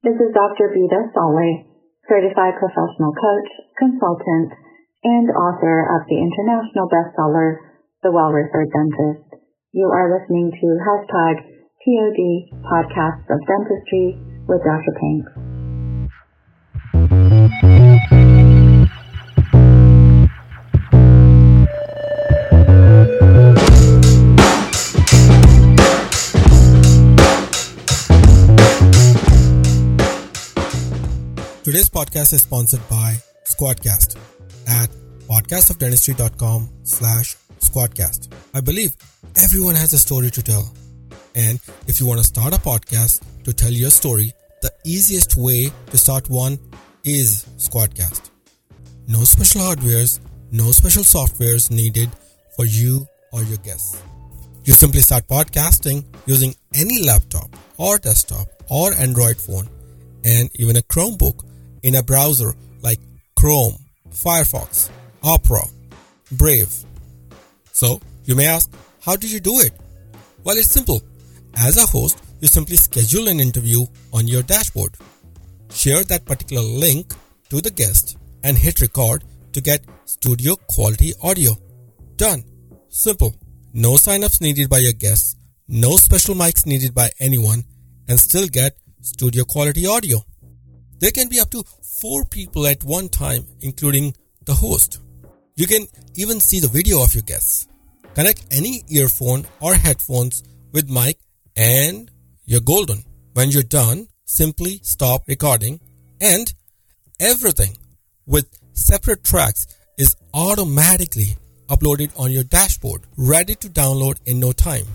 This is Dr. Vida Saleh, certified professional coach, consultant, and author of the international bestseller, The Well-Referred Dentist. You are listening to hashtag POD Podcasts of Dentistry with Dr. Pinks. Podcast is sponsored by Squadcast at podcastofdentistry.com slash squadcast. I believe everyone has a story to tell. And if you want to start a podcast to tell your story, the easiest way to start one is Squadcast. No special hardwares, no special softwares needed for you or your guests. You simply start podcasting using any laptop or desktop or Android phone and even a Chromebook in a browser like Chrome, Firefox, Opera, Brave. So you may ask, how did you do it? Well, it's simple. As a host, you simply schedule an interview on your dashboard. Share that particular link to the guest and hit record to get studio quality audio. Done. Simple. No signups needed by your guests, no special mics needed by anyone, and still get studio quality audio. There can be up to four people at one time, including the host. You can even see the video of your guests. Connect any earphone or headphones with mic and you're golden. When you're done, simply stop recording and everything with separate tracks is automatically uploaded on your dashboard, ready to download in no time.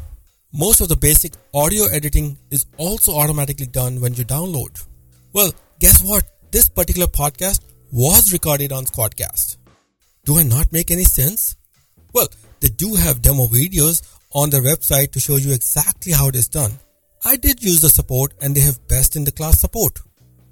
Most of the basic audio editing is also automatically done when you download. Well, guess what? This particular podcast was recorded on Squadcast. Do I not make any sense? Well, they do have demo videos on their website to show you exactly how it is done. I did use the support and they have best in the class support.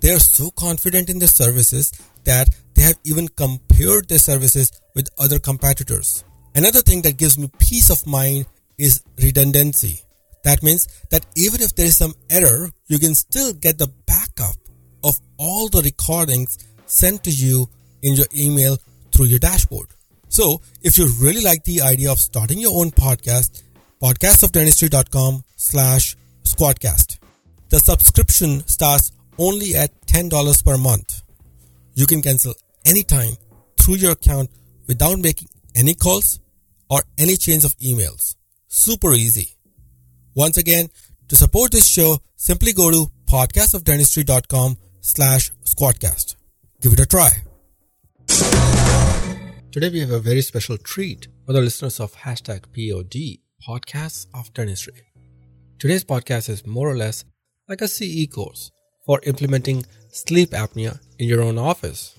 They are so confident in their services that they have even compared their services with other competitors. Another thing that gives me peace of mind is redundancy. That means that even if there is some error, you can still get the backup of all the recordings sent to you in your email through your dashboard. So if you really like the idea of starting your own podcast, podcastofdentistry.com slash squadcast. The subscription starts only at $10 per month. You can cancel anytime through your account without making any calls or any change of emails. Super easy. Once again, to support this show, simply go to podcastofdentistry.com slash squadcast. Give it a try. Today we have a very special treat for the listeners of hashtag POD, Podcasts of Dentistry. Today's podcast is more or less like a CE course for implementing sleep apnea in your own office.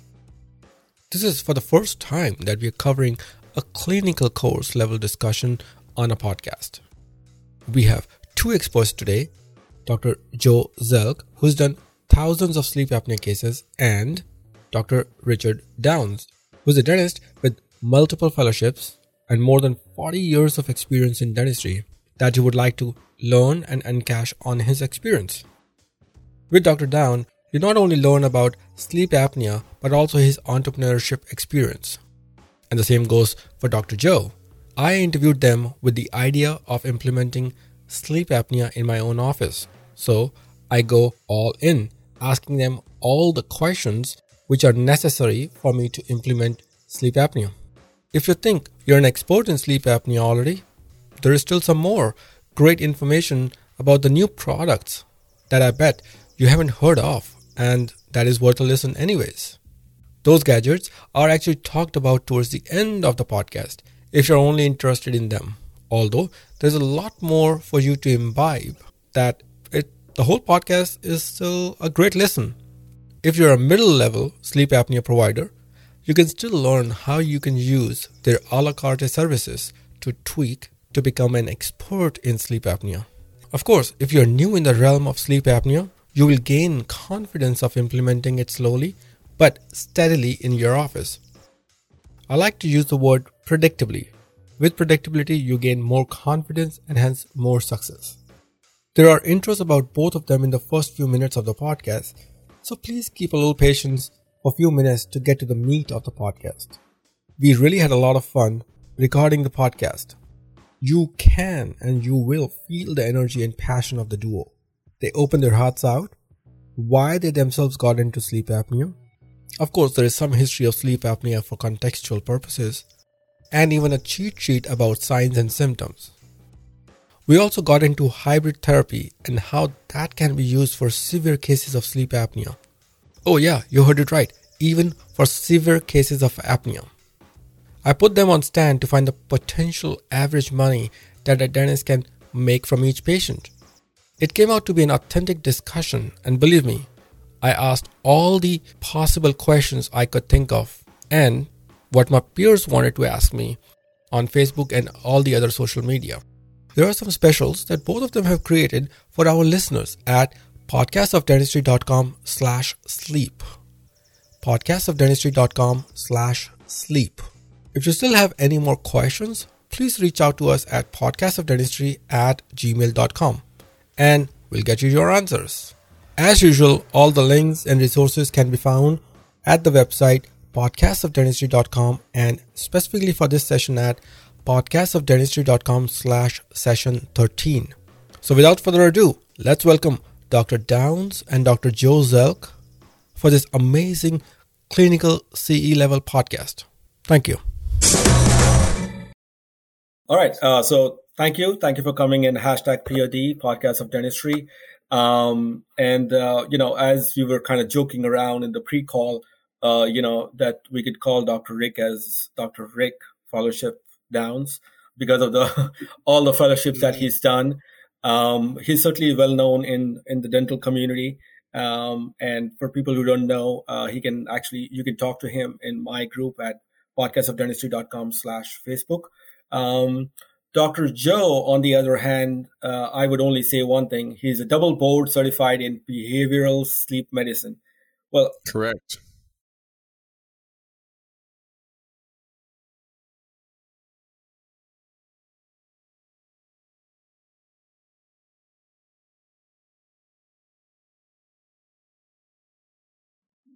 This is for the first time that we are covering a clinical course level discussion on a podcast. We have two experts today Dr. Joe Zelk, who's done thousands of sleep apnea cases, and Dr. Richard Downs, who's a dentist with multiple fellowships and more than 40 years of experience in dentistry that you would like to learn and encash on his experience. With Dr. Down, you not only learn about sleep apnea but also his entrepreneurship experience. And the same goes for Dr. Joe, I interviewed them with the idea of implementing sleep apnea in my own office. So I go all in, asking them all the questions which are necessary for me to implement sleep apnea. If you think you're an expert in sleep apnea already, there is still some more great information about the new products that I bet you haven't heard of, and that is worth a listen, anyways. Those gadgets are actually talked about towards the end of the podcast if you're only interested in them. Although there's a lot more for you to imbibe, that the whole podcast is still a great listen. If you're a middle level sleep apnea provider, you can still learn how you can use their a la carte services to tweak to become an expert in sleep apnea. Of course, if you're new in the realm of sleep apnea, you will gain confidence of implementing it slowly but steadily in your office. I like to use the word predictably. With predictability, you gain more confidence and hence more success. There are intros about both of them in the first few minutes of the podcast, so please keep a little patience for a few minutes to get to the meat of the podcast. We really had a lot of fun recording the podcast. You can and you will feel the energy and passion of the duo. They open their hearts out, why they themselves got into sleep apnea. Of course, there is some history of sleep apnea for contextual purposes, and even a cheat sheet about signs and symptoms. We also got into hybrid therapy and how that can be used for severe cases of sleep apnea. Oh, yeah, you heard it right, even for severe cases of apnea. I put them on stand to find the potential average money that a dentist can make from each patient. It came out to be an authentic discussion, and believe me, I asked all the possible questions I could think of and what my peers wanted to ask me on Facebook and all the other social media. There are some specials that both of them have created for our listeners at podcastofdentistry.com slash sleep. podcastofdentistry.com slash sleep. If you still have any more questions, please reach out to us at podcastofdentistry at gmail.com and we'll get you your answers. As usual, all the links and resources can be found at the website podcastofdentistry.com and specifically for this session at podcastofdentistry.com slash session 13. So without further ado, let's welcome Dr. Downs and Dr. Joe Zelk for this amazing clinical CE level podcast. Thank you. All right. Uh, so thank you. Thank you for coming in hashtag POD podcast of dentistry. Um, and, uh, you know, as we were kind of joking around in the pre-call, uh, you know, that we could call Dr. Rick as Dr. Rick Fellowship Downs because of the all the fellowships that he's done. Um, he's certainly well known in in the dental community. Um, and for people who don't know, uh, he can actually you can talk to him in my group at podcastofdentistry.com slash Facebook. Um, Dr. Joe, on the other hand, uh, I would only say one thing. He's a double board certified in behavioral sleep medicine. Well, correct.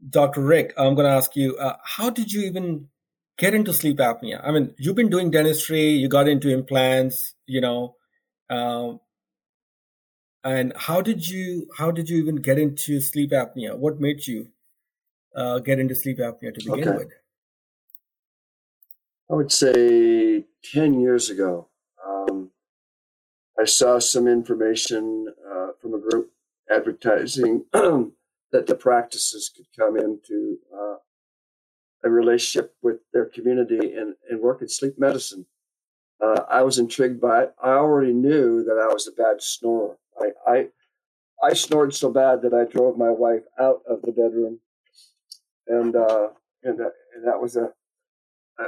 Dr. Rick, I'm going to ask you, uh, how did you even get into sleep apnea? I mean, you've been doing dentistry, you got into implants, you know, um, and how did you how did you even get into sleep apnea? What made you uh, get into sleep apnea to begin okay. with? I would say ten years ago. Um, I saw some information uh, from a group advertising that the practices could come into uh, a relationship with their community and, and work in sleep medicine. Uh, I was intrigued by it. I already knew that I was a bad snorer. I, I, I snored so bad that I drove my wife out of the bedroom, and uh, and, uh, and that was a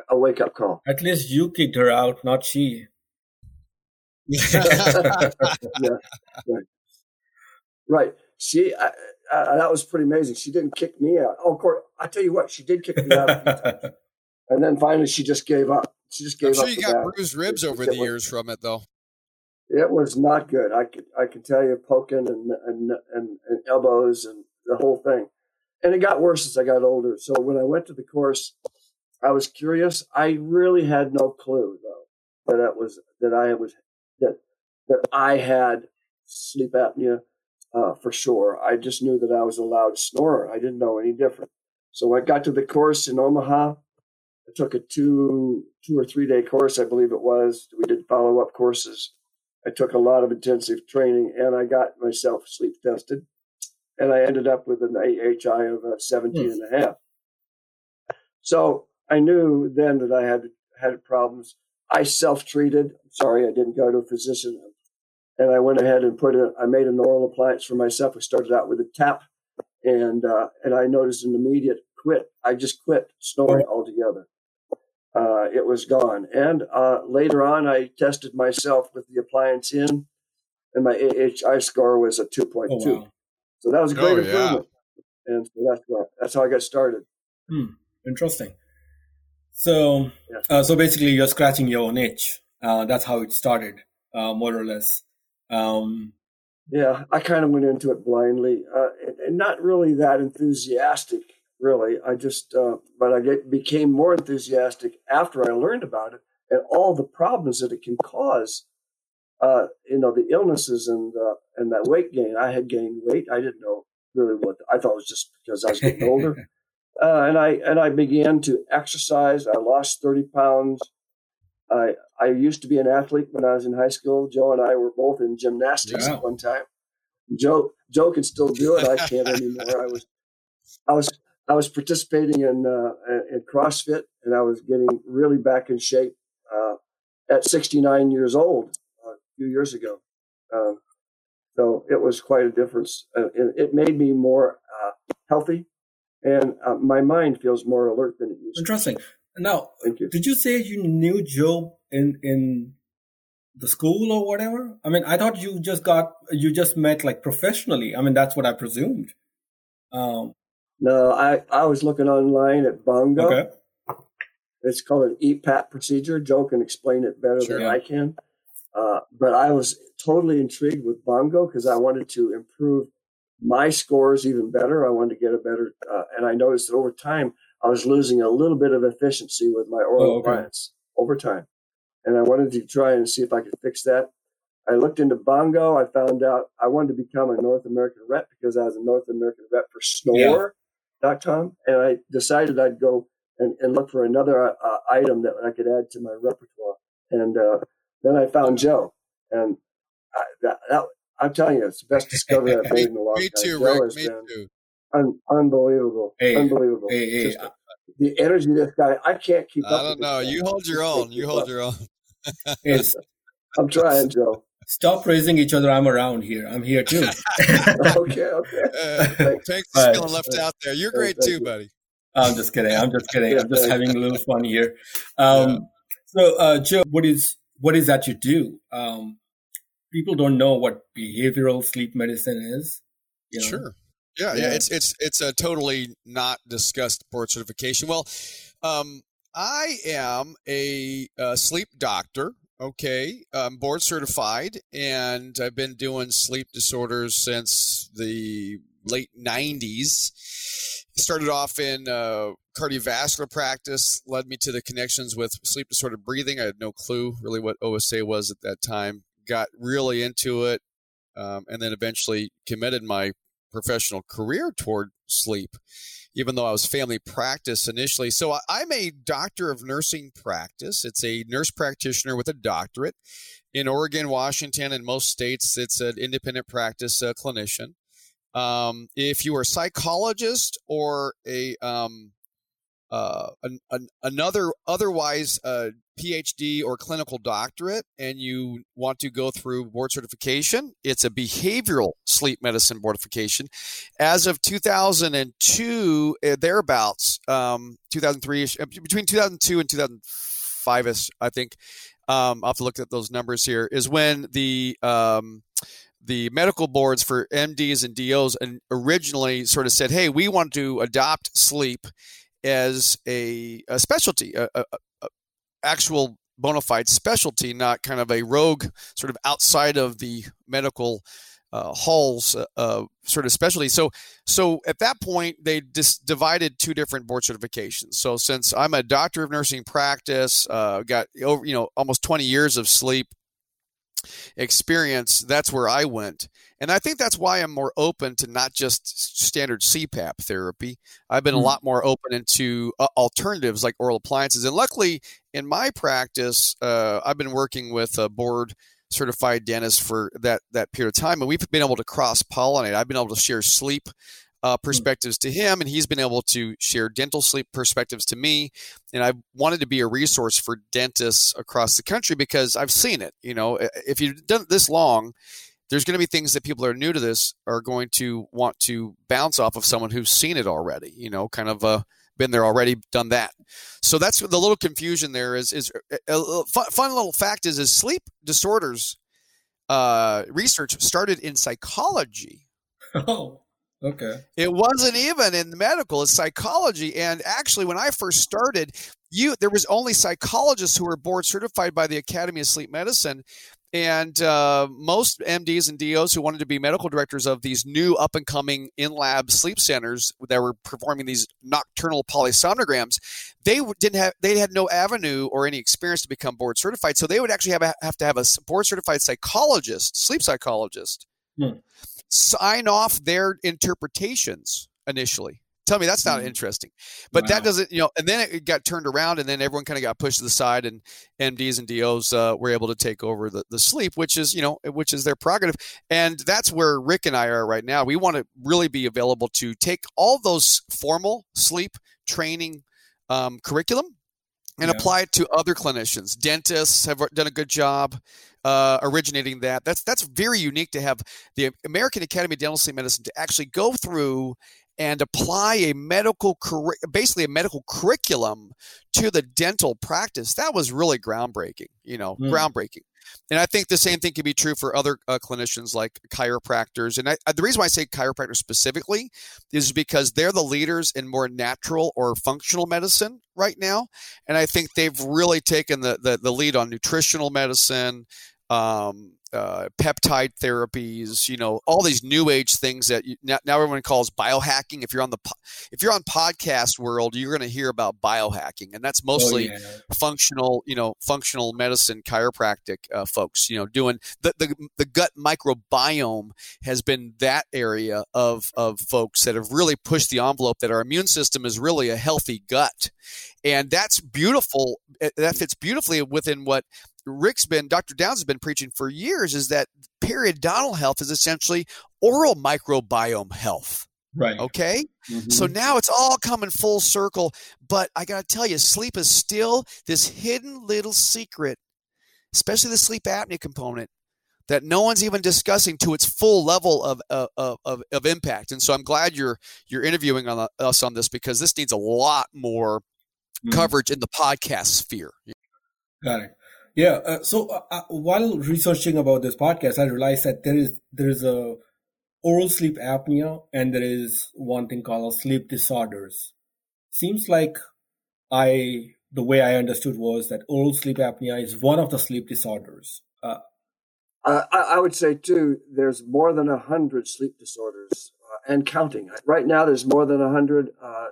a wake up call. At least you kicked her out, not she. yeah, right. I, uh, that was pretty amazing. She didn't kick me out. Oh, of course, I tell you what, she did kick me out. and then finally, she just gave up. She just gave I'm sure up. you got that. bruised ribs over the years from it, though. It was not good. I could I can tell you poking and, and and and elbows and the whole thing. And it got worse as I got older. So when I went to the course, I was curious. I really had no clue though that it was that I was that that I had sleep apnea uh, for sure. I just knew that I was a loud snorer. I didn't know any different. So I got to the course in Omaha. I took a two two or three day course, I believe it was. We did follow up courses. I took a lot of intensive training, and I got myself sleep tested, and I ended up with an AHI of a 17 yes. and a half. So I knew then that I had had problems. I self treated. Sorry, I didn't go to a physician and I went ahead and put a, I made an oral appliance for myself. I started out with a tap, and uh, and I noticed an immediate quit. I just quit snoring altogether. Uh, it was gone. And uh, later on, I tested myself with the appliance in, and my AHI score was a 2.2. Oh, wow. So that was a great oh, improvement. Yeah. And so that's that's how I got started. Hmm. Interesting. So, yeah. Uh, so basically, you're scratching your own itch. Uh, that's how it started, uh, more or less. Um, Yeah, I kind of went into it blindly, uh, and, and, not really that enthusiastic. Really, I just, uh, but I get, became more enthusiastic after I learned about it and all the problems that it can cause. Uh, you know, the illnesses and uh, and that weight gain. I had gained weight. I didn't know really what I thought it was just because I was getting older. Uh, and I and I began to exercise. I lost thirty pounds. I I used to be an athlete when I was in high school. Joe and I were both in gymnastics at one time. Joe Joe can still do it. I can't anymore. I was I was I was participating in uh, in CrossFit, and I was getting really back in shape uh, at 69 years old uh, a few years ago. Um, so it was quite a difference. Uh, it, it, made me more uh, healthy, and uh, my mind feels more alert than it used. To. Interesting. Now, Thank you. did you say you knew Joe in in the school or whatever? I mean, I thought you just got you just met like professionally. I mean, that's what I presumed. Um, no, I I was looking online at Bongo. Okay. It's called an EPAP procedure. Joe can explain it better sure, than yeah. I can. Uh, but I was totally intrigued with Bongo because I wanted to improve my scores even better. I wanted to get a better, uh, and I noticed that over time I was losing a little bit of efficiency with my oral oh, okay. appliance over time, and I wanted to try and see if I could fix that. I looked into Bongo. I found out I wanted to become a North American rep because I was a North American rep for Snore.com, yeah. and I decided I'd go and, and look for another uh, item that I could add to my repertoire. And uh, then I found Joe, and I, that, that, I'm telling you, it's the best discovery I've made in a long me time. Too, Joe Rick, me too. Un, unbelievable, hey, unbelievable. Hey, hey, the energy of this guy, I can't keep I up. I don't know. You hold your own. You hold up. your own. I'm trying, Joe. Stop praising each other. I'm around here. I'm here too. okay, okay. Uh, Thanks. Right. feeling left out there. You're great too, you. buddy. I'm just kidding. I'm just kidding. I'm just having a little fun here. Um, yeah. So, uh, Joe, what is what is that you do? Um, people don't know what behavioral sleep medicine is. You know? Sure. Yeah, yeah, yeah, It's it's it's a totally not discussed board certification. Well, um, I am a, a sleep doctor. Okay, I'm board certified, and I've been doing sleep disorders since the late '90s started off in uh, cardiovascular practice, led me to the connections with sleep disordered breathing. I had no clue really what OSA was at that time. Got really into it, um, and then eventually committed my professional career toward sleep, even though I was family practice initially. So I'm a doctor of nursing practice. It's a nurse practitioner with a doctorate. In Oregon, Washington, and most states, it's an independent practice uh, clinician. Um, if you are a psychologist or a um, uh, an, an, another otherwise uh, PhD or clinical doctorate, and you want to go through board certification, it's a behavioral sleep medicine boardification. As of 2002, uh, thereabouts, um, 2003, uh, between 2002 and 2005 ish, I think. Um, I'll have to look at those numbers here. Is when the um, the medical boards for MDs and DOs and originally sort of said, "Hey, we want to adopt sleep as a, a specialty, a, a, a, actual bona fide specialty, not kind of a rogue sort of outside of the medical uh, halls uh, sort of specialty. So, so at that point, they just divided two different board certifications. So, since I'm a doctor of nursing practice, uh, got over you know almost 20 years of sleep experience, that's where I went. And I think that's why I'm more open to not just standard CPAP therapy. I've been mm. a lot more open into uh, alternatives like oral appliances. And luckily, in my practice, uh, I've been working with a board certified dentist for that that period of time, and we've been able to cross pollinate. I've been able to share sleep uh, hmm. perspectives to him, and he's been able to share dental sleep perspectives to me. And I wanted to be a resource for dentists across the country because I've seen it. You know, if you've done it this long, there's going to be things that people are new to this are going to want to bounce off of someone who's seen it already. You know, kind of uh, been there already, done that. So that's the little confusion there. Is is uh, a, fun, fun little fact is is sleep disorders uh, research started in psychology. Oh. Okay. It wasn't even in the medical, it's psychology. And actually, when I first started, you there was only psychologists who were board certified by the Academy of Sleep Medicine. and uh, most MDs and DOs who wanted to be medical directors of these new up and coming in lab sleep centers that were performing these nocturnal polysomnograms, they didn't have they had no avenue or any experience to become board certified. So they would actually have a, have to have a board certified psychologist, sleep psychologist, hmm. Sign off their interpretations initially. Tell me that's not mm-hmm. interesting. But wow. that doesn't, you know, and then it got turned around and then everyone kind of got pushed to the side and MDs and DOs uh, were able to take over the, the sleep, which is, you know, which is their prerogative. And that's where Rick and I are right now. We want to really be available to take all those formal sleep training um, curriculum and yeah. apply it to other clinicians. Dentists have done a good job uh, originating that. That's that's very unique to have the American Academy of Dental Medicine to actually go through and apply a medical basically a medical curriculum to the dental practice that was really groundbreaking you know mm. groundbreaking and i think the same thing can be true for other uh, clinicians like chiropractors and I, the reason why i say chiropractors specifically is because they're the leaders in more natural or functional medicine right now and i think they've really taken the, the, the lead on nutritional medicine um, uh, peptide therapies, you know, all these new age things that you, now, now, everyone calls biohacking. If you're on the if you're on podcast world, you're going to hear about biohacking, and that's oh, mostly oh, yeah. functional, you know, functional medicine, chiropractic uh, folks. You know, doing the, the the gut microbiome has been that area of of folks that have really pushed the envelope that our immune system is really a healthy gut, and that's beautiful. Eh, that fits beautifully within what Rick's been, Dr. Downs has been preaching for years is that periodontal health is essentially oral microbiome health. Right. Okay. Mm-hmm. So now it's all coming full circle. But I got to tell you, sleep is still this hidden little secret, especially the sleep apnea component that no one's even discussing to its full level of, of, of, of impact. And so I'm glad you're, you're interviewing on the, us on this because this needs a lot more mm-hmm. coverage in the podcast sphere. Got it. Yeah. Uh, so uh, uh, while researching about this podcast, I realized that there is there is a oral sleep apnea and there is one thing called sleep disorders. Seems like I the way I understood was that oral sleep apnea is one of the sleep disorders. Uh, I, I, would say too, there's more than a hundred sleep disorders uh, and counting. Right now, there's more than a hundred uh,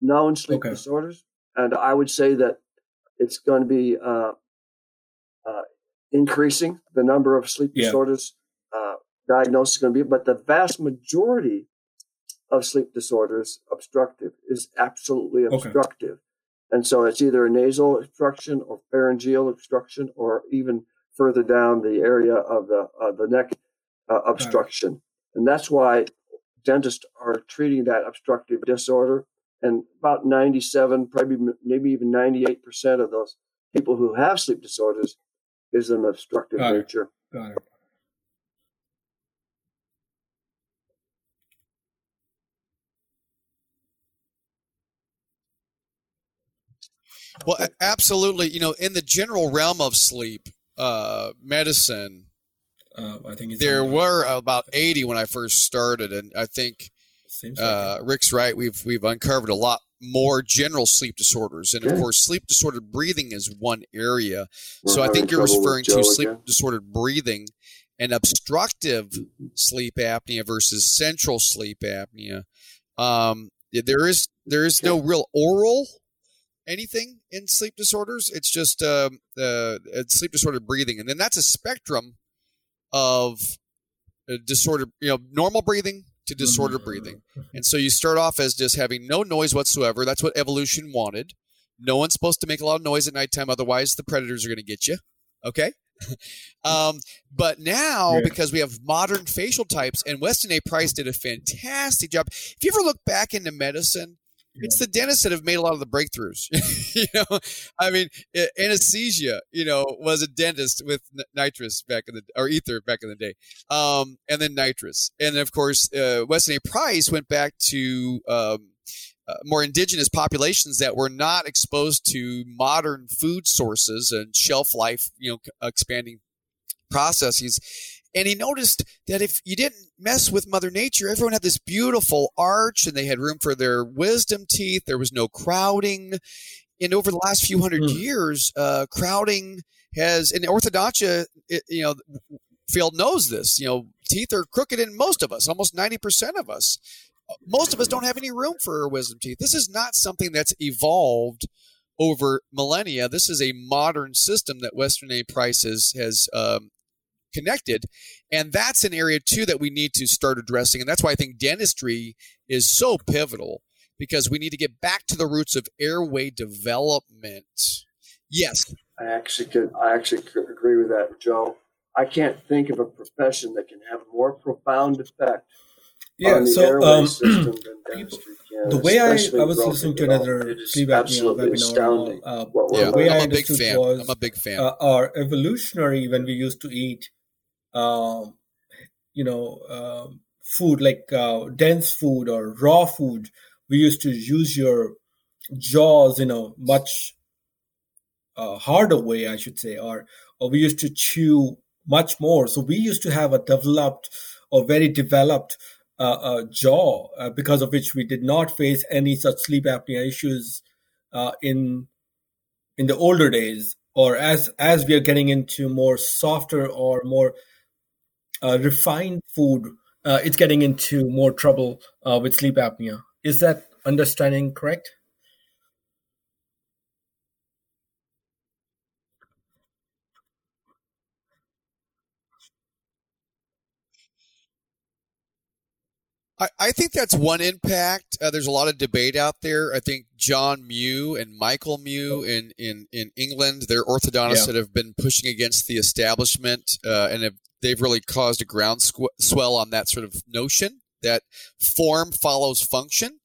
known sleep okay. disorders, and I would say that it's going to be uh, increasing the number of sleep yeah. disorders uh, diagnosed is going to be, but the vast majority of sleep disorders obstructive is absolutely obstructive. Okay. And so it's either a nasal obstruction or pharyngeal obstruction or even further down the area of the uh, the neck uh, obstruction. Right. And that's why dentists are treating that obstructive disorder. And about 97, probably maybe even 98% of those people who have sleep disorders is an obstructive Got nature. It. Got it. Well, absolutely. You know, in the general realm of sleep uh, medicine, uh, I think there were about eighty when I first started, and I think uh, Rick's right. We've we've uncovered a lot more general sleep disorders. And of course, sleep disordered breathing is one area. We're so I think you're referring to sleep again. disordered breathing and obstructive sleep apnea versus central sleep apnea. Um, there is there is no real oral anything in sleep disorders. It's just uh, uh, sleep disordered breathing, and then that's a spectrum of uh, disordered, you know, normal breathing to disordered mm-hmm. breathing. And so you start off as just having no noise whatsoever. That's what evolution wanted. No one's supposed to make a lot of noise at nighttime, otherwise the predators are going to get you. Okay. um, but now, yeah. because we have modern facial types, and Weston A. Price did a fantastic job. If you ever look back into medicine, it's the dentists that have made a lot of the breakthroughs. you know, I mean, anesthesia, you know, was a dentist with nitrous back in the or ether back in the day, um, and then nitrous, and of course, uh, Weston A. Price went back to um, uh, more indigenous populations that were not exposed to modern food sources and shelf life, you know, expanding processes and he noticed that if you didn't mess with Mother Nature, everyone had this beautiful arch and they had room for their wisdom teeth. There was no crowding. And over the last few hundred mm. years, uh, crowding has in orthodontia, it, you know, field knows this. You know, teeth are crooked in most of us, almost 90% of us. Most of us don't have any room for wisdom teeth. This is not something that's evolved over millennia. This is a modern system that Weston A Price has, has um, connected. And that's an area too that we need to start addressing. And that's why I think dentistry is so pivotal because we need to get back to the roots of airway development. Yes. I actually could I actually could agree with that, Joe. I can't think of a profession that can have a more profound effect yeah, on the so, airway um, system than dentistry can. The way I, I was listening to another sleep apnea webinar, uh, yeah, the way I'm I a big fan. Was, I'm a big fan. Uh, our evolutionary when we used to eat, um, you know, uh, food like uh, dense food or raw food, we used to use your jaws in a much uh, harder way, I should say, or or we used to chew much more. So we used to have a developed or very developed uh, uh, jaw uh, because of which we did not face any such sleep apnea issues in in the older days. Or as as we are getting into more softer or more uh, refined food, uh, it's getting into more trouble with sleep apnea. Is that understanding correct? I, I think that's one impact. Uh, there's a lot of debate out there. I think John Mew and Michael Mew in, in, in England, they're orthodontists yeah. that have been pushing against the establishment uh, and have, they've really caused a groundswell on that sort of notion that form follows function.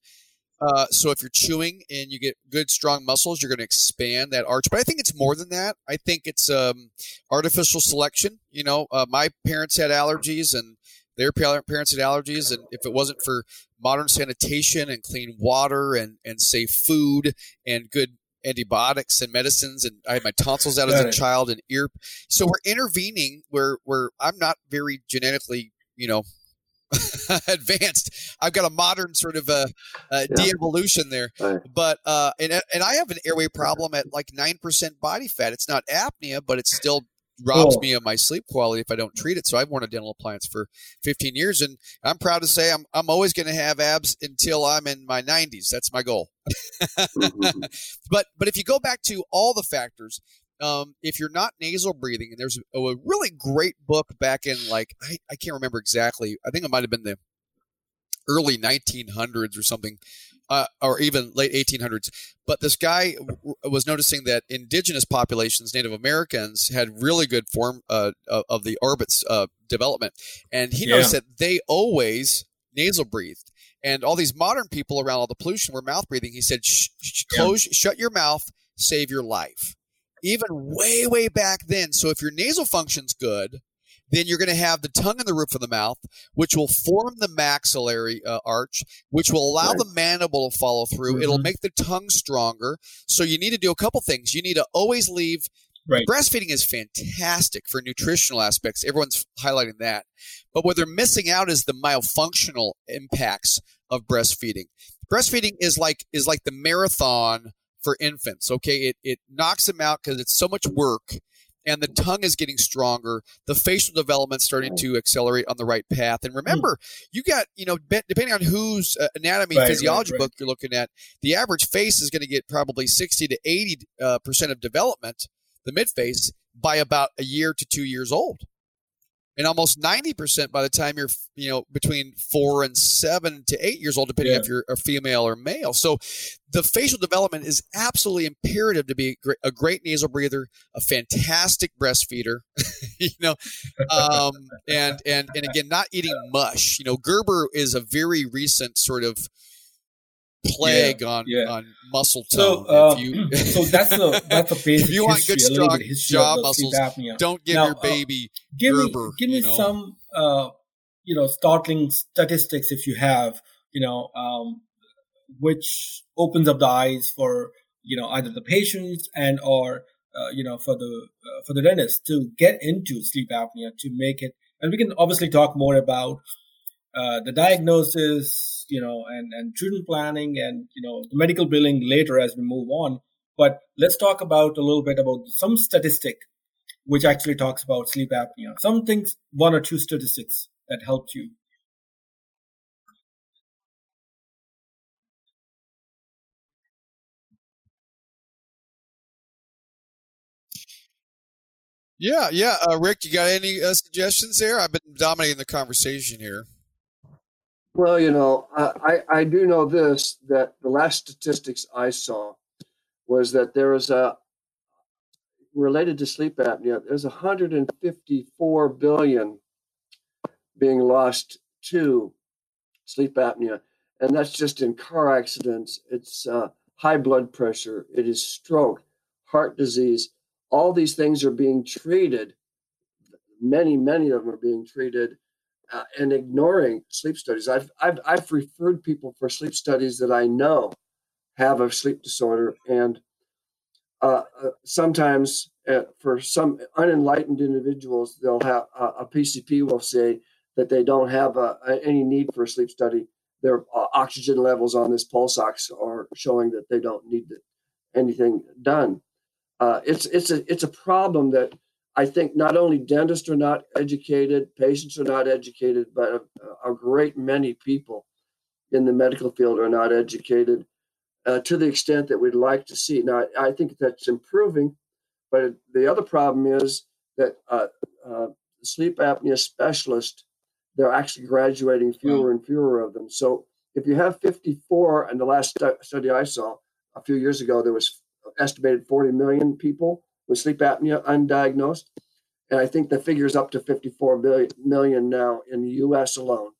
Uh, so if you're chewing and you get good strong muscles, you're going to expand that arch. But I think it's more than that. I think it's um, artificial selection. You know, uh, my parents had allergies, and their parents had allergies, and if it wasn't for modern sanitation and clean water and, and safe food and good antibiotics and medicines, and I had my tonsils out as a child and ear. So we're intervening where where I'm not very genetically, you know, advanced. I've got a modern sort of a, a yeah. de-evolution there, right. but uh, and and I have an airway problem at like nine percent body fat. It's not apnea, but it's still robs cool. me of my sleep quality if I don't treat it. So I've worn a dental appliance for 15 years, and I'm proud to say I'm I'm always going to have abs until I'm in my 90s. That's my goal. mm-hmm. But but if you go back to all the factors, um, if you're not nasal breathing, and there's a, a really great book back in like I, I can't remember exactly. I think it might have been the early 1900s or something uh, or even late 1800s. But this guy w- was noticing that indigenous populations, Native Americans, had really good form uh, of the orbits uh, development, and he yeah. noticed that they always nasal breathed. And all these modern people around all the pollution were mouth breathing. He said, sh- sh- "Close, yeah. shut your mouth, save your life." Even way, way back then. So if your nasal function's good, then you're going to have the tongue in the roof of the mouth, which will form the maxillary uh, arch, which will allow right. the mandible to follow through. Mm-hmm. It'll make the tongue stronger. So you need to do a couple things. You need to always leave. Right. Breastfeeding is fantastic for nutritional aspects. Everyone's highlighting that. But what they're missing out is the myofunctional impacts of breastfeeding. Breastfeeding is like is like the marathon for infants. Okay, it it knocks them out because it's so much work and the tongue is getting stronger. The facial development starting to accelerate on the right path. And remember, you got you know depending on whose uh, anatomy right, physiology right, right. book you're looking at, the average face is going to get probably sixty to eighty uh, percent of development, the mid face, by about a year to two years old and almost 90% by the time you're you know between four and seven to eight years old depending yeah. if you're a female or male so the facial development is absolutely imperative to be a great nasal breather a fantastic breastfeeder you know um, and and and again not eating mush you know gerber is a very recent sort of plague yeah, on yeah. on muscle tone. So, um, you, so that's a that's a basic. if you want good strong jaw muscles, don't give now, your uh, baby uh, give Gerber, me give me know? some uh, you know startling statistics if you have you know um, which opens up the eyes for you know either the patients and or uh, you know for the uh, for the dentist to get into sleep apnea to make it and we can obviously talk more about uh, the diagnosis, you know, and, and treatment planning and, you know, the medical billing later as we move on. But let's talk about a little bit about some statistic which actually talks about sleep apnea. Some things, one or two statistics that helped you. Yeah, yeah. Uh, Rick, you got any uh, suggestions there? I've been dominating the conversation here. Well, you know, I, I do know this that the last statistics I saw was that there is a related to sleep apnea, there's 154 billion being lost to sleep apnea. And that's just in car accidents, it's uh, high blood pressure, it is stroke, heart disease. All these things are being treated. Many, many of them are being treated uh, and ignoring sleep studies. I've, I've, I've referred people for sleep studies that I know have a sleep disorder and uh, uh, sometimes uh, for some unenlightened individuals, they'll have uh, a PCP will say that they don't have uh, any need for a sleep study. Their oxygen levels on this pulse ox are showing that they don't need anything done. it's it's a it's a problem that I think not only dentists are not educated, patients are not educated, but a, a great many people in the medical field are not educated uh, to the extent that we'd like to see. Now, I, I think that's improving, but the other problem is that uh, uh, sleep apnea specialists, they're actually graduating fewer and fewer of them. So if you have 54, and the last stu- study I saw a few years ago, there was estimated 40 million people with sleep apnea undiagnosed. And I think the figure is up to 54 billion, million now in the US alone.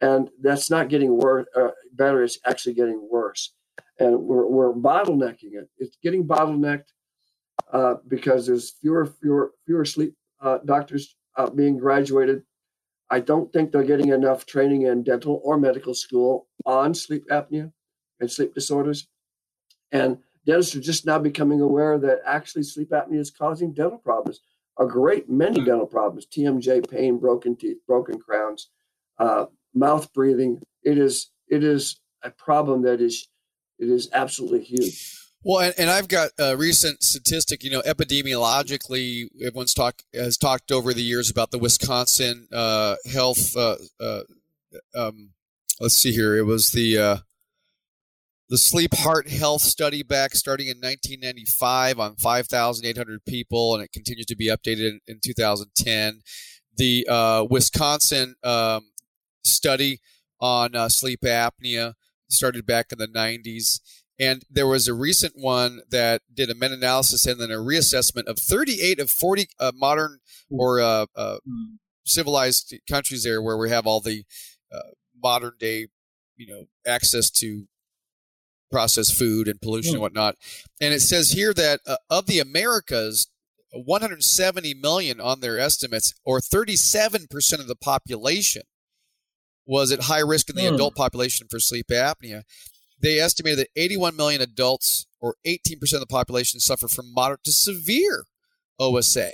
And that's not getting worse, uh, better, it's actually getting worse and we're, we're bottlenecking it. It's getting bottlenecked uh, because there's fewer fewer fewer sleep uh, doctors uh, being graduated. I don't think they're getting enough training in dental or medical school on sleep apnea and sleep disorders, and dentists are just now becoming aware that actually sleep apnea is causing dental problems. A great many hmm. dental problems: TMJ, pain, broken teeth, broken crowns, uh, mouth breathing. It is it is a problem that is it is absolutely huge. Well, and, and, I've got a recent statistic. You know, epidemiologically, everyone's talk has talked over the years about the Wisconsin uh, health. Uh, uh, um, let's see here. It was the uh, the sleep heart health study back starting in 1995 on 5,800 people, and it continues to be updated in, in 2010. The uh, Wisconsin um, study on uh, sleep apnea started back in the 90s. And there was a recent one that did a meta analysis and then a reassessment of 38 of 40 uh, modern or uh, uh, civilized countries there where we have all the uh, modern day, you know, access to processed food and pollution and hmm. whatnot. And it says here that uh, of the Americas, 170 million on their estimates, or 37% of the population, was at high risk in the mm. adult population for sleep apnea. They estimated that 81 million adults, or 18% of the population, suffer from moderate to severe OSA.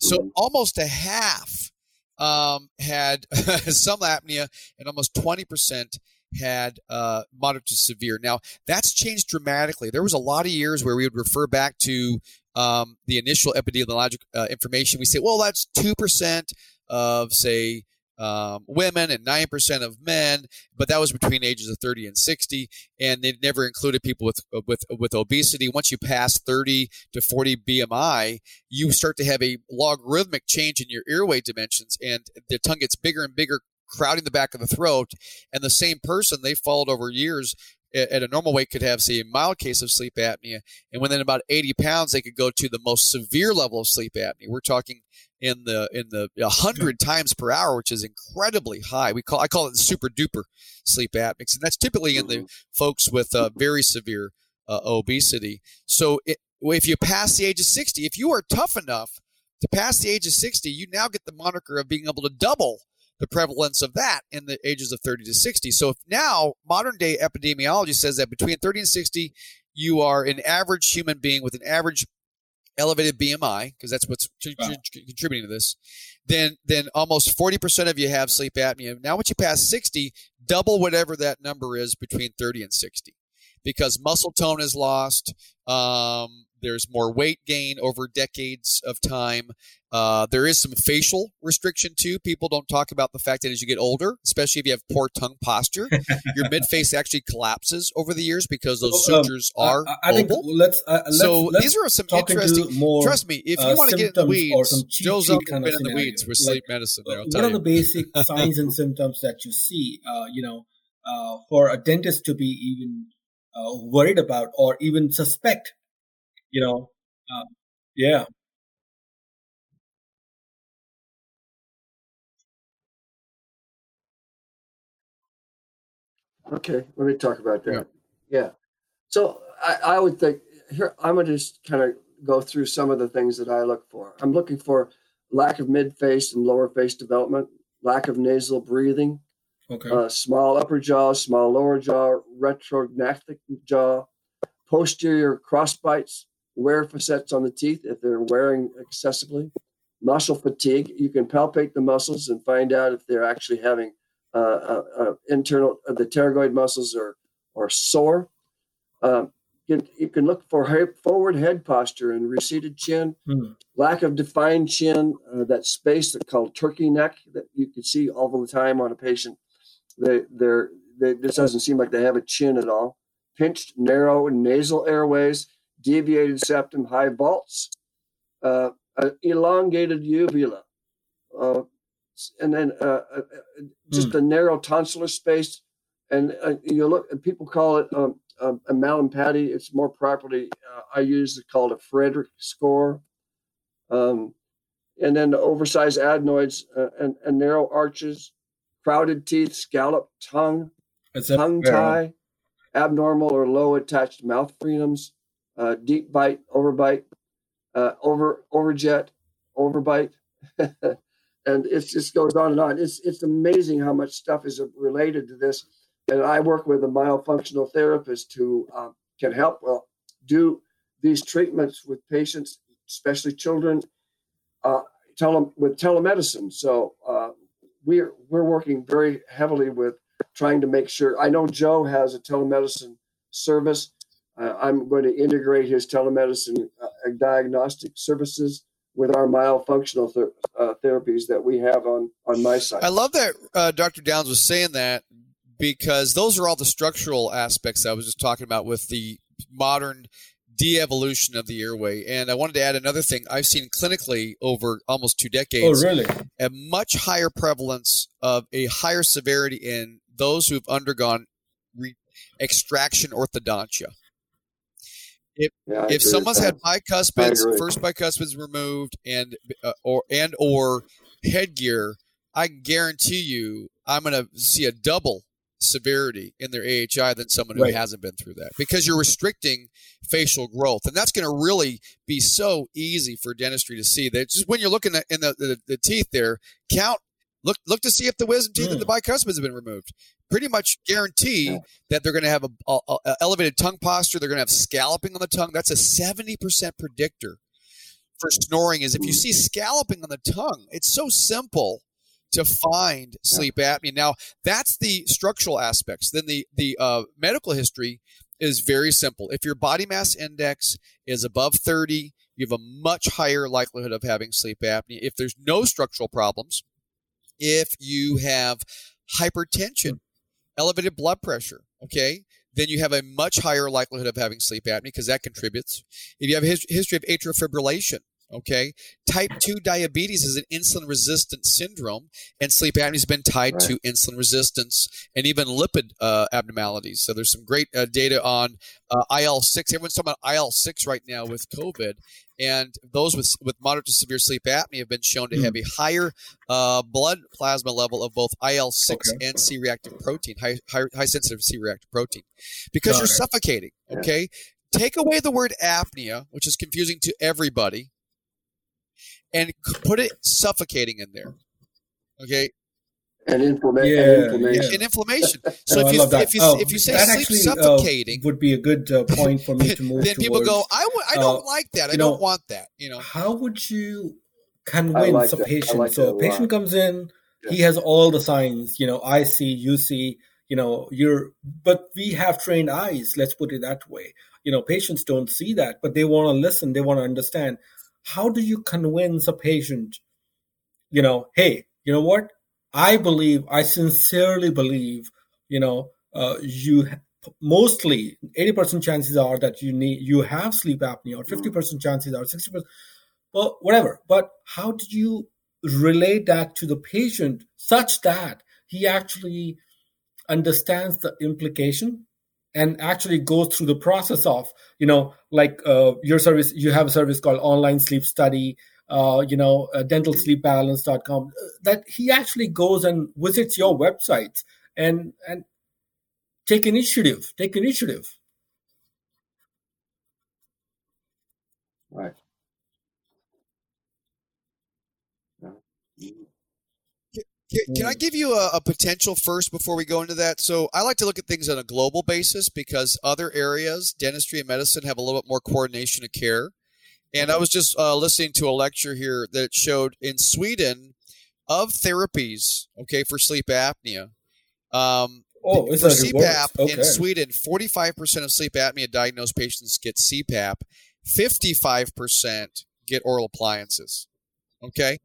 So mm. almost a half um, had some apnea, and almost 20% had uh, moderate to severe. Now, that's changed dramatically. There was a lot of years where we would refer back to um, the initial epidemiologic uh, information. We say, well, that's 2% of, say, um, women and 9% of men, but that was between ages of 30 and 60. And they never included people with, with, with obesity. Once you pass 30 to 40 BMI, you start to have a logarithmic change in your airway dimensions and the tongue gets bigger and bigger, crowding the back of the throat. And the same person they followed over years at a normal weight could have, say, a mild case of sleep apnea. And within about 80 pounds, they could go to the most severe level of sleep apnea. We're talking in the in the hundred times per hour, which is incredibly high. We call I call it the super duper sleep apnea, and that's typically in the folks with uh, very severe uh, obesity. So it, if you pass the age of sixty, if you are tough enough to pass the age of sixty, you now get the moniker of being able to double the prevalence of that in the ages of 30 to 60. So if now modern day epidemiology says that between 30 and 60, you are an average human being with an average elevated BMI, because that's what's wow. contributing to this, then then almost 40% of you have sleep apnea. Now, once you pass 60, double whatever that number is between 30 and 60, because muscle tone is lost. Um, there's more weight gain over decades of time. Uh, there is some facial restriction too. People don't talk about the fact that as you get older, especially if you have poor tongue posture, your mid face actually collapses over the years because those um, sutures um, are I, I think let's, uh, let's, so let's these are some interesting. More, trust me, if you uh, want to get in the weeds, Joe's up been in the weeds with sleep medicine. There, what are the basic signs and symptoms that you see? Uh, you know, uh, for a dentist to be even uh, worried about or even suspect, you know, uh, yeah. Okay, let me talk about that. Yeah. yeah. So I, I would think here I'm gonna just kind of go through some of the things that I look for. I'm looking for lack of mid face and lower face development, lack of nasal breathing, okay. uh, small upper jaw, small lower jaw, retrognathic jaw, posterior cross bites, wear facets on the teeth if they're wearing excessively, muscle fatigue. You can palpate the muscles and find out if they're actually having uh, uh, uh internal uh, the pterygoid muscles are are sore. Um, you, can, you, can, look for forward head posture and receded chin, hmm. lack of defined chin, uh, that space that called turkey neck that you can see all the time on a patient. They, they're, they, this doesn't seem like they have a chin at all pinched, narrow nasal airways, deviated septum, high vaults, uh, elongated uvula, uh, and then uh, uh just mm. a narrow tonsillar space. And uh, you look, and people call it um, um, a Mallampati. It's more properly, uh, I use it called a Friedman score. Um, and then the oversized adenoids and, and narrow arches, crowded teeth, scalloped tongue, tongue tie, abnormal or low attached mouth frenums, uh, deep bite, overbite, uh, over overjet, overbite, and it just goes on and on. It's it's amazing how much stuff is related to this, and I work with a myofunctional therapist who um, can help well do these treatments with patients, especially children, uh, tele- with telemedicine. So uh, we're we're working very heavily with trying to make sure. I know Joe has a telemedicine service. Uh, I'm going to integrate his telemedicine uh, diagnostic services with our myofunctional th- uh, therapies that we have on on my side. I love that uh, Dr. Downs was saying that because those are all the structural aspects I was just talking about with the modern de-evolution of the airway. And I wanted to add another thing I've seen clinically over almost two decades. Oh, really? A much higher prevalence of a higher severity in those who've undergone re- extraction orthodontia. If, yeah, if someone's had bicuspids, first bicuspids removed, and uh, or and or headgear, I guarantee you, I'm going to see a double severity in their AHI than someone who right. hasn't been through that because you're restricting facial growth, and that's going to really be so easy for dentistry to see. That just when you're looking at in the, the, the teeth there, count look look to see if the wisdom teeth mm. and the bicuspids have been removed. Pretty much guarantee yeah. that they're going to have a, a, a, elevated tongue posture. They're going to have scalloping on the tongue. That's a seventy percent predictor for snoring. Is if you see scalloping on the tongue, it's so simple to find sleep apnea. Now, that's the structural aspects. Then the the uh, medical history is very simple. If your body mass index is above 30, you have a much higher likelihood of having sleep apnea. If there's no structural problems, if you have hypertension, mm. elevated blood pressure, okay, then you have a much higher likelihood of having sleep apnea because that contributes. If you have a history of atrial fibrillation, Okay. Type 2 diabetes is an insulin resistant syndrome, and sleep apnea has been tied right. to insulin resistance and even lipid uh, abnormalities. So there's some great uh, data on uh, IL 6. Everyone's talking about IL 6 right now with COVID. And those with, with moderate to severe sleep apnea have been shown to mm. have a higher uh, blood plasma level of both IL 6 okay. and C reactive protein, high, high, high sensitive C reactive protein, because Got you're it. suffocating. Okay. Yeah. Take away the word apnea, which is confusing to everybody and put it suffocating in there. Okay. And, inflama- yeah, and inflammation. Yeah. And inflammation. So if, you, if, you, oh, if you say sleep actually, uh, suffocating, uh, would be a good uh, point for me to move. then people go, I w- I don't uh, like that. I don't want that. You know, how would you convince like a patient? Like so a patient comes in, yeah. he has all the signs. You know, I see, you see. you know you're but we have trained eyes let's put it that way you know patients don't see that but they want to listen they want to understand how do you convince a patient you know hey you know what? I believe i sincerely believe you know uh, you mostly 80% chances are that you need you have sleep apnea or 50% chances are 60% well whatever but how do you relate that to the patient such that he actually understands the implication and actually goes through the process of you know like uh, your service you have a service called online sleep study uh, you know uh, dentalsleepbalance.com that he actually goes and visits your websites and and take initiative take initiative. Right Can, I mm. give you a, a, potential first before we go into that? So I like to look at things on a global basis because other areas, dentistry and medicine, have a little bit more coordination of care. And I was just uh, listening to a lecture here that showed in Sweden of therapies, okay, for sleep apnea. Um, oh, for CPAP okay. in Sweden, 45% of sleep apnea diagnosed patients get CPAP, 55% get oral appliances. Okay.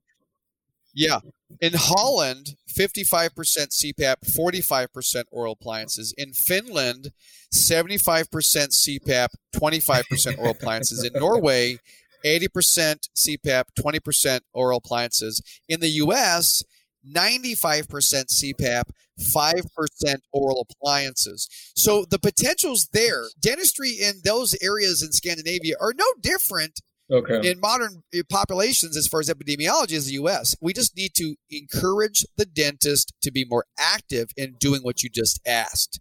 Yeah. In Holland, 55% CPAP, 45% oral appliances. In Finland, 75% CPAP, 25% oral appliances. In Norway, 80% CPAP, 20% oral appliances. In the US, 95% CPAP, 5% oral appliances. So the potential's there. Dentistry in those areas in Scandinavia are no different okay. in modern eh, populations as far as epidemiology is the US. We just need to encourage the dentist to be more active in doing what you just asked.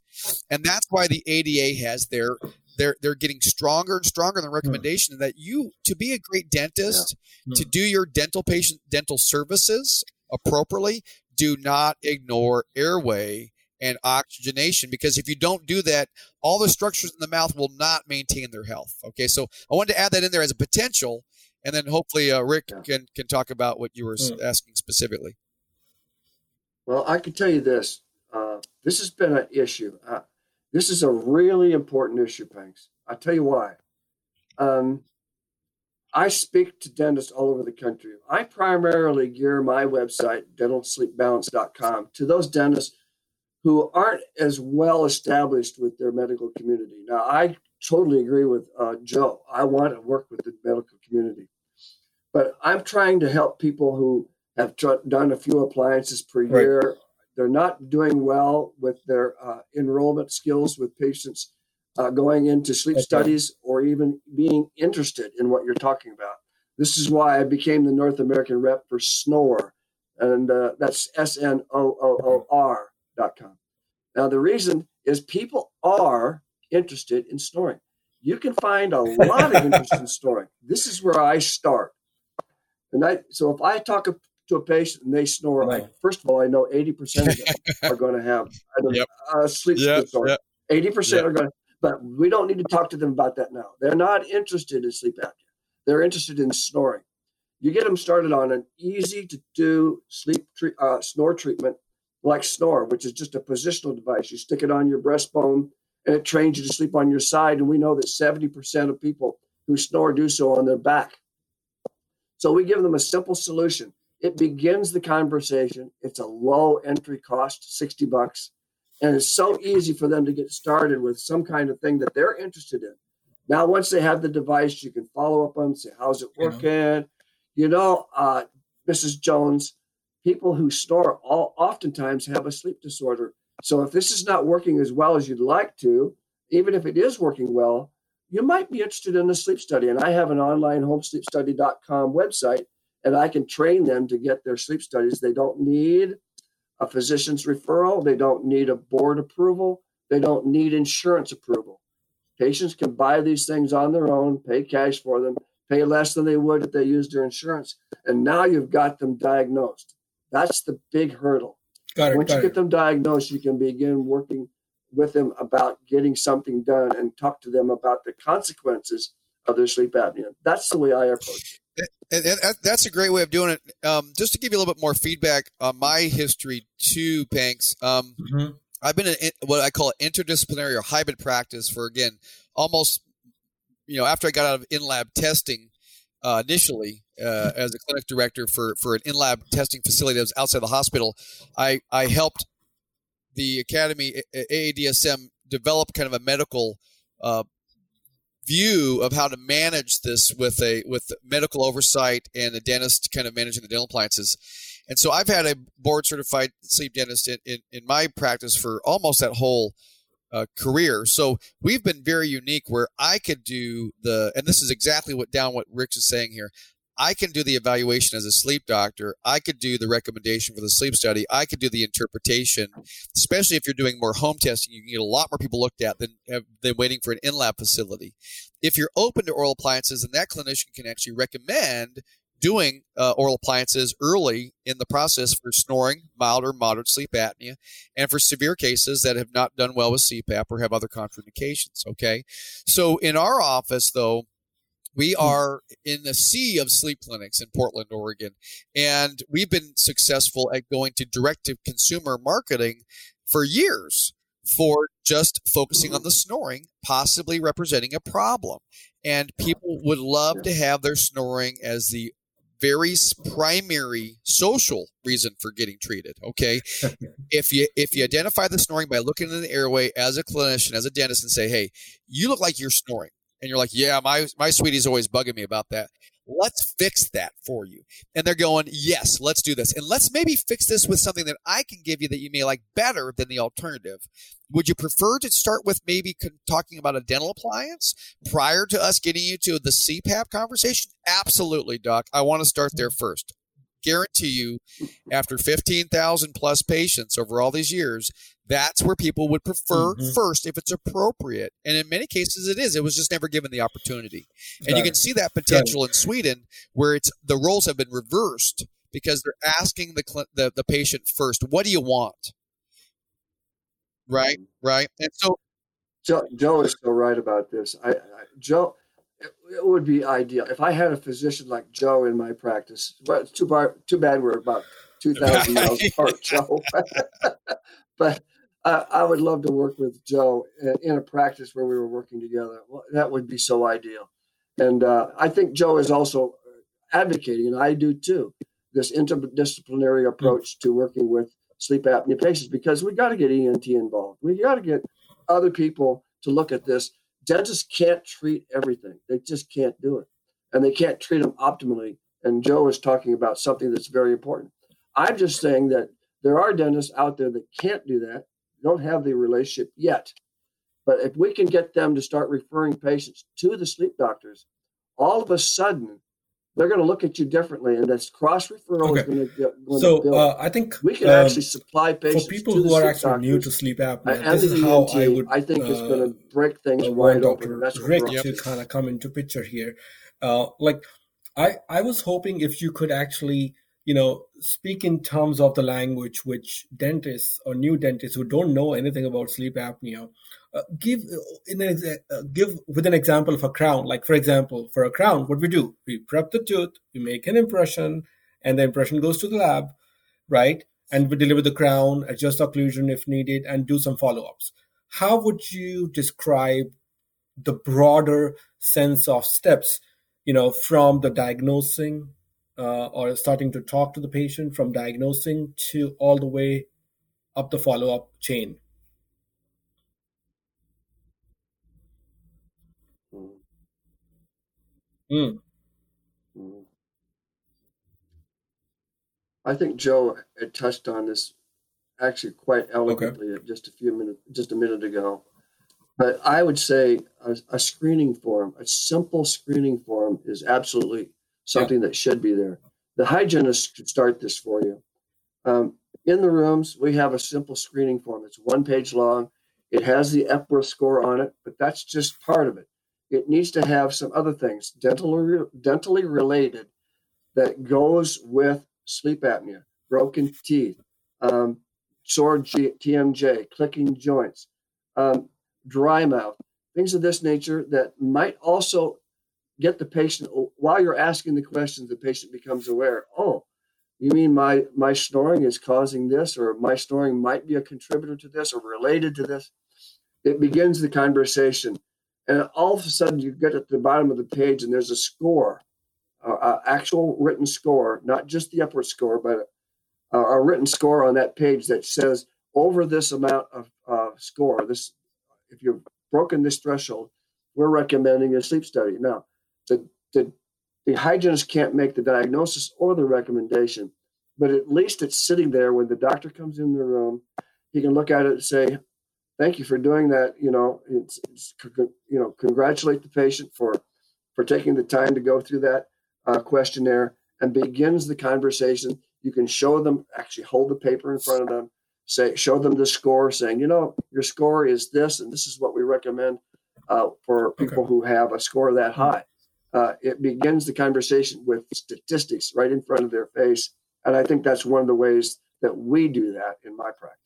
And that's why the ADA has their they're they're getting stronger and stronger in the hmm. recommendation mm. that you to be a great dentist, yeah. mm. to do your dental patient dental services appropriately, do not ignore airway and oxygenation because if you don't do that, all the structures in the mouth will not maintain their health. Okay, so I wanted to add that in there as a potential, and then hopefully uh, Rick can can talk about what you were mm. asking specifically. Well, I can tell you this: uh, this has been an issue. Uh, this is a really important issue, Panks. I tell you why. Um, I speak to dentists all over the country. I primarily gear my website, dentalsleepbalance.com, to those dentists who aren't as well established with their medical community. Now, I totally agree with uh, Joe. I want to work with the medical community, but I'm trying to help people who have tr- done a few appliances per right. year. They're not doing well with their uh, enrollment skills with patients uh, going into sleep okay. studies or even being interested in what you're talking about. This is why I became the North American rep for Snoor, and uh, that's S N O O O R snoring.com. Now, the reason is people are interested in snoring. You can find a lot of interest in snoring. This is where I start. And I, so if I talk to a patient and they snore, right. I, first of all, I know 80% of them are going to have a yep. sleep yep. disorder. Yep. 80% yep. are going to, but we don't need to talk to them about that now. They're not interested in sleep apnea. They're interested in snoring. You get them started on an easy to do sleep tre- uh, snore treatment like Snoor, which is just a positional device. You stick it on your breastbone and it trains you to sleep on your side. And we know that 70% of people who snore do so on their back. So we give them a simple solution. It begins the conversation. It's a low entry cost, 60 bucks. And it's so easy for them to get started with some kind of thing that they're interested in. Now, once they have the device, you can follow up on say, how's it working? Yeah. You know, uh, Mrs. Jones, people who snore all, oftentimes have a sleep disorder. So if this is not working as well as you'd like to, even if it is working well, you might be interested in a sleep study. And I have an online homesleepstudy.com website, and I can train them to get their sleep studies. They don't need a physician's referral, they don't need a board approval, they don't need insurance approval. Patients can buy these things on their own, pay cash for them, pay less than they would if they used their insurance. And now you've got them diagnosed. That's the big hurdle. Got it, Once got you get them diagnosed, you can begin working with them about getting something done and talk to them about the consequences of their sleep apnea. That's the way I approach it. And, and that's a great way of doing it. Um, just to give you a little bit more feedback on my history too, Banks. Um, mm-hmm. I've been in what I call interdisciplinary or hybrid practice for again almost you know after I got out of in lab testing uh, initially uh, as a clinic director for for an in lab testing facility that was outside the hospital. I I helped the academy AADSM develop kind of a medical uh, view of how to manage this with a with medical oversight and a dentist kind of managing the dental appliances. And so I've had a board certified sleep dentist in, in, in my practice for almost that whole uh, career. So we've been very unique where I could do the, and this is exactly what down what Rick is saying here. I can do the evaluation as a sleep doctor. I could do the recommendation for the sleep study. I could do the interpretation, especially if you're doing more home testing. You can get a lot more people looked at than, than waiting for an in lab facility. If you're open to oral appliances, then that clinician can actually recommend doing uh, oral appliances early in the process for snoring, mild or moderate sleep apnea, and for severe cases that have not done well with CPAP or have other contraindications. Okay. So in our office, though, we hmm. are in the sea of sleep clinics in Portland, Oregon, and we've been successful at going to direct to consumer marketing for years for just focusing on the snoring, possibly representing a problem. And people would love to have their snoring as the very primary social reason for getting treated. Okay, if you if you identify the snoring by looking in the airway as a clinician, as a dentist, and say, "Hey, you look like you're snoring," and you're like, "Yeah, my my sweetie's always bugging me about that." Let's fix that for you. And they're going, yes, let's do this. And let's maybe fix this with something that I can give you that you may like better than the alternative. Would you prefer to start with maybe talking about a dental appliance prior to us getting you to the CPAP conversation? Absolutely, Doc. I want to start there mm-hmm. first guarantee you, after 15,000 plus patients over all these years, that's where people would prefer mm-hmm. first if it's appropriate. And in many cases, it is. It was just never given the opportunity. And you can see that potential in Sweden where it's the roles have been reversed because they're asking the, the, the patient first, what do you want? Right, mm-hmm. right. And so Joe, Joe is so right about this. I, I Joe, it would be ideal if I had a physician like Joe in my practice. But too bad, too bad we're about two thousand miles apart, Joe. but uh, I would love to work with Joe in a practice where we were working together. Well, that would be so ideal. And uh, I think Joe is also advocating, and I do too, this interdisciplinary approach to working with sleep apnea patients because we got to get ENT involved. We got to get other people to look at this dentists can't treat everything. They just can't do it. And they can't treat them optimally. And Joe is talking about something that's very important. I'm just saying that there are dentists out there that can't do that, don't have the relationship yet. But if we can get them to start referring patients to the sleep doctors, all of a sudden they're going to look at you differently, and this cross referral okay. is going to get. so uh, I think we can um, actually supply patients for people who are actually doctors, new to sleep apnea. This is how I would. I think uh, it's going to break things uh, wide open. That's Rick to kind of come into picture here. Uh, like I, I was hoping if you could actually you know, speak in terms of the language which dentists or new dentists who don't know anything about sleep apnea uh, give in an, uh, give with an example of a crown. Like for example, for a crown, what we do, we prep the tooth, we make an impression, and the impression goes to the lab, right? And we deliver the crown, adjust occlusion if needed, and do some follow-ups. How would you describe the broader sense of steps, you know, from the diagnosing uh, or starting to talk to the patient from diagnosing to all the way up the follow up chain. Mm. I think Joe had touched on this actually quite eloquently okay. just a few minutes, just a minute ago. But I would say a, a, screening form, a simple screening form, is absolutely something yeah. that should be there. The hygienist could start this for you. Um, in the rooms, we have a simple screening form. It's one page long. It has the Epworth score on it, but that's just part of it. It needs to have some other things, dentally, dentally related, that goes with sleep apnea, broken teeth, um, sore G- TMJ, clicking joints, um, dry mouth, things of this nature that might also get the patient while you're asking the questions the patient becomes aware oh you mean my my snoring is causing this, or my snoring might be a contributor to this, or related to this? It begins the conversation, and all of a sudden you get at the bottom of the page, and there's a score, uh, uh, actual written score, not just the Epworth score, but a, a written score on that page that says over this amount of uh, score, this if you've broken this threshold, we're recommending a sleep study. Now, the the the hygienist can't make the diagnosis or the recommendation, but at least it's sitting there when the doctor comes in the room. He can look at it and say, "Thank you for doing that." You know, it's, it's you know, congratulate the patient for for taking the time to go through that uh, questionnaire and begins the conversation. You can show them, actually hold the paper in front of them, say, show them the score, saying, you know, your score is this, and this is what we recommend uh, for people okay. who have a score that high uh, it begins the conversation with statistics right in front of their face. And I think that's one of the ways that we do that in my practice.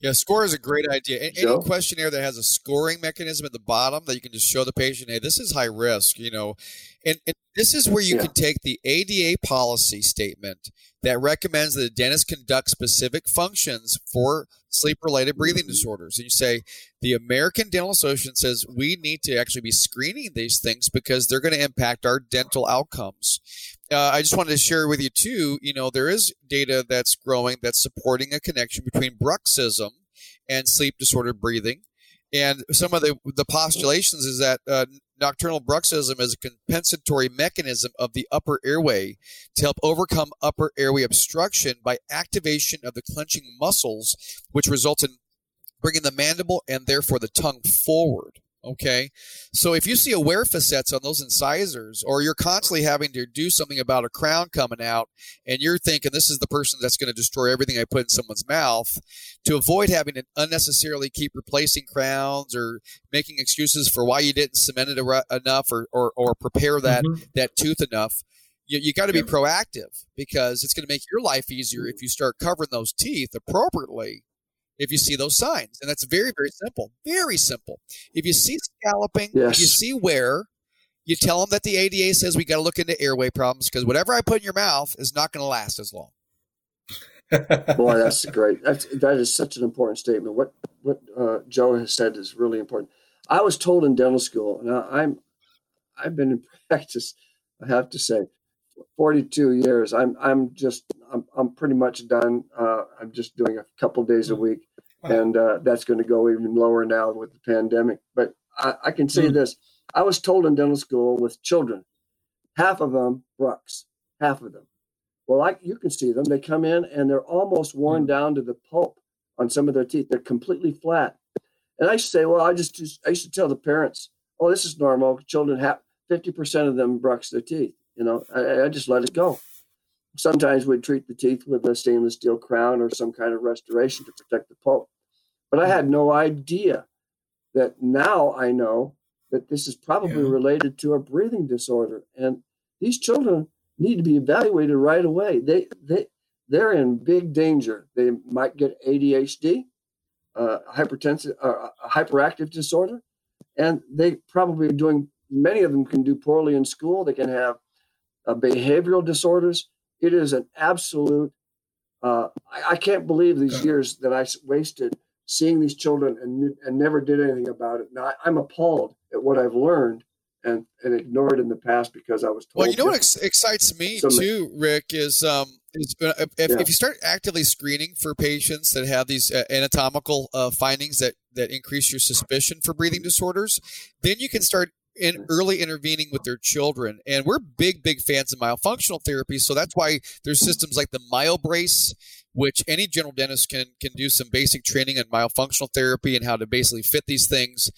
Yeah, score is a great idea. Any, any questionnaire that has a scoring mechanism at the bottom that you can just show the patient, hey, this is high risk, you know, and, and this is where you yeah. can take the ADA policy statement that recommends that the dentist conduct specific functions for sleep related breathing mm-hmm. disorders. And you say, the American Dental Association says we need to actually be screening these things because they're going to impact our dental outcomes. Uh, I just wanted to share with you too, you know, there is data that's growing that's supporting a connection between bruxism and sleep disordered breathing. And some of the, the postulations is that uh, nocturnal bruxism is a compensatory mechanism of the upper airway to help overcome upper airway obstruction by activation of the clenching muscles, which results in bringing the mandible and therefore the tongue forward. Okay. So if you see aware facets on those incisors, or you're constantly having to do something about a crown coming out, and you're thinking this is the person that's going to destroy everything I put in someone's mouth, to avoid having to unnecessarily keep replacing crowns or making excuses for why you didn't cement it enough or, or, or prepare that, mm-hmm. that tooth enough, you, you got to be proactive because it's going to make your life easier if you start covering those teeth appropriately if you see those signs. And that's very, very simple. Very simple. If you see scalloping, yes. if you see wear, you tell them that the ADA says we got to look into airway problems because whatever I put in your mouth is not going to last as long. Boy, that's great. That's that is such an important statement. What what uh, Joe has said is really important. I was told in dental school, and I, I'm I've been in practice. I have to say, 42 years. I'm I'm just I'm I'm pretty much done. Uh, I'm just doing a couple days a week, and uh, that's going to go even lower now with the pandemic. But I, I can say mm. this: I was told in dental school with children, half of them Brux, half of them. Well, like you can see them, they come in and they're almost worn mm. down to the pulp on some of their teeth. They're completely flat. And I say, well, I just I used to tell the parents, oh, this is normal. Children have 50% of them Brux their teeth. You know, I, I just let it go. Sometimes we'd treat the teeth with a stainless steel crown or some kind of restoration to protect the pulp. But I had no idea that now I know that this is probably yeah. related to a breathing disorder. And these children need to be evaluated right away. They they they're in big danger. They might get ADHD, uh, hypertensive, uh, hyperactive disorder, and they probably are doing. Many of them can do poorly in school. They can have uh, behavioral disorders. It is an absolute. Uh, I, I, can't believe these years that I wasted seeing these children and and never did anything about it. Now I, am appalled at what I've learned and and ignored in the past because I was told. Well, you know what ex- excites me too, Rick, is um uh, if, yeah. if you start actively screening for patients that have these uh, anatomical uh, findings that that increase your suspicion for breathing disorders, then you can start in early intervening with their children. And we're big, big fans of myofunctional therapy. So that's why there's systems like the MyoBrace, which any general dentist can can do some basic training on myofunctional therapy and how to basically fit these things.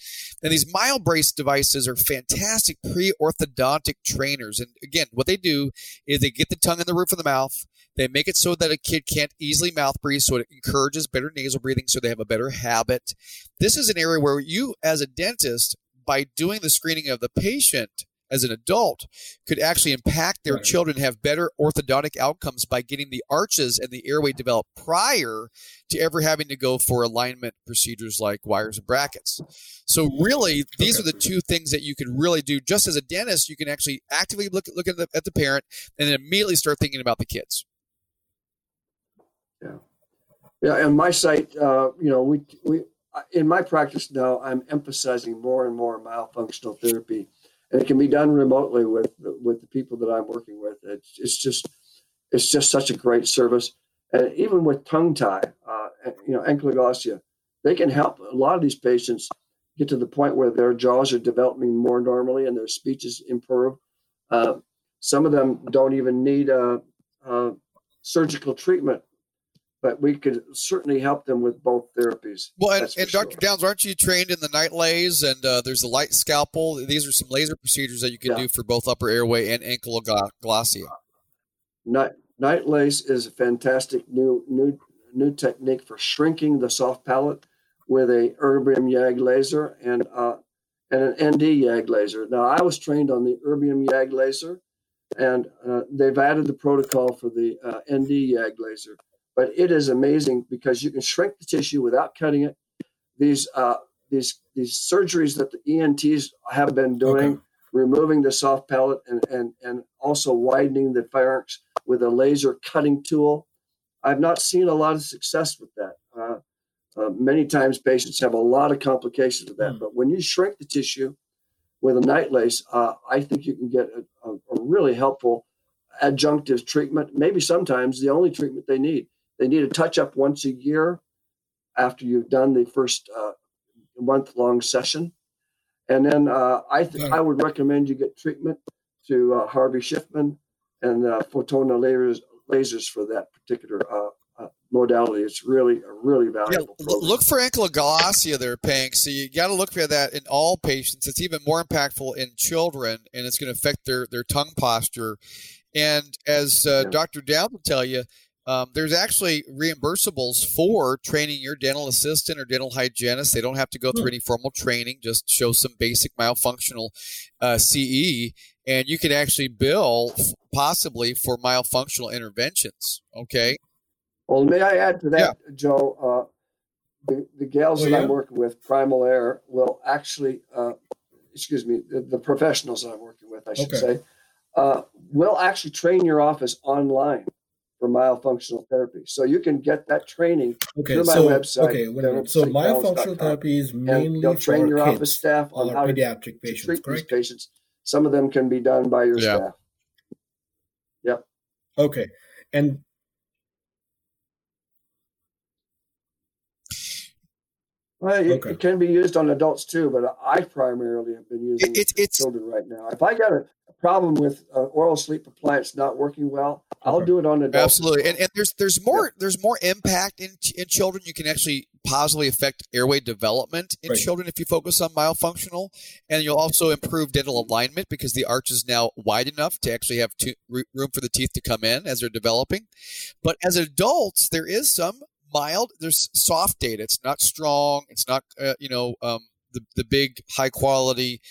And these MyoBrace devices are fantastic pre-orthodontic trainers. And again, what they do is they get the tongue in the roof of the mouth. They make it so that a kid can't easily mouth breathe, so it encourages better nasal breathing, so they have a better habit. This is an area where you, as a dentist, by doing the screening of the patient as an adult could actually impact their right. children have better orthodontic outcomes by getting the arches and the airway developed prior to ever having to go for alignment procedures like wires and brackets. So really, these okay. are the two things that you can really do. Just as a dentist, you can actually actively look, look at, the, at the parent and then immediately start thinking about the kids. Yeah. Yeah, and my site, uh, you know, we, we in my practice now, I'm emphasizing more and more myofunctional therapy, and it can be done remotely with with the people that I'm working with. It's it's just it's just such a great service, and even with tongue tie, uh, you know, ankyloglossia, they can help a lot of these patients get to the point where their jaws are developing more normally and their speech is improved. Uh, some of them don't even need a, a surgical treatment but we could certainly help them with both therapies. Well, and, and Dr. Sure. Downs, aren't you trained in the NightLase? And uh, there's a light scalpel. These are some laser procedures that you can yeah. do for both upper airway and ankylosing. Night, NightLase is a fantastic new new new technique for shrinking the soft palate with a erbium YAG laser and uh, and an ND YAG laser. Now, I was trained on the erbium YAG laser, and uh, they've added the protocol for the uh, ND YAG laser but it is amazing because you can shrink the tissue without cutting it. These uh, these these surgeries that the ENTs have been doing, okay. removing the soft palate and, and and also widening the pharynx with a laser cutting tool. I've not seen a lot of success with that. Uh, uh, many times patients have a lot of complications with that, mm. but when you shrink the tissue with a NightLase, uh, I think you can get a, a, a really helpful adjunctive treatment. Maybe sometimes the only treatment they need. They need a touch up once a year after you've done the first uh, month long session. And then uh, I th- I would recommend you get treatment to uh, Harvey Shiffman and uh, Fotona lasers, lasers for that particular uh, uh, modality. It's really a really valuable. Yeah, look for ankyloglossia there, Pank. So you got to look for that in all patients. It's even more impactful in children, and it's going to affect their their tongue posture. And as uh, yeah. Dr. Dow will tell you, um, there's actually reimbursables for training your dental assistant or dental hygienist. They don't have to go through hmm. any formal training, just show some basic myofunctional uh, CE, and you can actually bill possibly for myofunctional interventions. Okay. Well, may I add to that, yeah. Joe? Uh, the, the gals oh, that yeah? I'm working with, Primal Air, will actually, uh, excuse me, the, the, professionals that I'm working with, I should okay. say, uh, will actually train your office online for myofunctional therapy. So you can get that training okay, through my so, website. Okay, so myofunctional therapy is mainly they'll train for your kids office staff on uh, how pediatric to, patients, to treat correct? these patients. Some of them can be done by your yeah. staff. Yep. Okay, and Well, it, okay. it, can be used on adults too, but I primarily have been using it, it's, children right now. If I got a, a problem with uh, oral sleep appliance not working well, I'll do it on adults. Absolutely, and, and there's there's more yeah. there's more impact in in children. You can actually positively affect airway development in right. children if you focus on myofunctional, and you'll also improve dental alignment because the arch is now wide enough to actually have to, room for the teeth to come in as they're developing. But as adults, there is some mild. There's soft data. It's not strong. It's not uh, you know um, the the big high quality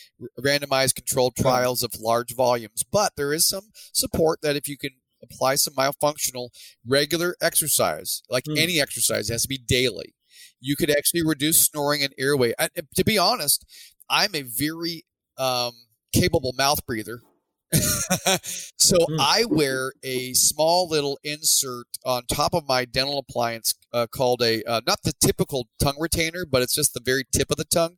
randomized controlled trials of large volumes. But there is some support that if you can apply some myofunctional regular exercise, like mm. any exercise, it has to be daily. You could actually reduce snoring and airway. I, to be honest, I'm a very um, capable mouth breather. so mm. I wear a small little insert on top of my dental appliance uh, called a uh, not the typical tongue retainer, but it's just the very tip of the tongue.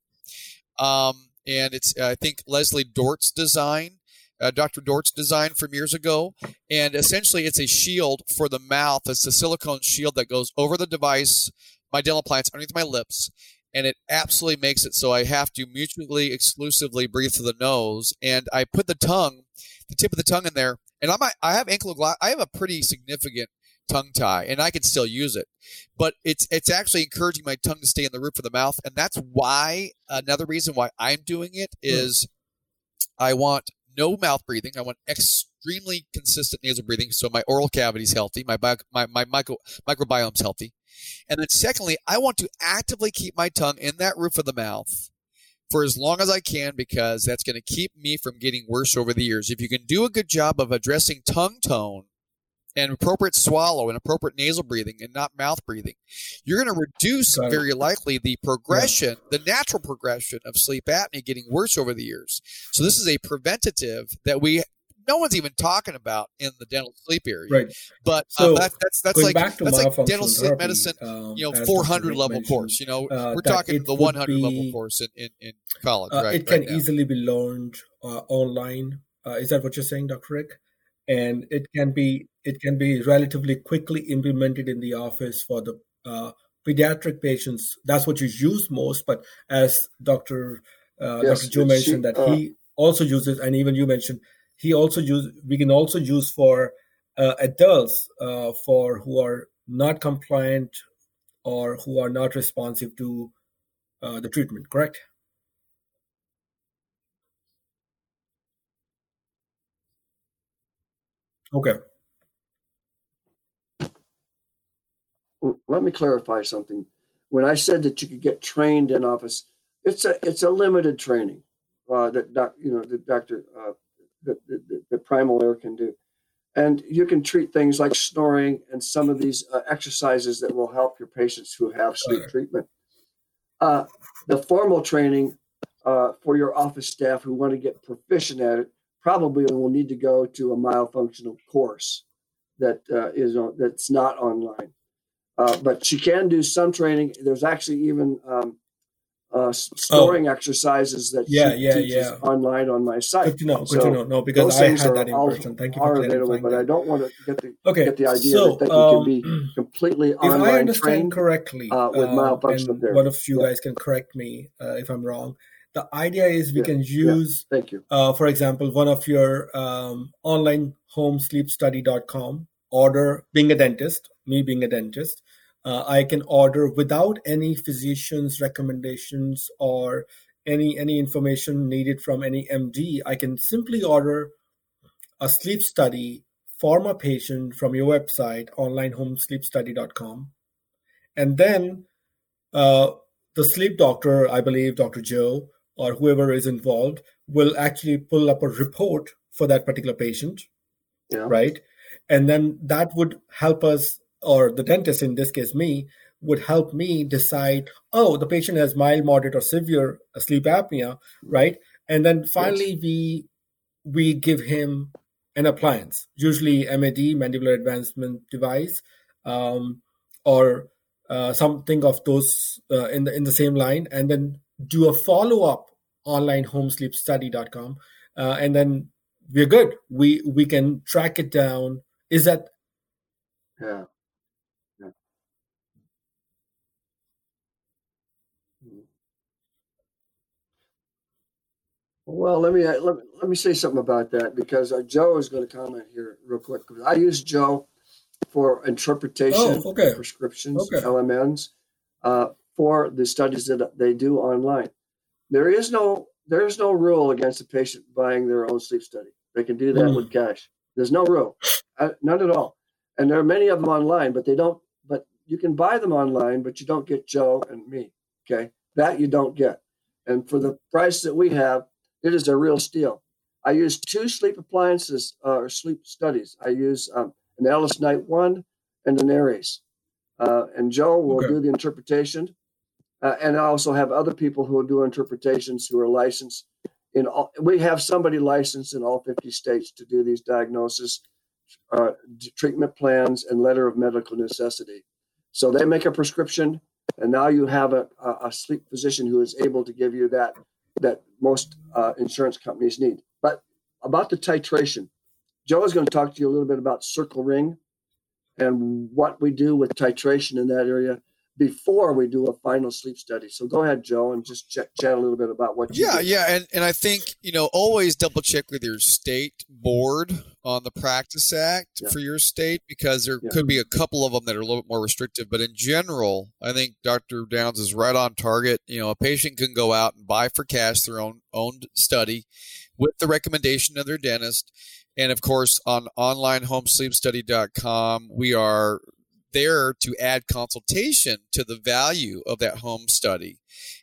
Um, and it's I think Leslie Dort's design, uh, Dr. Dort's design from years ago, and essentially it's a shield for the mouth. It's a silicone shield that goes over the device, my dental appliance underneath my lips, and it absolutely makes it so I have to mutually exclusively breathe through the nose. And I put the tongue, the tip of the tongue in there, and I might, I have ankylosing. I have a pretty significant tongue tie, and I can still use it. But it's it's actually encouraging my tongue to stay in the roof of the mouth, and that's why another reason why I'm doing it is hmm. is I want no mouth breathing. I want extremely consistent nasal breathing, so my oral cavity is healthy, my my my micro, microbiome's healthy, and then secondly, I want to actively keep my tongue in that roof of the mouth for as long as I can because that's going to keep me from getting worse over the years. If you can do a good job of addressing tongue tone and appropriate swallow and appropriate nasal breathing and not mouth breathing, you're going to reduce very likely the progression, yeah. the natural progression of sleep apnea getting worse over the years. So this is a preventative that we no one's even talking about in the dental sleep area. Right. But um, so um, that's that's that's like that's like dental sleep therapy, medicine, um, you know, 400 level course. You know, uh, we're talking the 100 be, level course in in, in college. Uh, right. It can right easily be learned uh, online. Uh, is that what you're saying, Dr. Rick? And it can be it can be relatively quickly implemented in the office for the uh, pediatric patients. That's what you use most. But as Dr. Uh, yes, Dr. Joe mentioned, she, that he also uses, and even you mentioned he also use we can also use for uh, adults uh, for who are not compliant or who are not responsive to uh, the treatment correct okay let me clarify something when i said that you could get trained in office it's a it's a limited training uh, that doc, you know the doctor uh, that, that, that primal air can do. And you can treat things like snoring and some of these uh, exercises that will help your patients who have sleep treatment. Uh, the formal training uh, for your office staff who want to get proficient at it probably will need to go to a myofunctional course that uh, is on, that's not online. Uh, but she can do some training. There's actually even um, uh, snoring oh. exercises that yeah, yeah, yeah. online on my site. Good to know. Good so to know. No, because I had that impression. Thank you for available, but that. I don't want to get the okay. get the idea so, that, that um, you can be um, completely if online I understand trained correctly uh, with and there. One of you yeah. guys can correct me uh, if I'm wrong. The idea is we yeah, can use, yeah. thank you. Uh, for example, one of your um, online homesleepstudy.com order being a dentist, me being a dentist, uh, I can order without any physician's recommendations or any any information needed from any MD. I can simply order a sleep study for my patient from your website, onlinehomesleepstudy.com, and then uh, the sleep doctor, I believe Dr. Joe or whoever is involved, will actually pull up a report for that particular patient, yeah. right? And then that would help us or the dentist, in this case me, would help me decide, oh, the patient has mild, moderate, or severe sleep apnea, right? And then finally, yes. we we give him an appliance, usually MAD, mandibular advancement device, um, or uh, something of those uh, in the in the same line, and then do a follow up online homesleepstudy.com, uh, and then we're good. We we can track it down. Is that yeah Well, let me uh, let, let me say something about that because uh, Joe is going to comment here real quick. I use Joe for interpretation oh, okay. prescriptions, okay. LMNs, uh, for the studies that they do online. There is no there is no rule against a patient buying their own sleep study. They can do that mm. with cash. There's no rule, uh, none at all. And there are many of them online, but they don't. But you can buy them online, but you don't get Joe and me. Okay, that you don't get. And for the price that we have, it is a real steal. I use two sleep appliances uh, or sleep studies. I use um, an Alice Night One and an ARES. Uh, and Joe will okay. do the interpretation. Uh, and I also have other people who will do interpretations who are licensed in all. We have somebody licensed in all 50 states to do these diagnoses, uh, treatment plans, and letter of medical necessity. So they make a prescription, and now you have a, a sleep physician who is able to give you that that most uh, insurance companies need. But about the titration, Joe is going to talk to you a little bit about circle ring and what we do with titration in that area before we do a final sleep study. So go ahead, Joe, and just chat, chat a little bit about what Yeah, do. yeah. And, and I think, you know, always double check with your state board on the Practice Act yeah. for your state because there yeah. could be a couple of them that are a little bit more restrictive. But in general, I think Dr. Downs is right on target. You know, a patient can go out and buy for cash their own own study with the recommendation of their dentist. And of course, on onlinehomesleepstudy.com, we are there to add consultation to the value of that home study.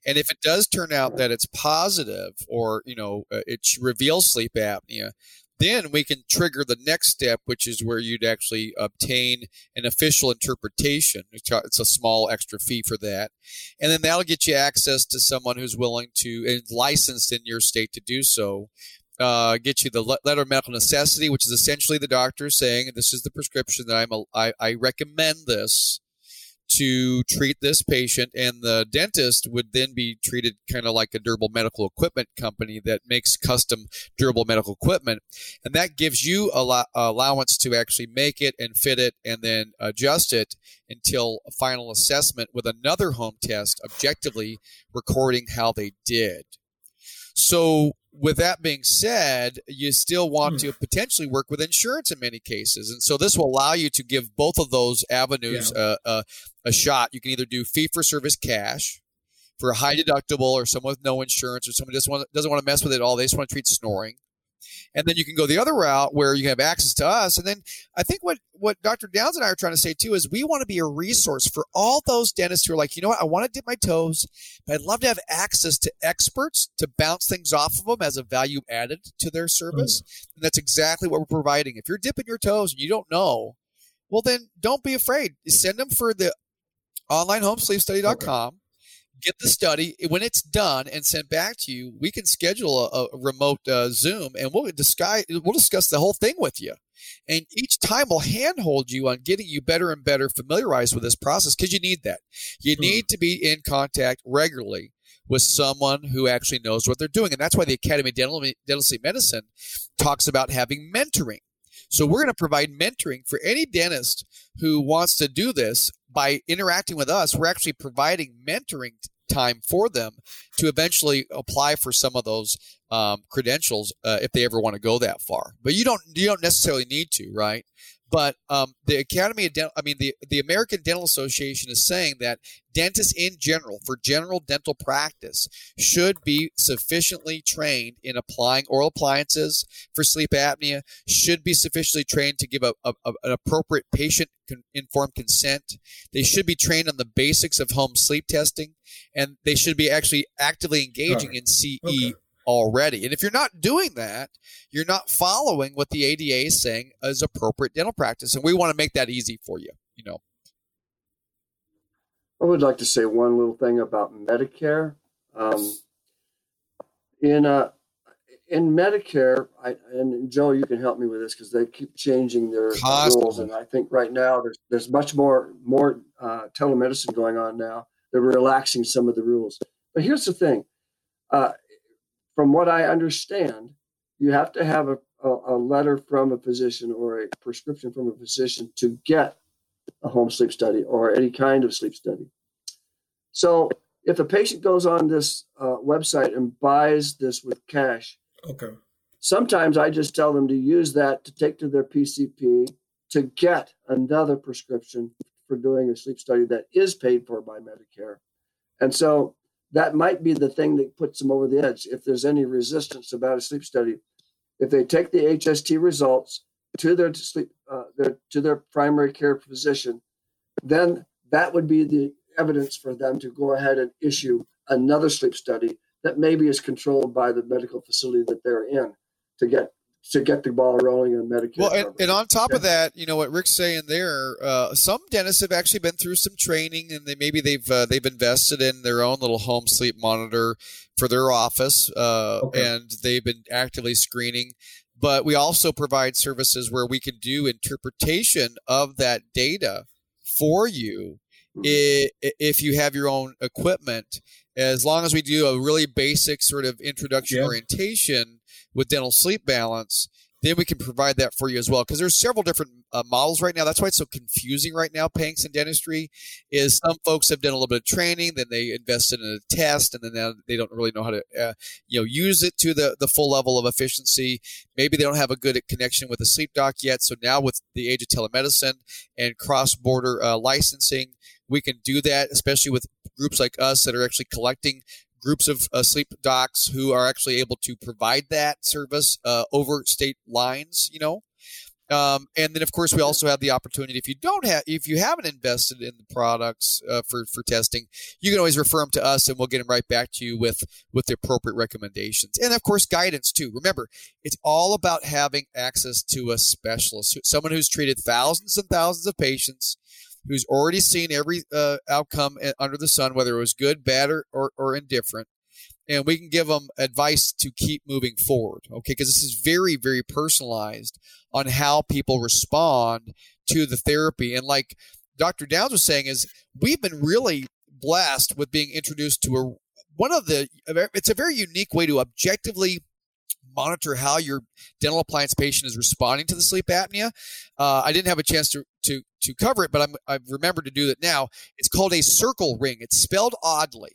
And if it does turn out that it's positive or, you know, uh, it reveals sleep apnea, then we can trigger the next step, which is where you'd actually obtain an official interpretation. It's a small extra fee for that. And then that'll get you access to someone who's willing to and licensed in your state to do so uh, get you the letter of medical necessity, which is essentially the doctor saying this is the prescription that I'm a, I, I recommend this to treat this patient, and the dentist would then be treated kind of like a durable medical equipment company that makes custom durable medical equipment, and that gives you a lo- allowance to actually make it and fit it and then adjust it until a final assessment with another home test objectively recording how they did. So with that being said, you still want mm. to potentially work with insurance in many cases, and so this will allow you to give both of those avenues yeah. uh, uh, a shot. You can either do fee for service cash for a high deductible, or someone with no insurance, or someone doesn't want doesn't want to mess with it at all. They just want to treat snoring, and then you can go the other route where you have access to us. And then I think what, what Dr. Downs and I are trying to say too is we want to be a resource for all those dentists who are like, you know what, I want to dip my toes, but I'd love to have access to experts to bounce things off of them as a value added to their service. Mm. And that's exactly what we're providing. If you're dipping your toes and you don't know, well, then don't be afraid. Send them for the online homesleepstudy.com. Okay get the study when it's done and sent back to you. We can schedule a, a remote uh, Zoom and we'll discuss we'll discuss the whole thing with you. And each time we'll handhold you on getting you better and better familiarized with this process because you need that. You hmm. need to be in contact regularly with someone who actually knows what they're doing. And that's why the Academy of Dental, Dental Sleep Medicine talks about having mentoring. So we're going to provide mentoring for any dentist who wants to do this by interacting with us. We're actually providing mentoring time for them to eventually apply for some of those um, credentials uh, if they ever want to go that far. But you don't you don't necessarily need to, right? But um, the Academy of Dental, I mean, the, the American Dental Association is saying that dentists in general, for general dental practice, should be sufficiently trained in applying oral appliances for sleep apnea, should be sufficiently trained to give a, a, an appropriate patient informed consent. They should be trained on the basics of home sleep testing, and they should be actually actively engaging right. in CE okay already. And if you're not doing that, you're not following what the ADA is saying is appropriate dental practice. And we want to make that easy for you, you know. I would like to say one little thing about Medicare. Um, in uh, in Medicare, I, and Joe, you can help me with this because they keep changing their Constantly. rules, and I think right now there's there's much more more uh, telemedicine going on now. They're relaxing some of the rules. But here's the thing: uh, from what I understand, you have to have a, a, a, letter from a physician or a prescription from a physician to get a home sleep study or any kind of sleep study. So if a patient goes on this uh, website and buys this with cash, okay. Sometimes I just tell them to use that to take to their PCP to get another prescription for doing a sleep study that is paid for by Medicare. And so that might be the thing that puts them over the edge. If there's any resistance about a sleep study, if they take the HST results to their sleep, uh, their to their primary care physician, then that would be the evidence for them to go ahead and issue another sleep study that maybe is controlled by the medical facility that they're in to get to get the ball rolling on Medicare. Well, and, and on top yeah. of that, you know what Rick's saying there. Uh, some dentists have actually been through some training, and they maybe they've uh, they've invested in their own little home sleep monitor for their office, uh, okay. and they've been actively screening. But we also provide services where we can do interpretation of that data for you mm-hmm. if you have your own equipment. As long as we do a really basic sort of introduction yeah. orientation with dental sleep balance, then we can provide that for you as well. Because there's several different uh, models right now. That's why it's so confusing right now. Paying some dentistry is some folks have done a little bit of training, then they invested in a test, and then they don't really know how to uh, you know use it to the the full level of efficiency. Maybe they don't have a good connection with a sleep doc yet. So now with the age of telemedicine and cross border uh, licensing, we can do that, especially with groups like us that are actually collecting groups of uh, sleep docs who are actually able to provide that service uh, over state lines, you know. Um, and then, of course, we also have the opportunity if you don't have, if you haven't invested in the products uh, for for testing, you can always refer them to us, and we'll get them right back to you with with the appropriate recommendations, and of course, guidance too. Remember, it's all about having access to a specialist, someone who's treated thousands and thousands of patients, who's already seen every uh, outcome under the sun, whether it was good, bad, or, or, or indifferent. and we can give them advice to keep moving forward. Okay, because this is very, very personalized on how people respond to the therapy. And like Dr. Downs was saying, is we've been really blessed with being introduced to a one of the it's a very unique way to objectively monitor how your dental appliance patient is responding to the sleep apnea. Uh, I didn't have a chance to, to, to cover it, but I'm, I've remembered to do that now. It's called a Circul ring. It's spelled oddly.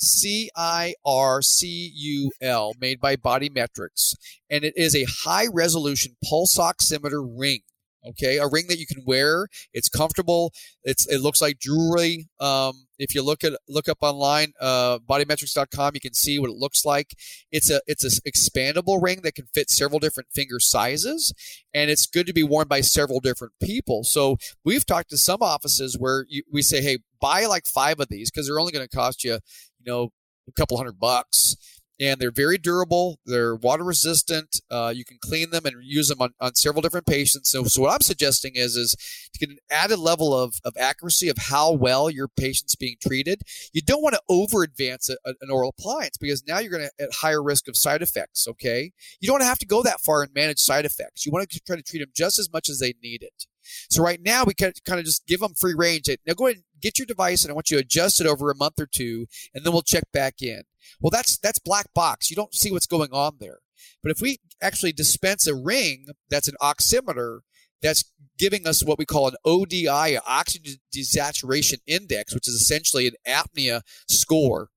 C I R C U L, made by BodiMetrics, And it is a high resolution pulse oximeter ring. Okay, a ring that you can wear. It's comfortable. It's it looks like jewelry. Um, if you look at look up online, uh, bodimetrics.com, you can see what it looks like. It's a it's an expandable ring that can fit several different finger sizes, and it's good to be worn by several different people. So we've talked to some offices where you, we say, hey, buy like five of these because they're only going to cost you, you know, a couple hundred bucks and they're very durable. They're water resistant. Uh, you can clean them and use them on, on several different patients. So, so what I'm suggesting is is to get an added level of, of accuracy of how well your patient's being treated. You don't want to over advance an oral appliance because now you're going to at higher risk of side effects. Okay, you don't have to go that far and manage side effects. You want to try to treat them just as much as they need it. So right now we can kind of just give them free range. Now go ahead and get your device and I want you to adjust it over a month or two and then we'll check back in. Well, that's that's black box. You don't see what's going on there. But if we actually dispense a ring that's an oximeter that's giving us what we call an ODI, oxygen desaturation index, which is essentially an apnea score.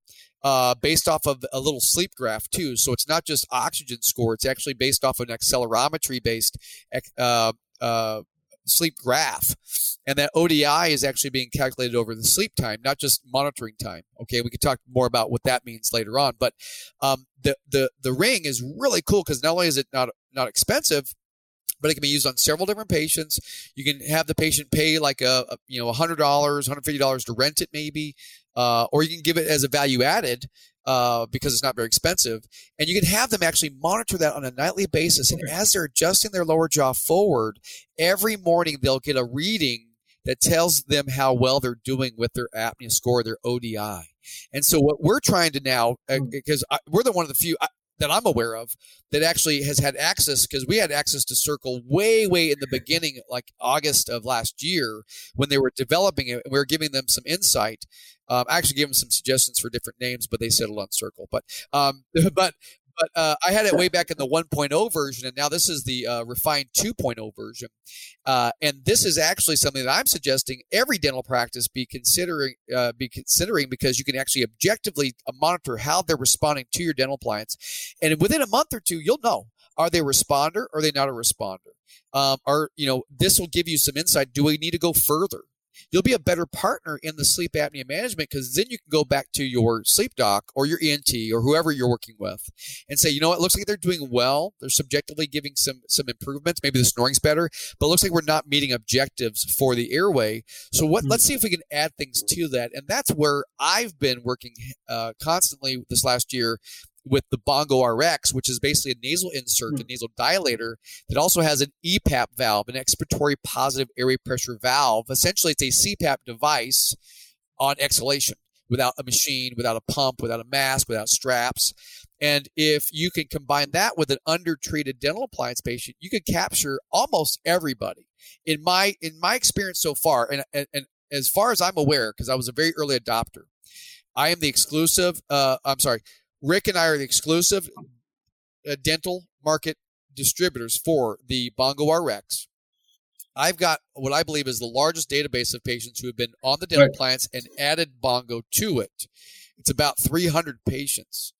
Uh, based off of a little sleep graph too. So it's not just oxygen score; it's actually based off of an accelerometry based uh, uh, sleep graph. And that ODI is actually being calculated over the sleep time, not just monitoring time. Okay, we can talk more about what that means later on. But um, the the the ring is really cool because not only is it not not expensive, but it can be used on several different patients. You can have the patient pay like a, a you know hundred dollars, hundred fifty dollars to rent it, maybe, uh, or you can give it as a value added uh, because it's not very expensive. And you can have them actually monitor that on a nightly basis. And as they're adjusting their lower jaw forward, every morning they'll get a reading that tells them how well they're doing with their apnea score, their ODI. And so what we're trying to now, uh, hmm. because we're the one of the few, that I'm aware of that actually has had access because we had access to Circul way, way in the beginning, like August of last year when they were developing it. And we were giving them some insight. Um, I actually gave them some suggestions for different names, but they settled on Circul. But um, but but uh, I had it way back in the 1.0 version, and now this is the uh, refined 2.0 version. Uh, and this is actually something that I'm suggesting every dental practice be considering uh, be considering because you can actually objectively uh, monitor how they're responding to your dental appliance, and within a month or two, you'll know are they a responder or are they not a responder. Um, or you know this will give you some insight. Do we need to go further? You'll be a better partner in the sleep apnea management because then you can go back to your sleep doc or your ENT or whoever you're working with and say, you know, it looks like they're doing well. They're subjectively giving some some improvements. Maybe the snoring's better, but it looks like we're not meeting objectives for the airway. So what? Mm-hmm. Let's see if we can add things to that, and that's where I've been working uh, constantly this last year with the Bongo RX, which is basically a nasal insert, a hmm. nasal dilator that also has an EPAP valve, an expiratory positive airway pressure valve. Essentially, it's a CPAP device on exhalation without a machine, without a pump, without a mask, without straps. And if you can combine that with an undertreated dental appliance patient, you could capture almost everybody. In my in my experience so far, and, and, and as far as I'm aware, because I was a very early adopter, I am the exclusive. Uh, I'm sorry. Rick and I are the exclusive uh, dental market distributors for the Bongo RX. I've got what I believe is the largest database of patients who have been on the dental right. plans and added Bongo to it. It's about 300 patients.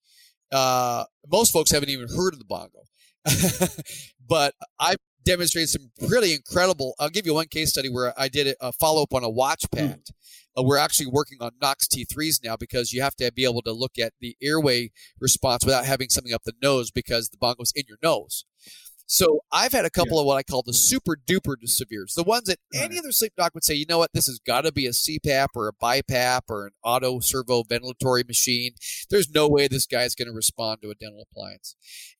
Uh, most folks haven't even heard of the Bongo, but I've demonstrated some really incredible. I'll give you one case study where I did a follow up on a watch hmm. pad. Mm. Uh, we're actually working on Nox T3s now because you have to be able to look at the airway response without having something up the nose because the bongo's in your nose. So I've had a couple yeah. of what I call the super duper severes, the ones that any other sleep doc would say, you know what, this has got to be a CPAP or a BiPAP or an auto servo ventilatory machine. There's no way this guy's going to respond to a dental appliance.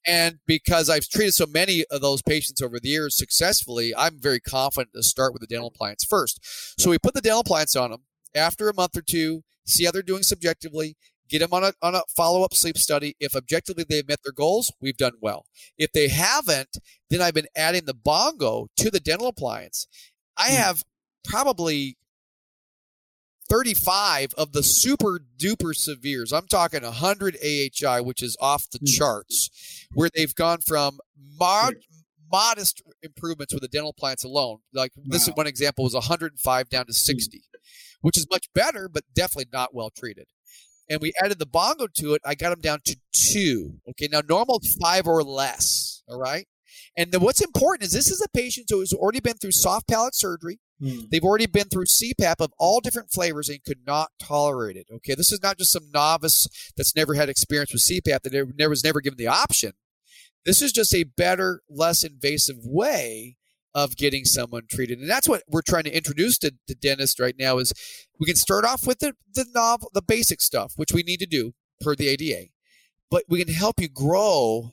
And because I've treated so many of those patients over the years successfully, I'm very confident to start with the dental appliance first. So we put the dental appliance on them after a month or two, see how they're doing subjectively, get them on a, on a follow up sleep study. If objectively they've met their goals, we've done well. If they haven't, then I've been adding the bongo to the dental appliance. I hmm. have probably 35 of the super duper severes. I'm talking 100 AHI, which is off the hmm. charts, where they've gone from mod, modest improvements with the dental appliance alone. Like wow. this one example was 105 down to hmm. 60, which is much better, but definitely not well treated. And we added the bongo to it. I got them down to two. Okay, now normal five or less. All right. And then what's important is this is a patient who has already been through soft palate surgery. Mm. They've already been through CPAP of all different flavors and could not tolerate it. Okay, this is not just some novice that's never had experience with CPAP that never was never given the option. This is just a better, less invasive way of getting someone treated, and that's what we're trying to introduce to the dentist right now. Is we can start off with the the novel, the basic stuff, which we need to do per the ADA, but we can help you grow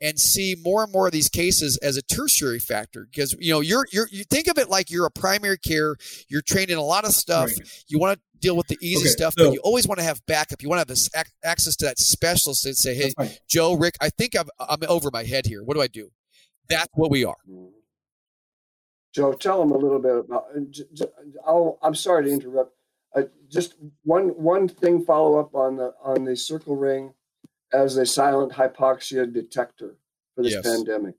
and see more and more of these cases as a tertiary factor. Because you know you're you're you think of it like you're a primary care you're trained in a lot of stuff. Right. you want to deal with the easy okay, stuff so, but you always want to have backup. You want to have this ac- access to that specialist and say hey joe rick i think I'm, I'm over my head here. What do i do? That's what we are mm. Joe tell them a little bit about I'll, i'm sorry to interrupt uh, just one one thing follow up on the on the Circul ring as a silent hypoxia detector for this yes. pandemic.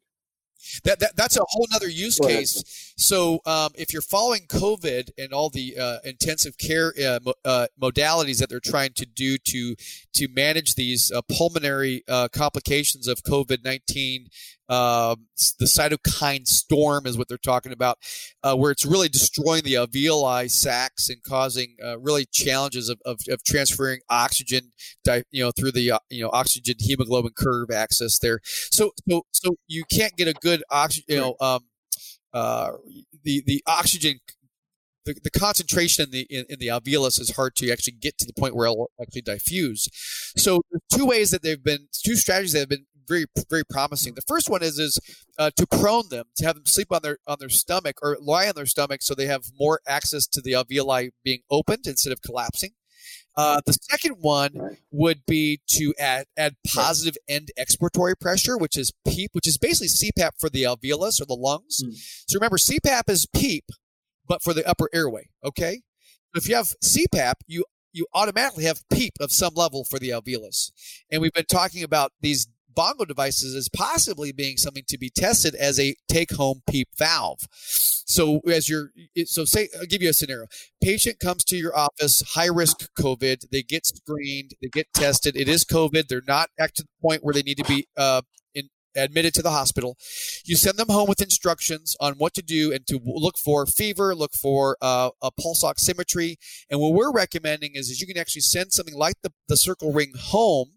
That, that, that's a whole other use case. So um, if you're following COVID and all the uh, intensive care uh, uh, modalities that they're trying to do to to manage these uh, pulmonary uh, complications of COVID nineteen um, the cytokine storm is what they're talking about, uh, where it's really destroying the alveoli sacs and causing uh, really challenges of, of, of, transferring oxygen, you know, through the uh, you know oxygen hemoglobin curve axis there. So so so you can't get a good oxygen, you know, um, uh, the the oxygen the, the concentration in the in, in, the alveolus is hard to actually get to the point where it'll actually diffuse. So two ways that they've been two strategies that have been very very promising. The first one is is uh, to prone them to have them sleep on their on their stomach or lie on their stomach so they have more access to the alveoli being opened instead of collapsing. Uh, the second one would be to add add positive end expiratory pressure, which is PEEP, which is basically CPAP for the alveolus or the lungs. Mm. So remember, CPAP is PEEP, but for the upper airway. Okay, if you have CPAP, you you automatically have PEEP of some level for the alveolus. And we've been talking about these bongo devices as possibly being something to be tested as a take home PEEP valve. So as you're, so say, I'll give you a scenario. Patient comes to your office, high risk COVID. They get screened, they get tested. It is COVID. They're not at the point where they need to be uh, in, admitted to the hospital. You send them home with instructions on what to do and to look for fever, look for uh, a pulse oximetry. And what we're recommending is, is you can actually send something like the, the Circul ring home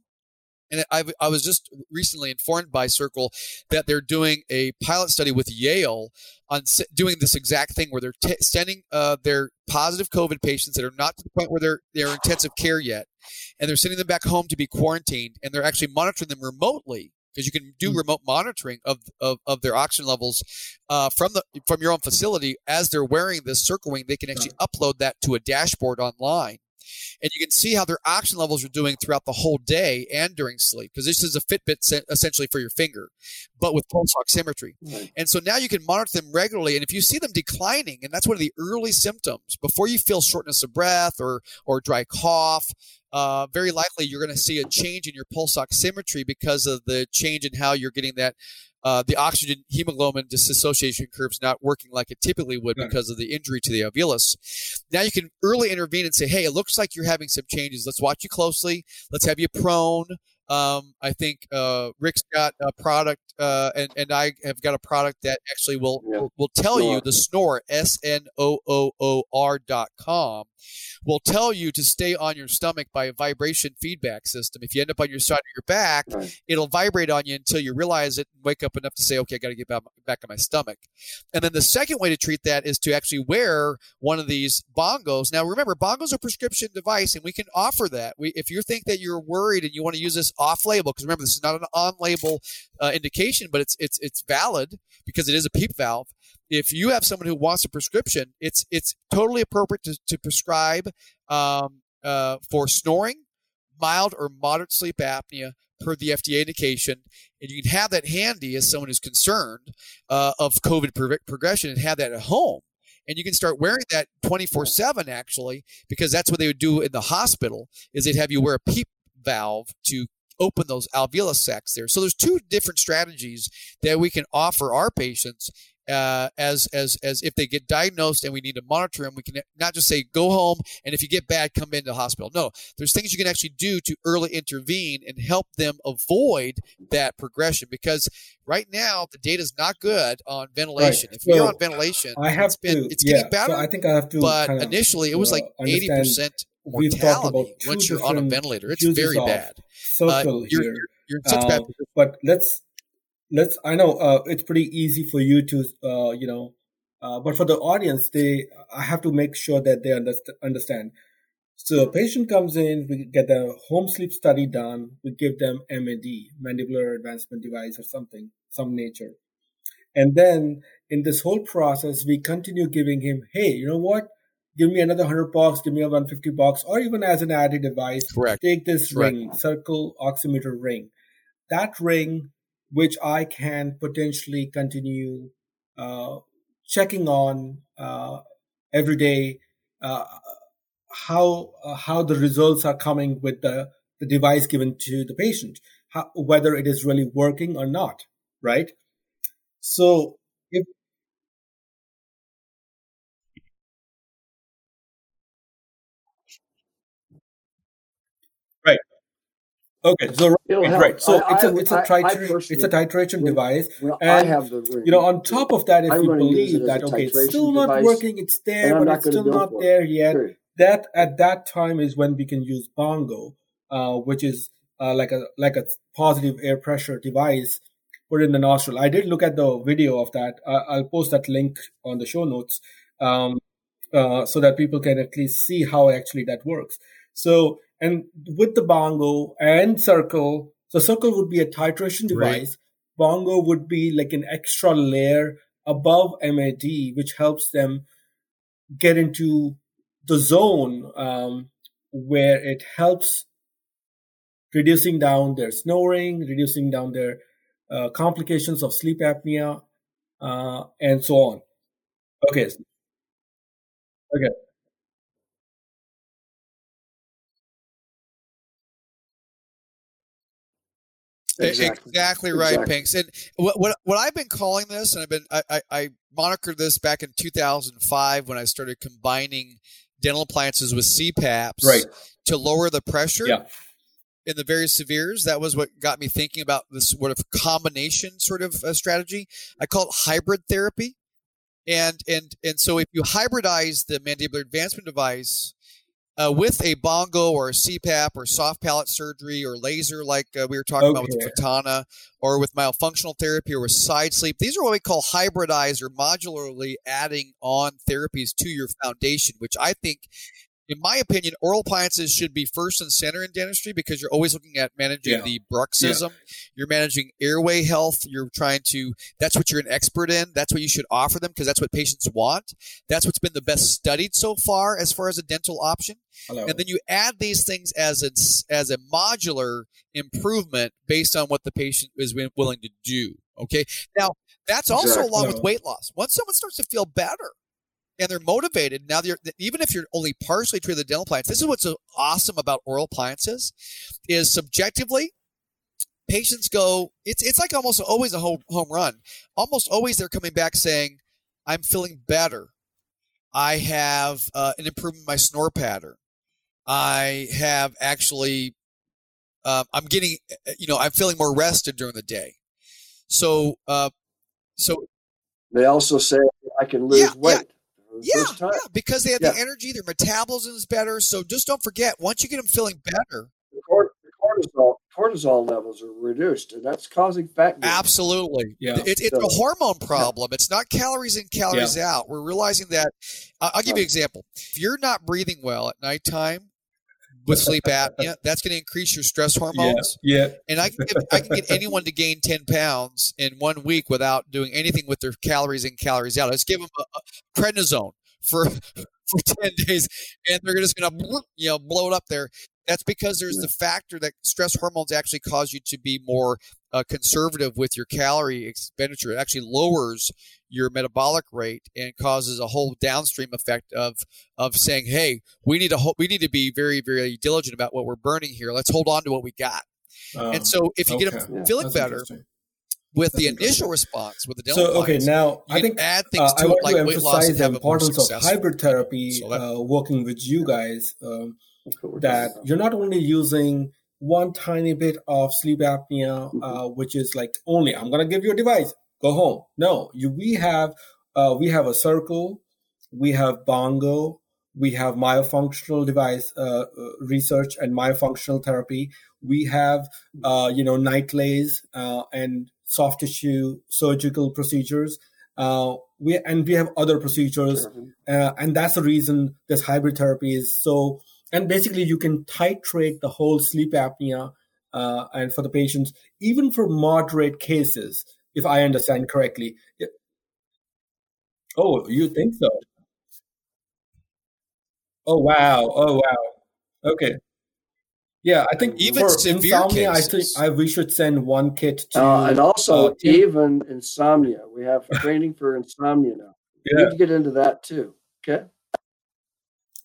and I, I was just recently informed by Circul that they're doing a pilot study with Yale on doing this exact thing where they're t- sending uh, their positive COVID patients that are not to the point where they're they're intensive care yet, and they're sending them back home to be quarantined, and they're actually monitoring them remotely because you can do mm. remote monitoring of, of, of their oxygen levels uh, from the from your own facility as they're wearing this Circul ring. They can actually upload that to a dashboard online and you can see how their oxygen levels are doing throughout the whole day and during sleep because this is a Fitbit essentially for your finger, but with pulse oximetry. Right. And so now you can monitor them regularly, and if you see them declining, and that's one of the early symptoms before you feel shortness of breath or or dry cough. Uh, very likely you're going to see a change in your pulse oximetry because of the change in how you're getting that uh, the oxygen hemoglobin dissociation curves not working like it typically would because of the injury to the alveolus. Now you can early intervene and say, hey, it looks like you're having some changes. Let's watch you closely. Let's have you prone. Um, I think uh, Rick's got a product, uh, and and I have got a product that actually will yeah. will, will, tell snore. you the Snoor s n o o o r dot com will tell you to stay on your stomach by a vibration feedback system. If you end up on your side of your back, right. it'll vibrate on you until you realize it and wake up enough to say, okay, I got to get back, back on my stomach. And then the second way to treat that is to actually wear one of these bongos. Now, remember, bongos are a prescription device, and we can offer that. We, if you think that you're worried and you want to use this off label, because remember, this is not an on label uh, indication, but it's, it's, it's valid because it is a PEEP valve if you have someone who wants a prescription, it's it's totally appropriate to, to prescribe um, uh, for snoring, mild or moderate sleep apnea per the FDA indication, and you can have that handy as someone who's concerned uh, of COVID pro- progression and have that at home. And you can start wearing that 24 7 actually, because that's what they would do in the hospital is they'd have you wear a PEEP valve to open those alveolus sacs there. So there's two different strategies that we can offer our patients uh, as as as if they get diagnosed and we need to monitor them, we can not just say go home and if you get bad, come into the hospital. No, there's things you can actually do to early intervene and help them avoid that progression because right now the data is not good on ventilation. Right. If so you're on ventilation, I have it's been to, it's yeah. getting better. So I think I have to. But initially, it was like uh, eighty percent mortality once you're on a ventilator. It's very bad. Circle uh, you're, here. You're, you're in such uh, But let's let's i know uh, it's pretty easy for you to uh, you know uh, but for the audience they i have to make sure that they understand so a patient comes in we get a home sleep study done we give them mad mandibular advancement device or something some nature and then in this whole process we continue giving him hey you know what give me another 100 bucks give me a 150 bucks or even as an added device Correct. take this Correct. ring Circul oximeter ring that ring which I can potentially continue uh, checking on uh, every day uh, how uh, how the results are coming with the, the device given to the patient, how, whether it is really working or not, right? So if right Okay, so right, right. So I, it's a it's a titration it's a titration device, well, and I have the you know on top of that, if I'm you believe that okay, it's still not device, working, it's there, but it's still not there yet. Period. That at that time is when we can use Bongo, uh, which is uh, like a like a positive air pressure device put in the nostril. I did look at the video of that. I'll post that link on the show notes um, uh, so that people can at least see how actually that works. So and with the bongo and Circul, so Circul would be a titration device. Right. Bongo would be like an extra layer above MAD, which helps them get into the zone um, where it helps reducing down their snoring, reducing down their uh, complications of sleep apnea, uh, and so on. Okay. Okay. Exactly, exactly right, exactly. Pinks. And what, what, what I've been calling this, and I've been I, I, I monikered this back in 2005 when I started combining dental appliances with CPAPs right. to lower the pressure. Yeah. In the very severes, that was what got me thinking about this sort of combination sort of uh, strategy. I call it hybrid therapy, and and and so if you hybridize the mandibular advancement device uh, with a bongo or a CPAP or soft palate surgery or laser, like uh, we were talking okay. about with the Fotona, or with myofunctional therapy or with side sleep. These are what we call hybridized or modularly adding on therapies to your foundation, which I think in my opinion, oral appliances should be first and center in dentistry because you're always looking at managing yeah. the bruxism. Yeah. You're managing airway health. You're trying to, that's what you're an expert in. That's what you should offer them because that's what patients want. That's what's been the best studied so far as far as a dental option. Hello. And then you add these things as a, as a modular improvement based on what the patient is willing to do. Okay. Now, that's also along with weight loss. Once someone starts to feel better, and they're motivated. Now, they're, even if you're only partially treated the dental appliance, this is what's so awesome about oral appliances is subjectively, patients go, it's, it's like almost always a home, home run. Almost always they're coming back saying, I'm feeling better. I have uh, an improvement in my snore pattern. I have actually, uh, I'm getting, you know, I'm feeling more rested during the day. So, uh, so they also say I can lose yeah, weight. Yeah yeah, yeah, because they have yeah. the energy, their metabolism is better. So just don't forget, once you get them feeling better, the cortisol cortisol levels are reduced, and that's causing fat. Gain. Absolutely, yeah. It, it's so, a hormone problem. Yeah. It's not calories in, calories yeah. out. We're realizing that. I'll give you an example. If you're not breathing well at nighttime, with sleep apnea. That's going to increase your stress hormones. Yeah. yeah. And I can, give, I can get anyone to gain 10 pounds in one week without doing anything with their calories in, calories out. Let's give them a, a prednisone for, for 10 days and they're just going to, you know, blow it up there. That's because there's the factor that stress hormones actually cause you to be more uh, conservative with your calorie expenditure. It actually lowers your metabolic rate and causes a whole downstream effect of of saying, "Hey, we need to ho- we need to be very very diligent about what we're burning here. Let's hold on to what we got." Um, and so, if you okay. get them feeling better with That's the initial response with the dental so okay now I think add things uh, to I want it, like to emphasize the importance of hybrid therapy so that, uh, working with you guys. Um, that you're not only using one tiny bit of sleep apnea, mm-hmm. uh, which is like only I'm gonna give you a device, go home. No, you we have uh, we have a Circul, we have bongo, we have myofunctional device uh, uh research and myofunctional therapy. We have uh, you know NightLase uh, and soft tissue surgical procedures. we and we have other procedures, and that's the reason this hybrid therapy is so and basically you can titrate the whole sleep apnea uh, and for the patients even for moderate cases if i understand correctly. Oh you think so? Oh wow. Oh wow. Okay. Yeah i think even for insomnia cases. i think I, we should send one kit to uh, and also uh, even insomnia. We have training for insomnia now. Yeah. we need to get into that too. Okay?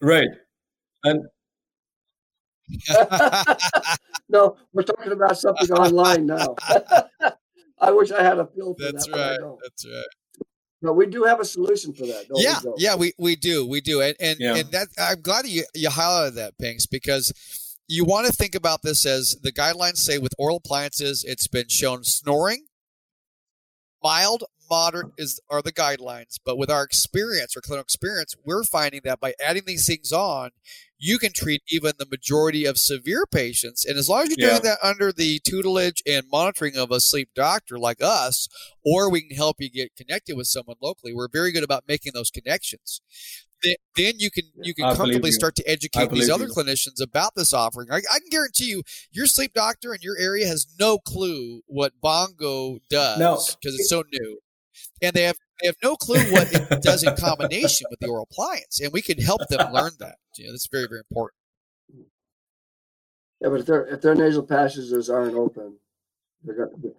Right. And no, we're talking about something online now. I wish I had a pill for That's that. Right. That's right. But we do have a solution for that. yeah, we yeah, we, we do, we do, and and, yeah. and that I'm glad you you highlighted that, Pinks, because you want to think about this as the guidelines say with oral appliances, it's been shown snoring, mild, moderate is are the guidelines, but with our experience, our clinical experience, we're finding that by adding these things on, you can treat even the majority of severe patients. And as long as you're yeah. doing that under the tutelage and monitoring of a sleep doctor like us, or we can help you get connected with someone locally, we're very good about making those connections. Then, you can you can I comfortably start to educate these other you. clinicians about this offering. I, I, can guarantee you, your sleep doctor in your area has no clue what Bongo does because no. it's so new and they have they have no clue what it does in combination with the oral appliance, and we can help them learn that. You know, that's very very important. Yeah, but if their if their nasal passages aren't open, they're going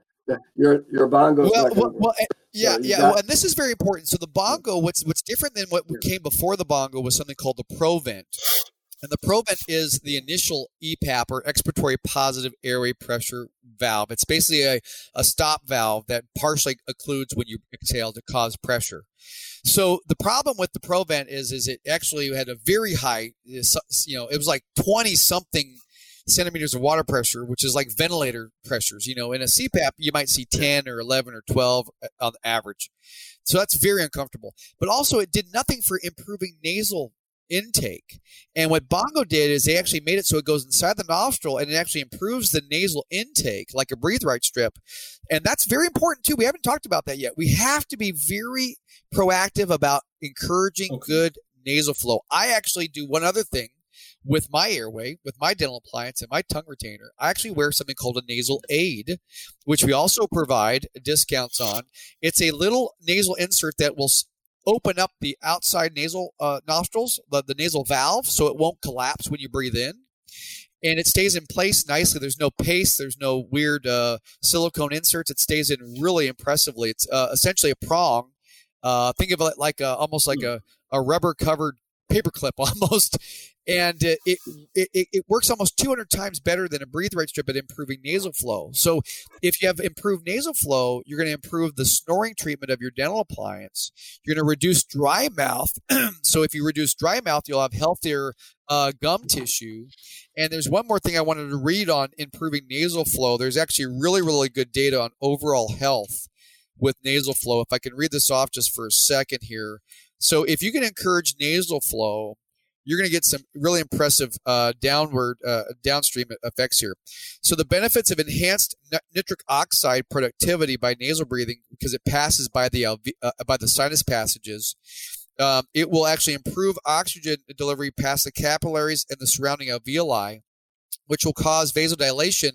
your your bongo. Well, well, well eh, yeah, so yeah, got, well, and this is very important. So the bongo, what's what's different than what came before the bongo was something called the Provent, and the Provent is the initial EPAP or expiratory positive airway pressure valve. It's basically a, a stop valve that partially occludes when you exhale to cause pressure. So the problem with the Provent is, is it actually had a very high, eh, you know, it was like 20 something centimeters of water pressure, which is like ventilator pressures. You know, in a CPAP, you might see 10 or 11 or 12 uh, on average. So that's very uncomfortable. But also, it did nothing for improving nasal intake. And what Bongo did is they actually made it so it goes inside the nostril and it actually improves the nasal intake like a breathe right strip. And that's very important too. We haven't talked about that yet. We have to be very proactive about encouraging okay. good nasal flow. I actually do one other thing with my airway, with my dental appliance and my tongue retainer, I actually wear something called a nasal aid, which we also provide discounts on. It's a little nasal insert that will open up the outside nasal uh, nostrils, the, the nasal valve, so it won't collapse when you breathe in. And it stays in place nicely. There's no paste. There's no weird uh, silicone inserts. It stays in really impressively. It's uh, essentially a prong. Uh, think of it like a, almost like a, a rubber covered paperclip almost and it, it, it, works almost 200 times better than a breathe right strip at improving nasal flow. So if you have improved nasal flow, you're going to improve the snoring treatment of your dental appliance. You're going to reduce dry mouth. so if you reduce dry mouth, you'll have healthier uh, gum tissue. And there's one more thing I wanted to read on improving nasal flow. There's actually really, really good data on overall health with nasal flow. If I can read this off just for a second here. So if you can encourage nasal flow, you're going to get some really impressive uh, downward uh, downstream effects here. So the benefits of enhanced nitric oxide productivity by nasal breathing because it passes by the uh, by the sinus passages. Um, it will actually improve oxygen delivery past the capillaries and the surrounding alveoli, which will cause vasodilation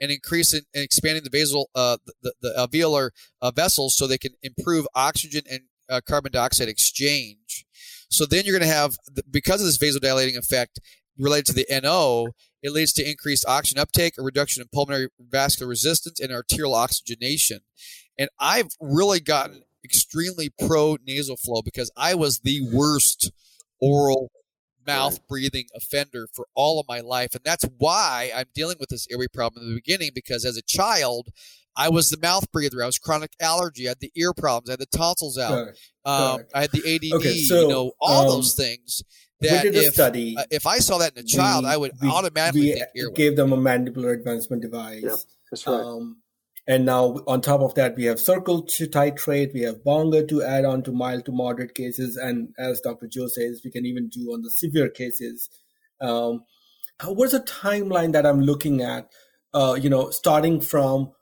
and increase in, in expanding the vasal uh, the, the, alveolar uh, vessels so they can improve oxygen and uh, carbon dioxide exchange. So then you're going to have, because of this vasodilating effect related to the NO, It leads to increased oxygen uptake, a reduction in pulmonary vascular resistance, and arterial oxygenation. And I've really gotten extremely pro nasal flow because I was the worst oral mouth breathing offender for all of my life. And that's why I'm dealing with this airway problem in the beginning because as a child, I was the mouth breather. I was chronic allergy. I had the ear problems. I had the tonsils out. Um, I had the ADD. Okay, so, you know, all um, those things. That we did if, a study. Uh, if I saw that in a child, we, I would we, automatically we think gave them a mandibular advancement device. Yeah, that's right. Um, and now on top of that, we have Circul to titrate, we have bongo to add on to mild to moderate cases, and as Dr. Joe says, we can even do on the severe cases. Um, what's the timeline that I'm looking at? Uh, you know, starting from,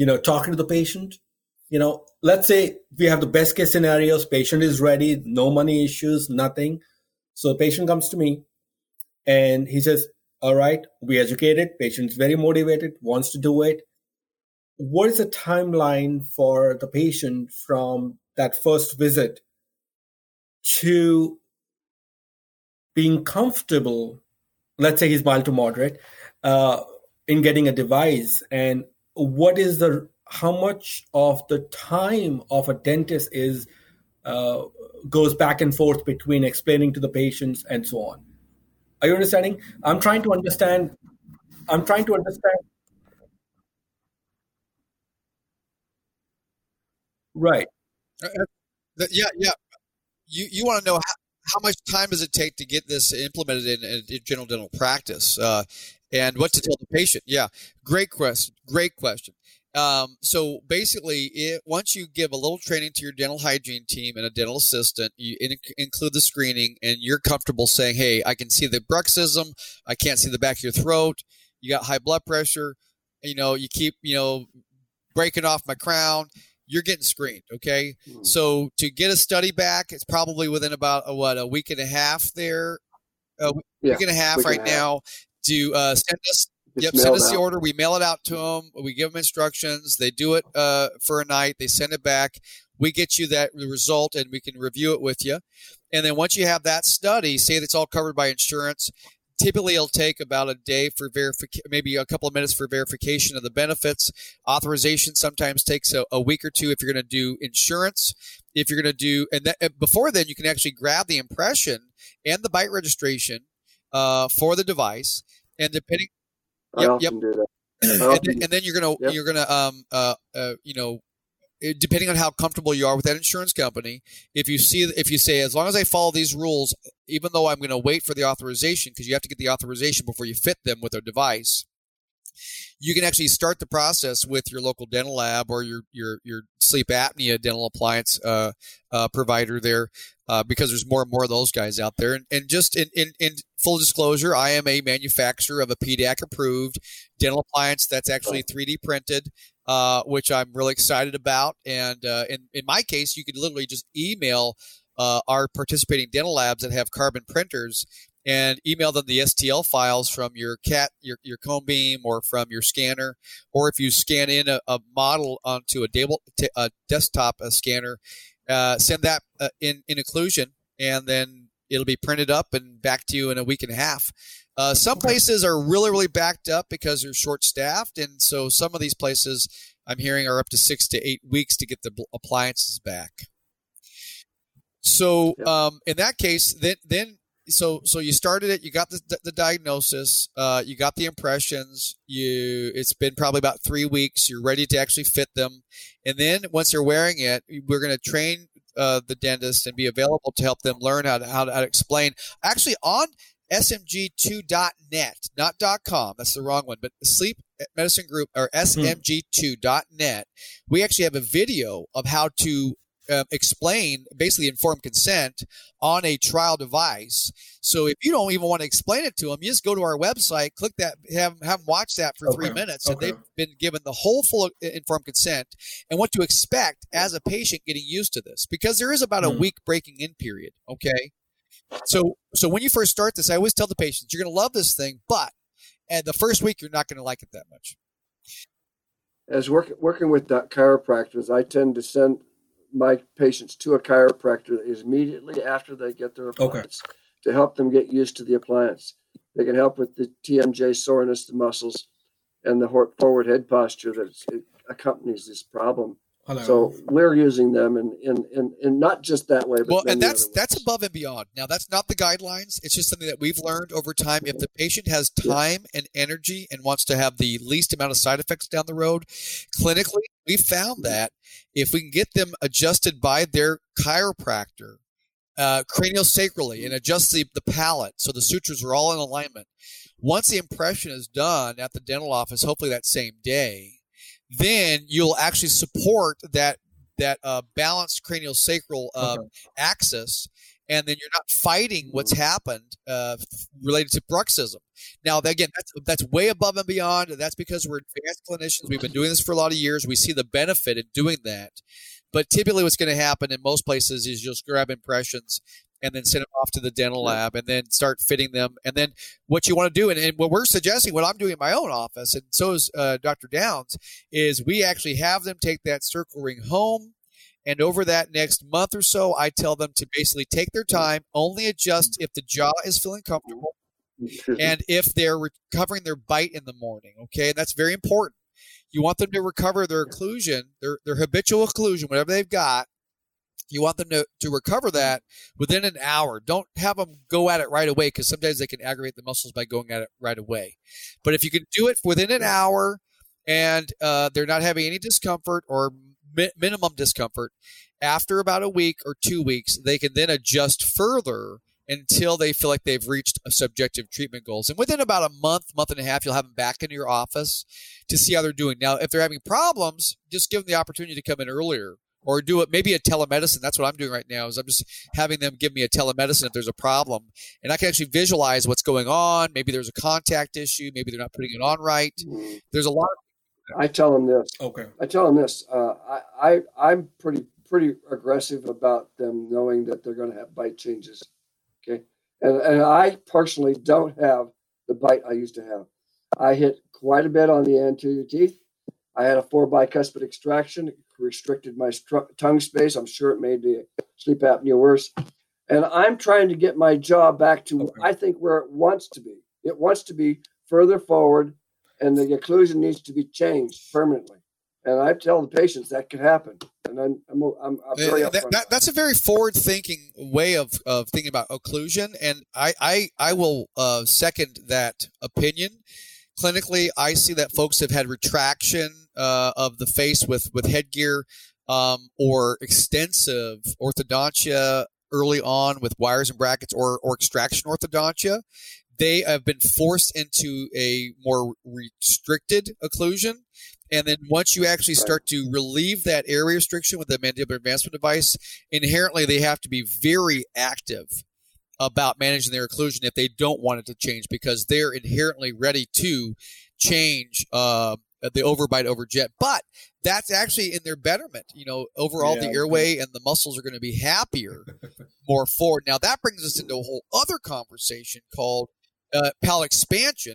you know, talking to the patient. You know, let's say we have the best case scenarios. Patient is ready, no money issues, nothing. So the patient comes to me, and he says, "All right, we educated. Patient's very motivated, wants to do it." what is the timeline for the patient from that first visit to being comfortable let's say he's mild to moderate uh, in getting a device and what is the how much of the time of a dentist is uh, goes back and forth between explaining to the patients and so on are you understanding i'm trying to understand i'm trying to understand Right. Uh, uh yeah, yeah. You you want to know how, how much time does it take to get this implemented in, in general dental practice, uh, and what to tell the patient? Yeah, great question. Great question. Um, so basically, it, once you give a little training to your dental hygiene team and a dental assistant, you in, include the screening, and you're comfortable saying, "Hey, I can see the bruxism. I can't see the back of your throat. You got high blood pressure. You know, you keep you know breaking off my crown." you're getting screened. Okay. Mm-hmm. So to get a study back, it's probably within about a, what, a week and a half there, a yeah, week and a half right now half. To uh, send us. It's yep, send us out. the order. We mail it out to them. We give them instructions. They do it uh, for a night. They send it back. We get you that result, and we can review it with you. And then once you have that study, say that's all covered by insurance, typically it'll take about a day for verification, maybe a couple of minutes for verification of the benefits. Authorization sometimes takes a, a week or two if you're going to do insurance. If you're going to do, and that, before then, you can actually grab the impression and the bite registration uh, for the device, and depending. I yep, yep. and, then, and, then, you're gonna yep. you're gonna um uh, uh you know depending on how comfortable you are with that insurance company, if you see if you say as long as I follow these rules, even though I'm going to wait for the authorization because you have to get the authorization before you fit them with a device, you can actually start the process with your local dental lab or your your your sleep apnea dental appliance uh, uh, provider there, uh, because there's more and more of those guys out there. And, and just in, in, in full disclosure, I am a manufacturer of a PDAC approved dental appliance that's actually 3D printed uh, which I'm really excited about. And uh, in, in my case, you could literally just email uh, our participating dental labs that have carbon printers and email them the STL files from your cat, your, your cone beam, or from your scanner, or if you scan in a, a model onto a, table, a desktop a scanner, uh, send that uh, in in occlusion, and then it'll be printed up and back to you in a week and a half. Uh, some places are really, really backed up because they're short staffed. And so some of these places I'm hearing are up to six to eight weeks to get the appliances back. So um, in that case, then, then so so you started it you got the, the diagnosis uh, you got the impressions you it's been probably about three weeks you're ready to actually fit them and then once they're wearing it we're going to train uh, the dentist and be available to help them learn how to, how to, how to explain actually on smg2.net, not .com. That's the wrong one, but Sleep Medicine Group or smg2.net. We actually have a video of how to um, explain basically informed consent on a trial device. So if you don't even want to explain it to them, you just go to our website, click that, have, have them watch that for okay. three minutes, okay. and they've been given the whole full informed consent and what to expect as a patient getting used to this because there is about mm-hmm. a week breaking in period. Okay. So, so when you first start this, I always tell the patients, you're going to love this thing, but and the first week you're not going to like it that much. As work, working with chiropractors, I tend to send my patients to a chiropractor is immediately after they get their appliance okay. to help them get used to the appliance. They can help with the TMJ soreness, the muscles, and the forward head posture that accompanies this problem. Hello. So we're using them in, in, in, in not just that way, well, and that's that's above and beyond. Now that's not the guidelines. It's just something that we've learned over time. If the patient has time and energy and wants to have the least amount of side effects down the road, clinically, we found that if we can get them adjusted by their chiropractor, uh, craniosacrally, and adjust the, the palate so the sutures are all in alignment. Once the impression is done at the dental office, hopefully that same day, then you'll actually support that that uh, balanced cranial sacral uh, okay. axis and then you're not fighting what's happened uh, related to bruxism. Now, again, that's that's way above and beyond. That's because we're advanced clinicians. We've been doing this for a lot of years. We see the benefit in doing that. But typically, what's going to happen in most places is you'll just grab impressions and then send them off to the dental lab and then start fitting them. And then what you want to do, and, and what we're suggesting, what I'm doing in my own office, and so is uh, Dr. Downs, is we actually have them take that Circul ring home. And over that next month or so, I tell them to basically take their time, only adjust if the jaw is feeling comfortable and if they're recovering their bite in the morning. Okay. And that's very important. You want them to recover their occlusion, their, their habitual occlusion, whatever they've got, you want them to, to recover that within an hour. Don't have them go at it right away because sometimes they can aggravate the muscles by going at it right away. But if you can do it within an hour and uh, they're not having any discomfort or mi- minimum discomfort, after about a week or two weeks, they can then adjust further until they feel like they've reached a subjective treatment goals. And within about a month, month and a half, you'll have them back in your office to see how they're doing. Now, if they're having problems, just give them the opportunity to come in earlier or do it maybe a telemedicine. That's what I'm doing right now. Is I'm just having them give me a telemedicine if there's a problem, and I can actually visualize what's going on. Maybe there's a contact issue. Maybe they're not putting it on right. There's a lot. Of- I tell them this. Okay. I tell them this. Uh, I, I I'm pretty pretty aggressive about them knowing that they're going to have bite changes. Okay, and and I personally don't have the bite I used to have. I hit quite a bit on the anterior teeth. I had a four bicuspid extraction restricted my tongue space. I'm sure it made the sleep apnea worse. And I'm trying to get my jaw back to, okay. I think, where it wants to be. It wants to be further forward, and the occlusion needs to be changed permanently. And I tell the patients that could happen. And I'm, I'm, I'm, I'm very that, that, that's a very forward-thinking way of, of thinking about occlusion, and I I, I will uh, second that opinion clinically, I see that folks have had retraction uh, of the face with with headgear um, or extensive orthodontia early on with wires and brackets or or extraction orthodontia. They have been forced into a more restricted occlusion. And then once you actually start to relieve that area restriction with the mandibular advancement device, inherently they have to be very active about managing their occlusion if they don't want it to change because they're inherently ready to change uh, the overbite over jet. But that's actually in their betterment. You know, overall, yeah, the airway and the muscles are going to be happier more forward. Now, that brings us into a whole other conversation called uh, palate expansion.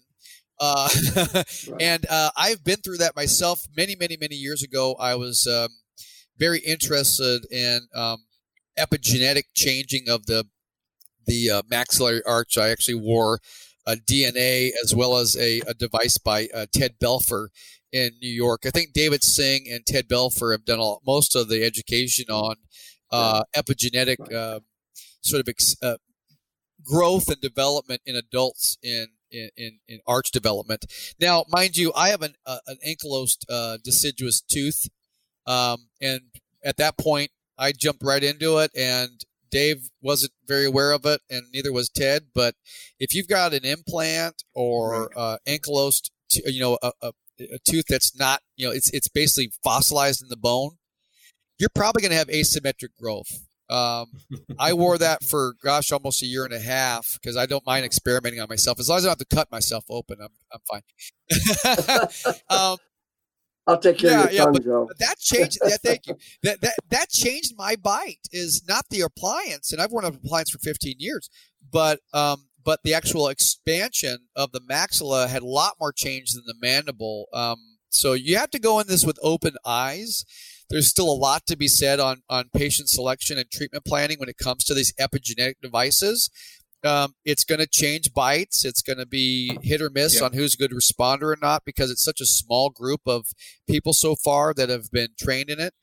Uh, and uh, I've been through that myself many, many, many years ago. I was um, very interested in um, epigenetic changing of the the uh, maxillary arch. I actually wore a DNA as well as a, a device by uh, Ted Belfor in New York. I think David Singh and Ted Belfor have done all, most of the education on uh, epigenetic uh, sort of ex, uh, growth and development in adults in in, in, in, arch development. Now, mind you, I have an, uh, an ankylosed uh, deciduous tooth, um, and at that point, I jumped right into it and Dave wasn't very aware of it, and neither was Ted. But if you've got an implant or uh, ankylosed, you know, a, a, a, tooth that's not, you know, it's it's basically fossilized in the bone, you're probably going to have asymmetric growth. Um, I wore that for gosh, almost a year and a half because I don't mind experimenting on myself as long as I don't have to cut myself open. I'm I'm fine. um, I'll take care yeah, of your yeah, tongue, but, Joe. But that changed. yeah, thank you. That that that changed my bite. Is not the appliance, and I've worn an appliance for 15 years, but um, but the actual expansion of the maxilla had a lot more change than the mandible. Um, so you have to go in this with open eyes. There's still a lot to be said on on patient selection and treatment planning when it comes to these epigenetic devices. um, it's going to change bites. It's going to be hit or miss yeah. on who's a good responder or not because it's such a small group of people so far that have been trained in it.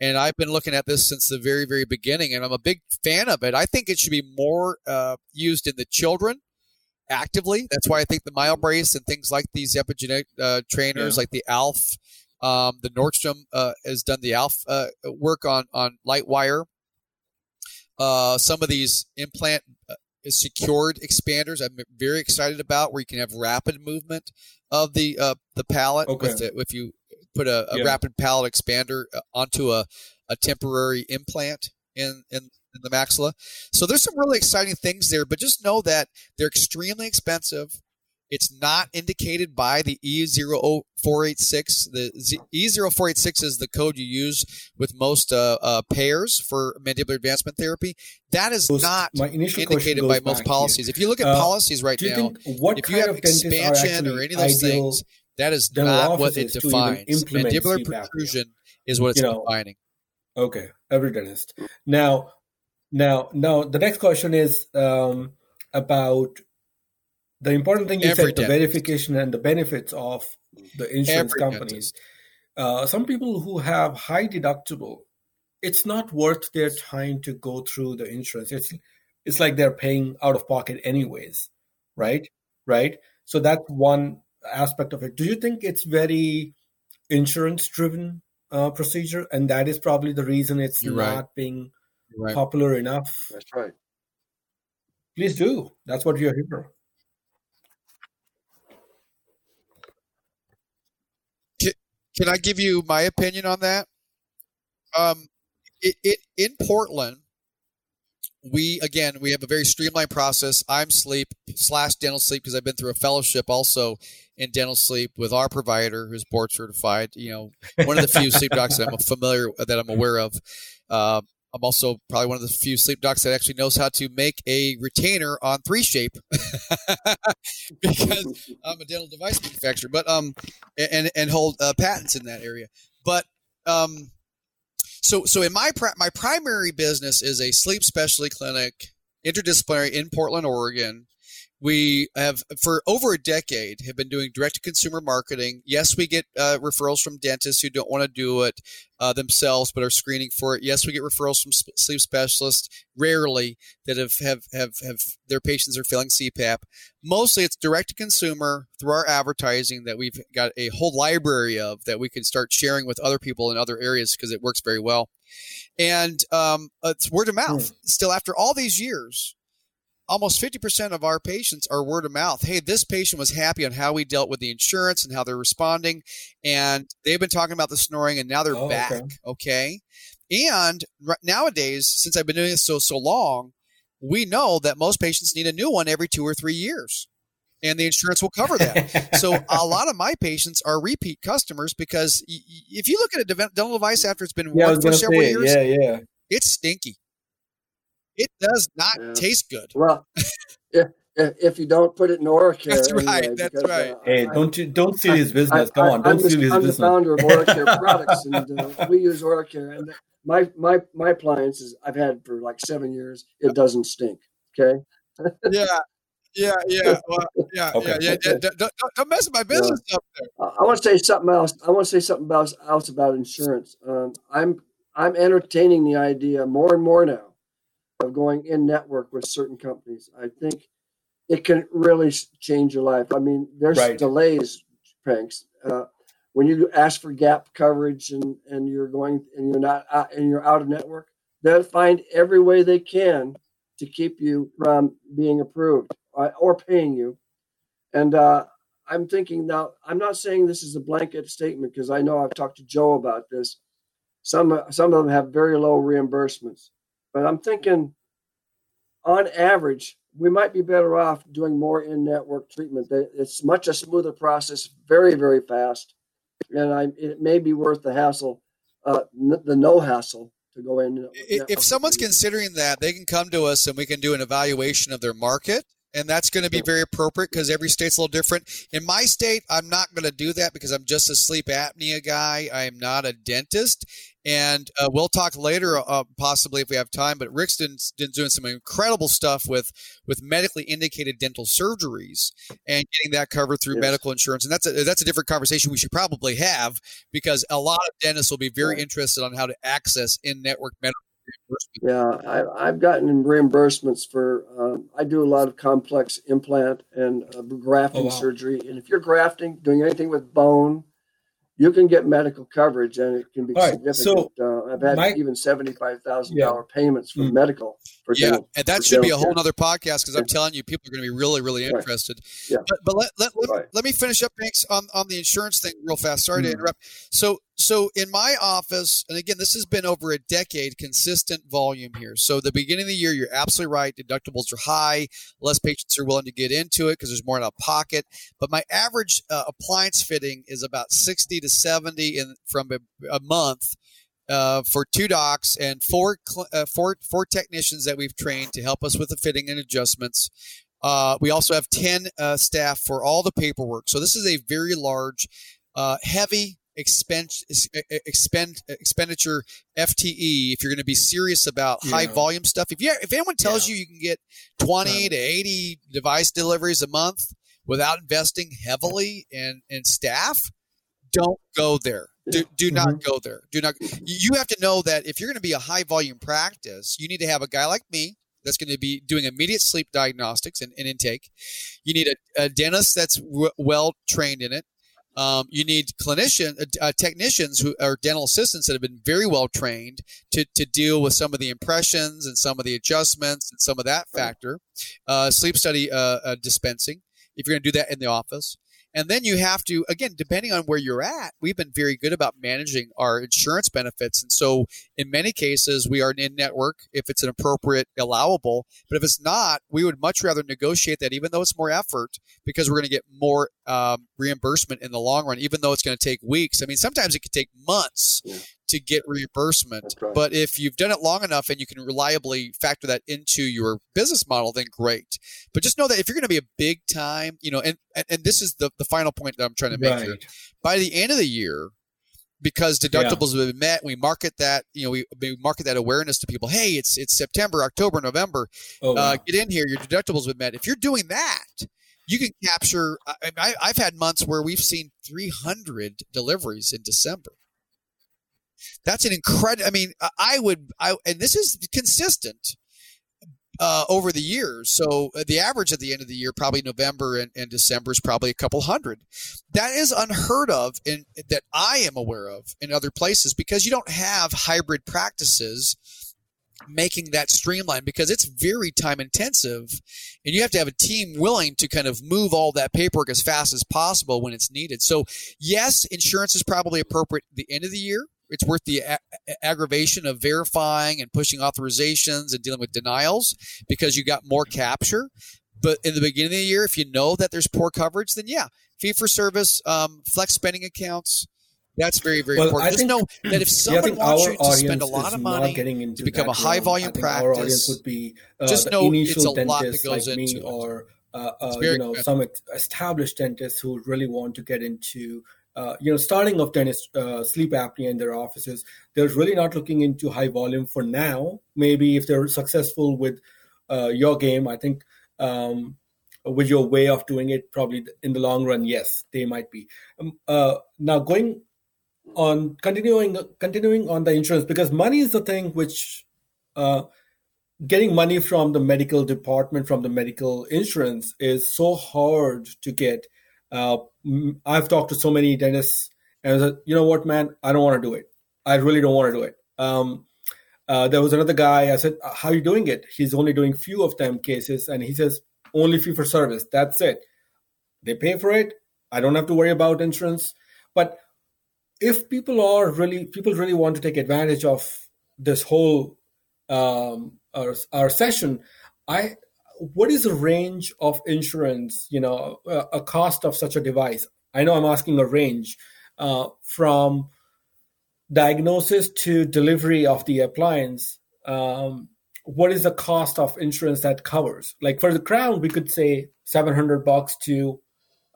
And I've been looking at this since the very, very beginning, and I'm a big fan of it. I think it should be more uh, used in the children actively. That's why I think the MyoBrace and things like these epigenetic uh, trainers, yeah. like the ALF, um, the Nordstrom uh, has done the ALF uh, work on on light wire. Uh, some of these implant uh, secured expanders I'm very excited about, where you can have rapid movement of the uh, the palate okay. with it. If you put a, a yeah. rapid palate expander onto a, a temporary implant in, in in the maxilla. So there's some really exciting things there, but just know that they're extremely expensive. It's not indicated by the E0486. The E0486 is the code you use with most uh, uh, payers for mandibular advancement therapy. That is not indicated by most policies. If you look at uh, policies right now, if you have expansion or any of those things, that is not what it defines. Mandibular protrusion is what it's you know, defining. Okay, every dentist. Now, now, now, the next question is um, about the important thing you Every said—the verification and the benefits of the insurance Every companies. Uh, some people who have high deductible, it's not worth their time to go through the insurance. It's it's like they're paying out of pocket anyways, right? Right. So that's one aspect of it. Do you think it's very insurance driven uh, procedure, and that is probably the reason it's You're not right. being right. popular enough? That's right. Please do. That's what you're here. Can I give you my opinion on that? Um, it, it in Portland, we again we have a very streamlined process. I'm sleep slash dental sleep because I've been through a fellowship also in dental sleep with our provider who's board certified. You know, one of the few sleep docs that I'm familiar that I'm aware of. Uh, I'm also probably one of the few sleep docs that actually knows how to make a retainer on 3Shape because I'm a dental device manufacturer, but um, and and hold uh, patents in that area. But um, so so in my pri- my primary business is a sleep specialty clinic, interdisciplinary in Portland, Oregon, we have for over a decade have been doing direct to consumer marketing. Yes we get uh, referrals from dentists who don't want to do it uh, themselves but are screening for it. Yes we get referrals from sleep specialists rarely that have, have have have their patients are failing cpap mostly it's direct to consumer through our advertising that we've got a whole library of that we can start sharing with other people in other areas because it works very well. And um, it's word of mouth. Mm. still after all these years almost 50% of our patients are word of mouth. Hey, this patient was happy on how we dealt with the insurance and how they're responding. And they've been talking about the snoring and now they're oh, back. Okay. okay. And nowadays, since I've been doing this so, so long, we know that most patients need a new one every two or three years. And the insurance will cover that. so a lot of my patients are repeat customers because if you look at a dental device after it's been yeah, worn for several years, yeah, yeah. it's stinky. It does not yeah. taste good. Well, if, if you don't put it in Oracare, that's right. Anyway, that's because, right. Uh, hey, don't you don't steal his business. I, Come on, don't steal his I'm business. I'm the founder of Oracare products, and uh, we use Oracare. And my my my appliances I've had for like seven years. It doesn't stink. Okay. yeah. Yeah, yeah, well, yeah, okay. yeah, yeah, yeah. Don't, don't, mess with my business yeah. up there. I want to say something else. I want to say something else, else about insurance. Um, I'm I'm entertaining the idea more and more now of going in network with certain companies. I think it can really change your life. I mean, there's right. delays, Pranks. Uh, when you ask for gap coverage and, and you're going and you're not out, and you're out of network, they'll find every way they can to keep you from being approved uh, or paying you. And uh, I'm thinking now, I'm not saying this is a blanket statement because I know I've talked to Joe about this. Some some of them have very low reimbursements. But I'm thinking, on average, we might be better off doing more in-network treatment. It's much a smoother process, very very fast, and I, it may be worth the hassle, uh, the no hassle to go in. If someone's considering that, they can come to us and we can do an evaluation of their market and that's going to be very appropriate because every state's a little different. In my state, I'm not going to do that because I'm just a sleep apnea guy. I am not a dentist, And uh, we'll talk later, uh, possibly if we have time. But Rick's been, been, doing some incredible stuff with with medically indicated dental surgeries and getting that covered through yes. medical insurance. And that's a that's a different conversation we should probably have because a lot of dentists will be very yeah. interested on how to access in network medical. Yeah, I, have gotten reimbursements for. Um, I do a lot of complex implant and uh, grafting oh, wow. surgery, and if you're grafting, doing anything with bone, you can get medical coverage and it can be All significant. So uh, I've had my, even seventy-five thousand yeah. dollar payments for mm. medical. For yeah, dental, and that should be a whole other podcast because I'm telling you, people are going to be really, really interested. Right. Yeah. But, but let, let, let, right. let, me finish up, Banks, on, on the insurance thing real fast. Sorry mm. to interrupt. So so in my office, and again, this has been over a decade, consistent volume here. So the beginning of the year, you're absolutely right. Deductibles are high. Less patients are willing to get into it because there's more in a pocket. But my average uh, appliance fitting is about 60 to 70 in from a, a month uh, for two docs and four, uh, four, four technicians that we've trained to help us with the fitting and adjustments. Uh, we also have 10 uh, staff for all the paperwork. So this is a very large, uh, heavy expend, expend expenditure FTE if you're going to be serious about yeah. high volume stuff. If you if anyone tells yeah. you you can get 20 to 80 device deliveries a month without investing heavily in in staff, don't go there. Do, do mm-hmm. not go there. Do not. You have to know that if you're going to be a high volume practice, you need to have a guy like me that's going to be doing immediate sleep diagnostics and, and intake. You need a, a dentist that's w- well trained in it. Um, you need clinician uh, uh, technicians who are dental assistants that have been very well trained to, to deal with some of the impressions and some of the adjustments and some of that factor. Uh, sleep study uh, uh dispensing if you're going to do that in the office. And then you have to, again, depending on where you're at, we've been very good about managing our insurance benefits. And so in many cases, we are in network if it's an appropriate, allowable. But if it's not, we would much rather negotiate that, even though it's more effort, because we're going to get more um, reimbursement in the long run, even though it's going to take weeks. I mean, sometimes it could take months to get reimbursement. Right. But if you've done it long enough and you can reliably factor that into your business model, then great. But just know that if you're going to be a big time, you know, and, and, and this is the, the final point that I'm trying to make right. here. By the end of the year, because deductibles yeah. have been met, we market that, you know, we, we, market that awareness to people. Hey, it's it's September, October, November. Oh, wow. uh, get in here. Your deductibles have been met. If you're doing that, you can capture. I, I've had months where we've seen 300 deliveries in December. That's an incredible. I mean, I would, I and this is consistent uh, over the years. So uh, the average at the end of the year, probably November and, and, December, is probably a couple hundred. That is unheard of in that I am aware of in other places because you don't have hybrid practices making that streamline because it's very time intensive and you have to have a team willing to kind of move all that paperwork as fast as possible when it's needed. So yes, insurance is probably appropriate at the end of the year it's worth the a- aggravation of verifying and pushing authorizations and dealing with denials because you got more capture. But in the beginning of the year, if you know that there's poor coverage, then yeah, fee for service, um, flex spending accounts. That's very, very well, important. I Just know that if someone yeah, wants you to spend a lot of money to become a high volume practice, would be uh, just know it's a lot that goes like into or uh, uh, you know some established dentists who really want to get into uh, you know, starting of dentist uh, sleep apnea in their offices, they're really not looking into high volume for now. Maybe if they're successful with uh, your game, I think um, with your way of doing it, probably in the long run, yes, they might be. Um, uh, now going on, continuing continuing on the insurance because money is the thing which uh, getting money from the medical department from the medical insurance is so hard to get uh, I've talked to so many dentists, and you know what, man, I don't want to do it. I really don't want to do it. Um, uh, there was another guy. I said, "How are you doing it?" He's only doing few of them cases, and he says, "Only fee for service. That's it. They pay for it. I don't have to worry about insurance." But if people are really people really want to take advantage of this whole um, our, our session, I what is the range of insurance you know a, cost of such a device? I know i'm asking a range uh, from diagnosis to delivery of the appliance um, what is the cost of insurance that covers? Like for the crown we could say 700 bucks to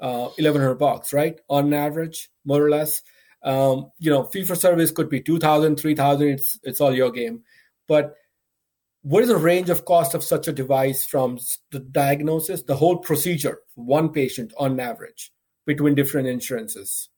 uh, 1100 bucks right? On average more or less. Um, you know, fee for service could be 2000 3000 It's, it's all your game. But what is the range of cost of such a device from the diagnosis, the whole procedure, one patient on average between different insurances?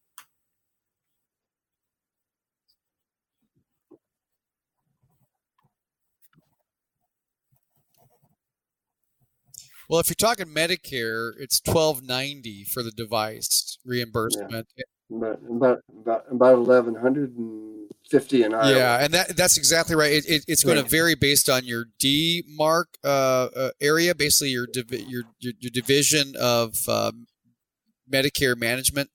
Well, if you're talking Medicare, it's twelve ninety for the device reimbursement. Yeah. About about about, about eleven hundred and fifty an hour. Yeah, and that that's exactly right. It, it, it's going to vary based on your D mark uh, uh, area, basically your, divi- your, your your division of um, Medicare management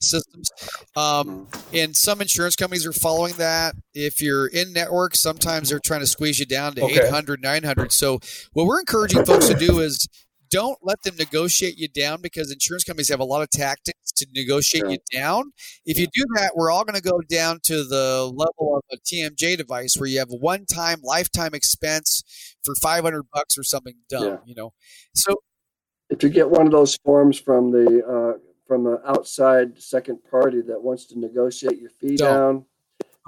systems. Um, mm-hmm. and some insurance companies are following that. If you're in network, sometimes they're trying to squeeze you down to okay. 800, 900. So what we're encouraging folks to do is don't let them negotiate you down because insurance companies have a lot of tactics to negotiate sure. you down. If you do that, we're all going to go down to the level of a TMJ device where you have a one-time lifetime expense for 500 bucks or something dumb, yeah. you know. So if you get one of those forms from the uh, from an outside second party that wants to negotiate your fee down,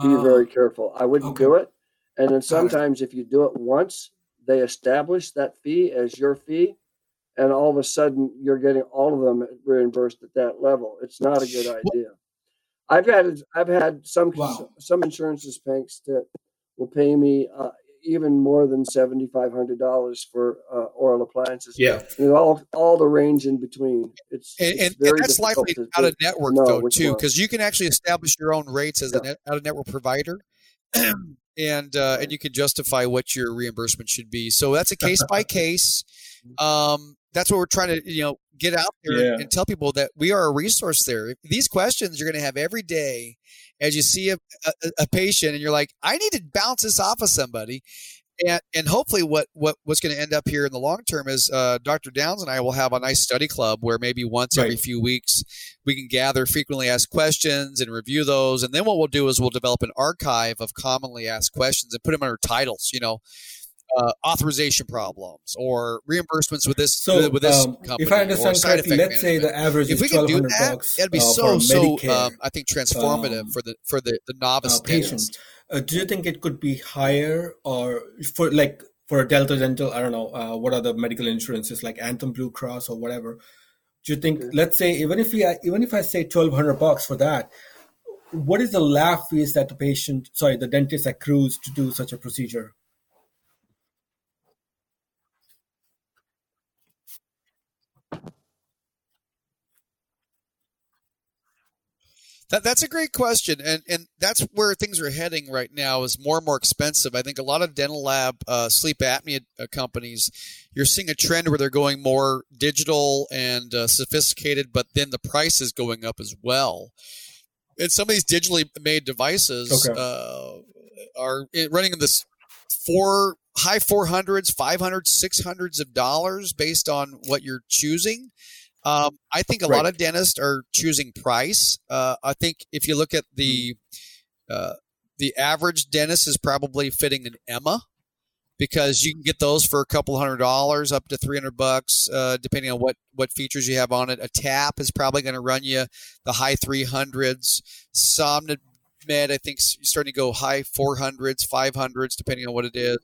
be uh, very careful. I wouldn't okay. do it. And then sometimes if you do it once, they establish that fee as your fee and all of a sudden you're getting all of them reimbursed at that level. It's not a good idea. I've had I've had some wow. some insurances banks that will pay me uh, even more than seventy five hundred dollars for uh, oral appliances. Yeah, and all all the range in between. It's and, it's and that's likely out of network though too, because you can actually establish your own rates as yeah. a out of network provider. and uh, and you can justify what your reimbursement should be. So that's a case by case. Um, that's what we're trying to you know get out there yeah. and tell people that we are a resource there. These questions you're going to have every day as you see a, a, a, patient and you're like, I need to bounce this off of somebody. And, and hopefully what, what what's going to end up here in the long term is uh, Dr. Downs and I will have a nice study club where maybe once right. every few weeks we can gather frequently asked questions and review those. And then what we'll do is we'll develop an archive of commonly asked questions and put them under titles, you know, uh, authorization problems or reimbursements with this so, with this um, company. If I understand correctly, let's say the average if we can do that, bucks, that'd be uh, so so um, I think transformative um, for the for the, the novice uh, patient. Uh, do you think it could be higher or for like for a Delta Dental? I don't know uh, what are the medical insurances like Anthem Blue Cross or whatever. Do you think? Let's say even if we even if I say twelve hundred bucks for that, what is the lab fees that the patient, sorry, the dentist accrues to do such a procedure? That, that's a great question, and and that's where things are heading right now. Is more and more expensive. I think a lot of dental lab uh, sleep apnea uh, companies, you're seeing a trend where they're going more digital and uh, sophisticated, but then the price is going up as well. And some of these digitally made devices okay. Uh, are running in this four high 400s 500 600s of dollars based on what you're choosing um, I think a right. lot of dentists are choosing price. Uh, I think if you look at the mm-hmm. uh, the average dentist is probably fitting an EMMA because you can get those for a couple hundred dollars up to 300 bucks uh, depending on what what features you have on it a tap is probably going to run you the high 300s somned med i think you're starting to go high 400s 500s depending on what it is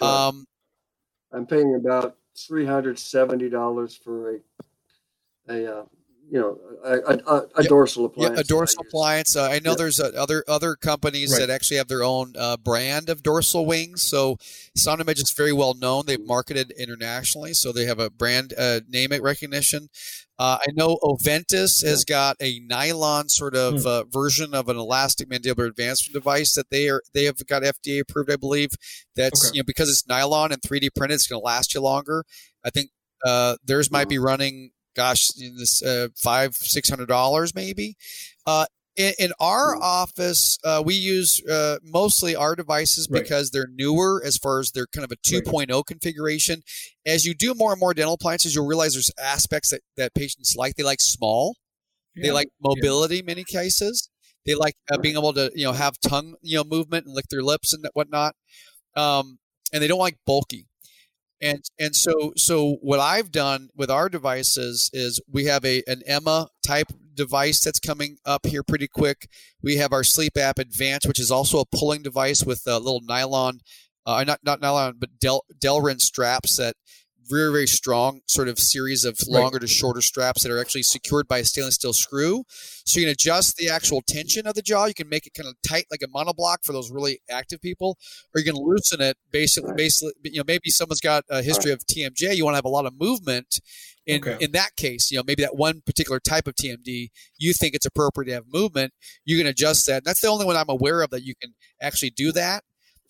right. um, i'm paying about $370 for a a uh, you know a, a, a dorsal appliance. Yeah, a dorsal appliance. Uh, I know there's uh, other other companies right. that actually have their own uh, brand of dorsal wings. So SomnoMed is very well known. They've marketed internationally, so they have a brand uh, name recognition. Uh, I know Oventus has got a nylon sort of hmm. version of an elastic mandibular advancement device that they are they have got FDA approved, I believe. That's okay. you know because it's nylon and 3D printed, it's going to last you longer. I think uh, theirs might be running gosh, this uh, five six hundred dollars maybe. Uh, in, in, our mm. office, uh, we use uh, mostly our devices right. because they're newer as far as they're kind of a 2.0 right. configuration. As you do more and more dental appliances, you'll realize there's aspects that, that patients like. They like small, yeah. they like mobility yeah. in many cases. They like uh, being able to you know have tongue you know movement and lick their lips and whatnot. Um, and they don't like bulky and and so so what I've done with our devices is we have a an EMMA type device that's coming up here pretty quick. We have our Sleep App Advance, which is also a pulling device with a little nylon, uh, not not nylon, but Del Delrin straps that very very strong sort of series of longer right. to shorter straps that are actually secured by a stainless steel screw so you can adjust the actual tension of the jaw you can make it kind of tight like a monoblock for those really active people or you can loosen it basically basically you know maybe someone's got a history of tmj you want to have a lot of movement in okay. in that case you know maybe that one particular type of tmd you think it's appropriate to have movement you can adjust that that's the only one i'm aware of that you can actually do that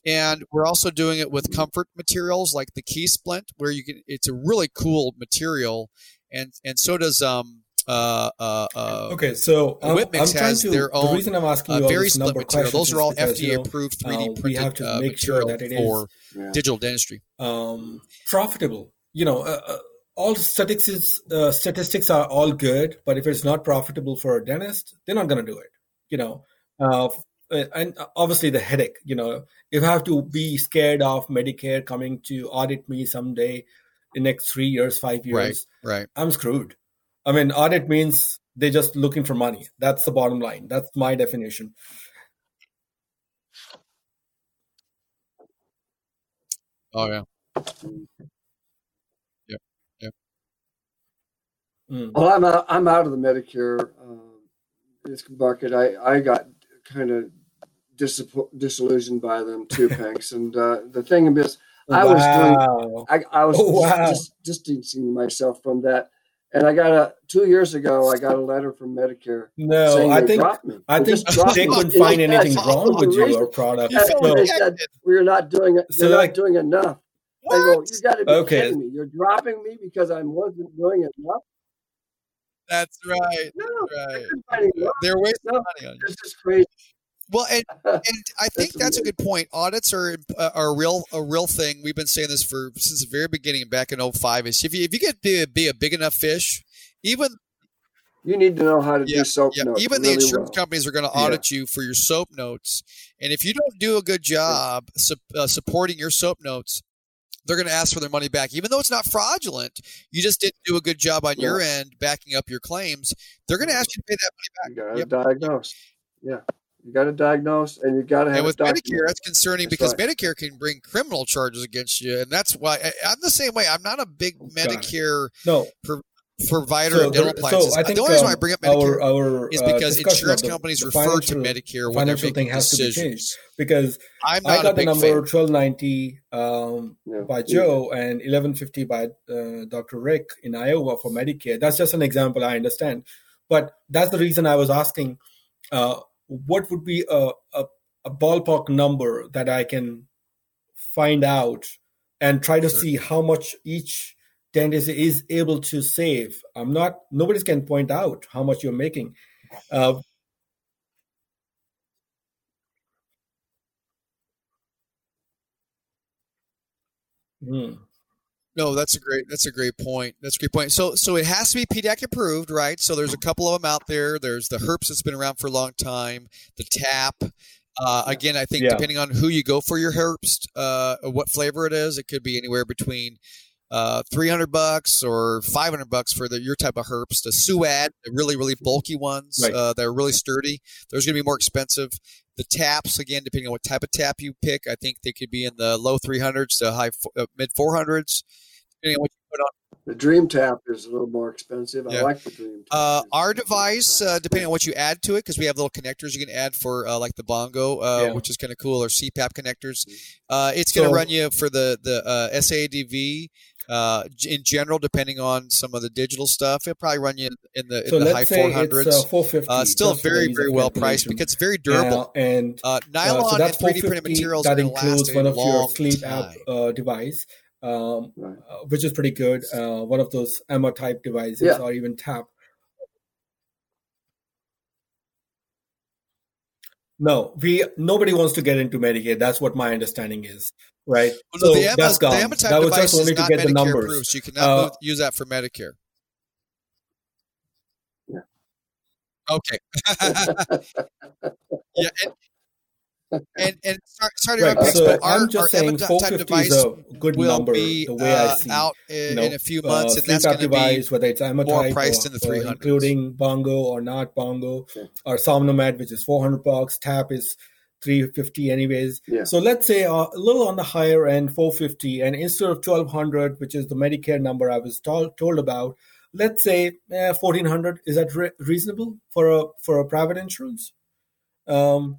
and we're also doing it with comfort materials like the KeySplint where you can it's a really cool material and and so does um uh, uh, uh, okay, so um, Whipmix has to, their own the reason I'm asking uh, you very split material. Those are all because, FDA approved 3D uh, printed have to uh, make material sure that it for is, yeah. digital dentistry. Um, profitable. You know, uh, uh, all statistics statistics are all good, but if it's not profitable for a dentist, they're not going to do it. You know, and obviously the headache. You know, if I have to be scared of Medicare coming to audit me someday in next three years, five years, right, right. I'm screwed. I mean, audit means they're just looking for money. That's the bottom line. That's my definition. Oh yeah. Yep. Yep. Mm. Well, I'm out, I'm out of the Medicare uh, market. I I got kind of disillusioned by them too, Pinks. And uh, the thing is, I wow. was doing, I, I was oh, wow. just distancing myself from that. And I got a two years ago. I got a letter from Medicare. No, I think I they think they couldn't find anything wrong with your product. So, they said we're not doing it. So you're like, not doing enough. What? I go, you got to be okay. kidding me! You're dropping me because I wasn't doing enough. That's right. No, right. They're wasting no, money on you. This is crazy. Well, and and I think that's a good point. Audits are uh, are a real a real thing. We've been saying this for since the very beginning, back in 05, Is if you if you get to be a big enough fish, even you need to know how to yeah, do soap yeah. notes. Even really the insurance well. companies are going to audit yeah. you for your soap notes, and if you don't do a good job su- uh, supporting your soap notes, they're going to ask for their money back, even though it's not fraudulent. You just didn't do a good job on your end backing up your claims. They're going to ask you to pay that money back. You got to yep. diagnose. Yeah. You got to diagnose, and you got to have. And with Medicare, that's concerning that's because right. Medicare can bring criminal charges against you, and that's why I, am the same way. I'm not a big oh, Medicare no. Pro, provider so, of dental plans. So I think the only reason um, I bring up Medicare our, our, is because uh, insurance companies refer to Medicare when they're making decisions. because I'm I got the number fan. 1290 um, yeah. by Joe yeah. and 1150 by uh, Dr. Rick in Iowa for Medicare. That's just an example. I understand, but that's the reason I was asking. Uh, what would be a, a, a ballpark number that I can find out and try to sure. see how much each dentist is able to save. I'm not, nobody can point out how much you're making. Uh, hmm. No, that's a great. That's a great point. That's a great point. So, so it has to be PDAC approved, right? So there's a couple of them out there. There's the Herbst that's been around for a long time. The Tap. Uh, again, I think yeah. depending on who you go for your Herbst, uh, what flavor it is, it could be anywhere between uh, 300 bucks or 500 bucks for the, your type of Herbst. The Suad, the really, really bulky ones right. uh, that are really sturdy, those are going to be more expensive. The taps, again, depending on what type of tap you pick, I think they could be in the low 300s to high uh, mid 400s, depending on what you put on. The Dream Tap is a little more expensive. Yeah. I like the Dream Tap. Uh, our device, uh, depending on what you add to it, because we have little connectors you can add for uh, like the Bongo, uh, yeah. which is kind of cool, or CPAP connectors. Mm-hmm. Uh, it's going to so, run you for the the uh, SADV uh, in general, depending on some of the digital stuff, it'll probably run you in, in the, so in the high four hundreds. Uh, 450. Uh, still very very well priced because it's very durable. and uh, nylon uh, so and 3D printed materials that includes one of your sleep app uh, device. Um, right. Uh, which is pretty good. one of those EMMA type devices, yeah. or even TAP. No, we nobody wants to get into Medicaid. That's what my understanding is right? Well, no, so the that's gone. The that was just only to get Medicare the numbers. Approved, so you cannot uh, use that for Medicare. Okay. yeah. And, and and sorry, right. so our, I'm just our saying 450 is a good number be, the way uh, I see out in, you know, in a few months, uh, and that's going to be whether it's more priced or, in the 300 including bongo or not bongo, or Somnomed, which is 400 bucks. Tap is 350 anyways. Yeah. So let's say uh, a little on the higher end, 450, and instead of 1200, which is the Medicare number I was told told about, let's say eh, 1400. Is that re- reasonable for a for a private insurance? Um,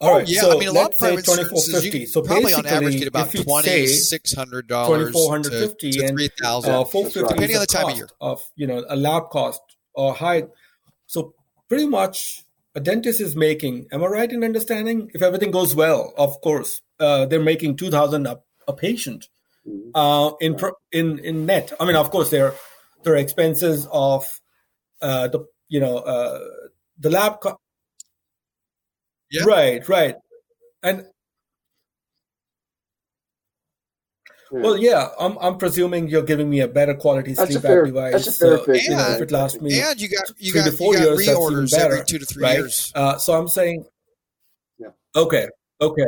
All right. Yeah, so I mean, a lot of private insurances, so probably on average get about twenty six hundred dollars to, to three thousand, uh, depending on the time of year. Of you know a lab cost or high. So pretty much a dentist is making. Am I right in understanding? If everything goes well, of course, uh, they're making two thousand a, a patient mm-hmm. uh, in in in net. I mean, of course, there there are expenses of uh, the you know uh, the lab. Co- yeah. Right, right. And Hmm. well, yeah, I'm I'm presuming you're giving me a better quality That's a sleep fair- app device. that's a fair so, fix. you know, if And- it lasts me and you got you got four you got years, reorders better, every two to three right? years. Uh, so I'm saying, Yeah. okay, okay.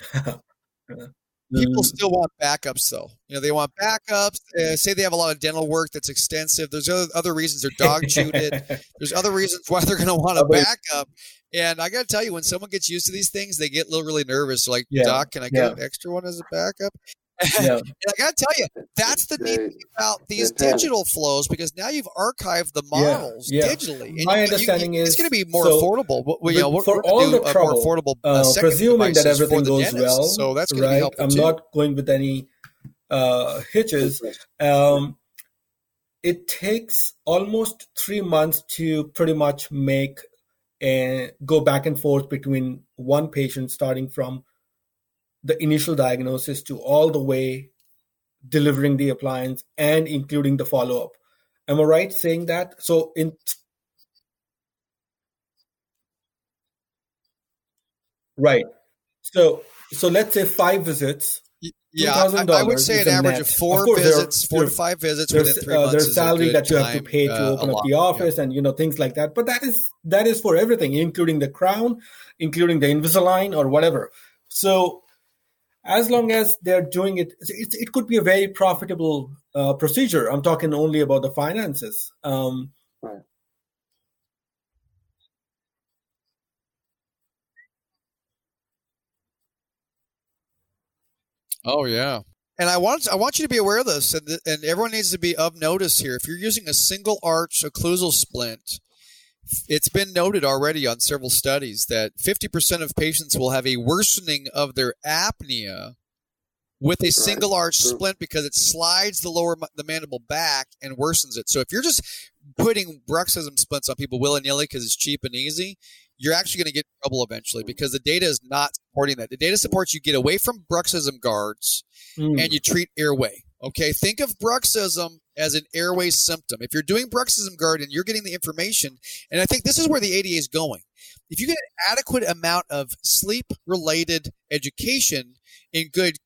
People Mm, still want backups, though. You know, they want backups. Uh, say they have a lot of dental work that's extensive. There's other, other reasons their dog chewed it. There's other reasons why they're going to want a backup. And I got to tell you, when someone gets used to these things, they get a little really nervous. Like, Yeah, doc, can I get an extra one as a backup? yeah, And I got to tell you, that's the neat thing about these they panic. digital flows because now you've archived the models yeah. digitally. And My you- you- understanding it's going to be more so, affordable. Well, you know, we're, for we're all do the a more trouble, affordable uh, uh, presuming that everything goes dentist. well, So that's going to be right? helpful I'm too. not going with any uh, hitches. Um, it takes almost three months to pretty much make and go back and forth between one patient starting from the initial diagnosis to all the way delivering the appliance and including the follow-up am i right saying that so in right so so let's say five visits Yeah, I, I would say an average net. of four Of course, there are- visits, four to five visits within there's three uh, months. there's salary that you have to pay to uh, open up the Yeah. office and you know things like that but that is that is for everything including the crown including the invisalign or whatever so as long as they're doing it it, it could be a very profitable uh, procedure i'm talking only about the finances um, Right. Oh yeah. And I want I want you to be aware of this, and, th- and everyone needs to be of notice here. If you're using a single arch occlusal splint, it's been noted already on several studies that 50% of patients will have a worsening of their apnea with a single arch splint because it slides the lower the mandible back and worsens it. So if you're just putting bruxism splints on people willy nilly because it's cheap and easy, you're actually going to get trouble eventually because the data is not supporting that. The data supports you get away from bruxism guards mm, and you treat airway. Okay, think of bruxism as an airway symptom. If you're doing bruxism guard and you're getting the information, and I think this is where the ADA is going. If you get an adequate amount of sleep related education in good,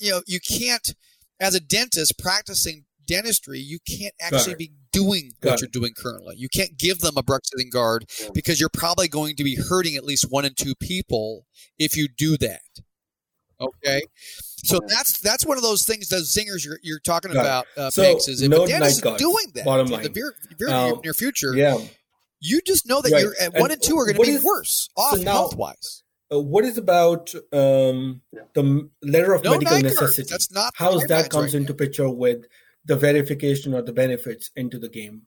you know, you can't, as a dentist practicing dentistry, you can't actually be doing Got what it. you're doing currently. You can't give them a bruxism guard because you're probably going to be hurting at least one in two people if you do that. Okay, so Yeah. that's that's one of those things. Those zingers you're, you're talking Got about, uh, So, Pinks, is if no a dentist is doing that bottom in the line. very, very Um, near future, yeah you just know that Right. you're at And one and two are going to be is- worse off now- health wise. Uh, what is about um, the letter of No medical night necessity That's not the how's that comes right into now. picture with the verification or the benefits into the game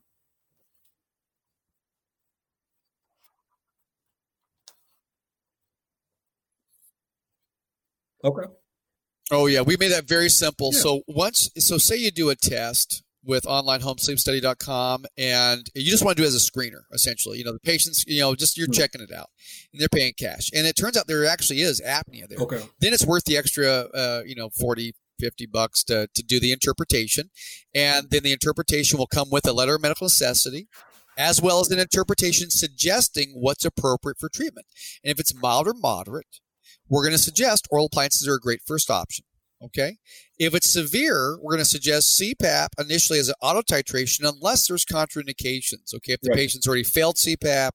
okay Oh yeah, we made that very simple. Yeah. So once, so say you do a test with onlinehomesleepstudy.com and you just want to do it as a screener, essentially. You know, the patients, you know, just you're Mhm. checking it out and they're paying cash. And it turns out there actually is apnea there. okay then it's worth the extra uh, you know 40 50 bucks to, to do the interpretation and then the interpretation will come with a letter of medical necessity as well as an interpretation suggesting what's appropriate for treatment and if it's mild or moderate we're going to suggest oral appliances are a great first option. Okay. If it's severe, we're going to suggest CPAP initially as an auto titration unless there's contraindications. Okay. If the right. patient's already failed CPAP,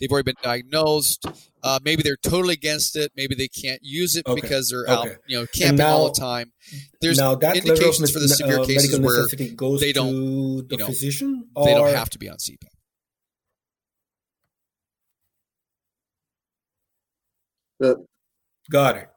they've already been diagnosed, uh, maybe they're totally against it. Maybe they can't use it okay. because they're okay. out, you know, camping now, all the time. There's now that indications for the severe uh, cases where they don't, the you know, physician they don't have to be on CPAP. The, Got it.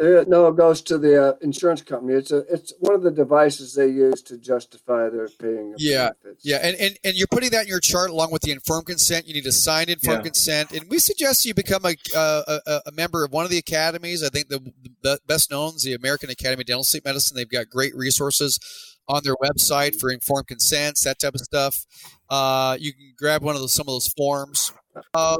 Uh, no, it goes to the uh, insurance company. It's a it's one of the devices they use to justify their paying. yeah, benefits. yeah, and, and and you're putting that in your chart along with the informed consent. You need to sign informed yeah. consent, and we suggest you become a, a, a member of one of the academies. I think the, the best known is the American Academy of Dental Sleep Medicine. They've got great resources on their website for informed consents, that type of stuff. Uh, you can grab one of those some of those forms. Uh,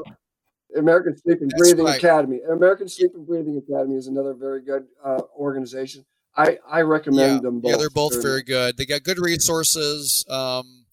American Sleep and That's Breathing right. Academy. American Sleep and Breathing Academy is another very good uh, organization. I, I recommend yeah. them both. Yeah, they're both very good. They got good resources. Um,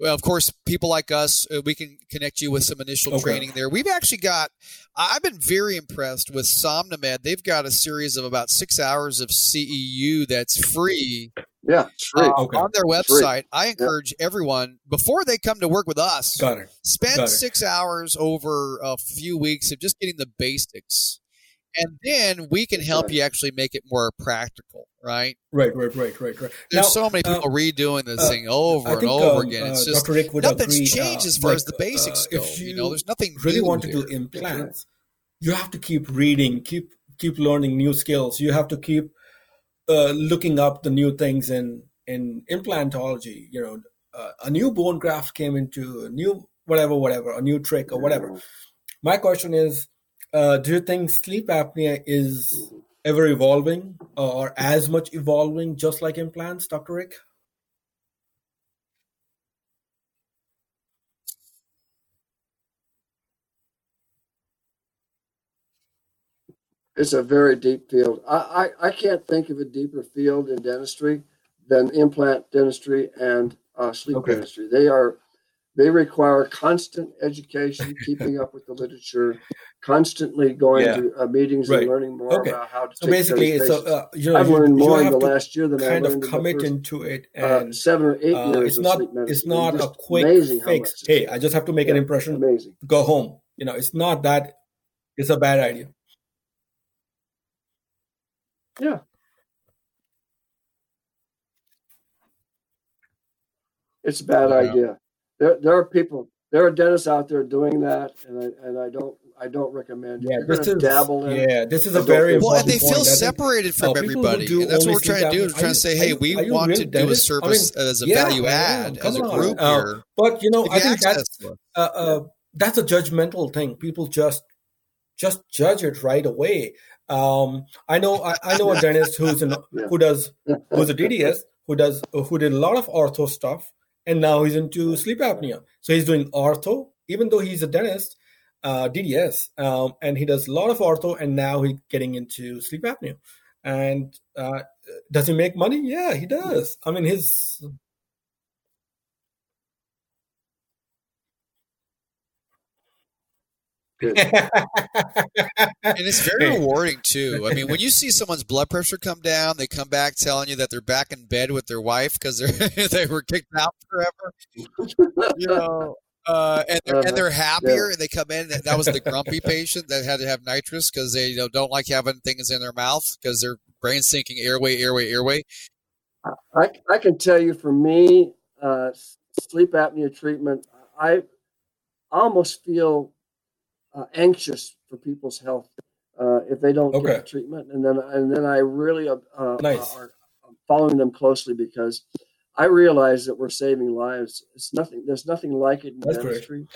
well, of course, people like us, uh, we can connect you with some initial okay. training there. We've actually got, I've been very impressed with SomnoMed. They've got a series of about six hours of CEU that's free yeah, uh, okay. on their website. I encourage yeah. everyone before they come to work with us. Got it. Spend Got six hours over a few weeks of just getting the basics, and then we can help right. you actually make it more practical. Right. Right. Right. Right. Right. Right. There's now, so many people uh, redoing this uh, thing over and over um, again. It's uh, just nothing's agree, changed as far like, as the basics uh, go. You, you, know, there's nothing. Really want to do implants? You have to keep reading, keep keep learning new skills. You have to keep uh, looking up the new things in in implantology. You know, uh, a new bone graft came into a new whatever, whatever, a new trick or whatever. My question is, uh, do you think sleep apnea is ever evolving or as much evolving, just like implants, Dr. Rick? It's a very deep field. I, I, I can't think of a deeper field in dentistry than implant dentistry and uh, sleep okay. dentistry. They are they require constant education, keeping up with the literature, constantly going yeah. to uh, meetings right. and learning more okay. about how to. So basically, so uh, you know, I've learned more in the last year than kind I learned of commit first, into it, uh, and uh, seven or eight years. it's not. It's not a quick fix. Hey, I just have to make yeah, an impression. Amazing. Go home. You know, it's not that. It's a bad idea. Yeah. It's a bad yeah. idea. There, there are people, there are dentists out there doing that, and I, and I don't, I don't recommend. Yeah, this is dabble in. Yeah, this is a very well, and they feel separated from uh, everybody. And that's what we're trying to do. We're trying to say, hey, we want to do a service I mean, as a yeah, value add as a group uh, here. But you know, I think that's uh, uh, that's a judgmental thing. People just just judge it right away. Um, I know I, I, know a dentist who's an, who does who's a DDS who does who did a lot of ortho stuff and now he's into sleep apnea. So he's doing ortho even though he's a dentist, uh, DDS, um, and he does a lot of ortho and now he's getting into sleep apnea. And uh, does he make money? Yeah, he does. I mean his and it's very rewarding too. I mean, when you see someone's blood pressure come down, they come back telling you that they're back in bed with their wife because they they were kicked out forever. You know, uh, and they're, and they're happier. Yeah. They come in. That was the grumpy patient that had to have nitrous because they you know, don't like having things in their mouth because their brain sinking airway, airway, airway. I I can tell you for me, uh, sleep apnea treatment, I almost feel uh, anxious for people's health uh, if they don't okay. get treatment, and then and then I really uh, uh nice. are following them closely because I realize that we're saving lives. It's nothing. There's nothing like it in That's dentistry.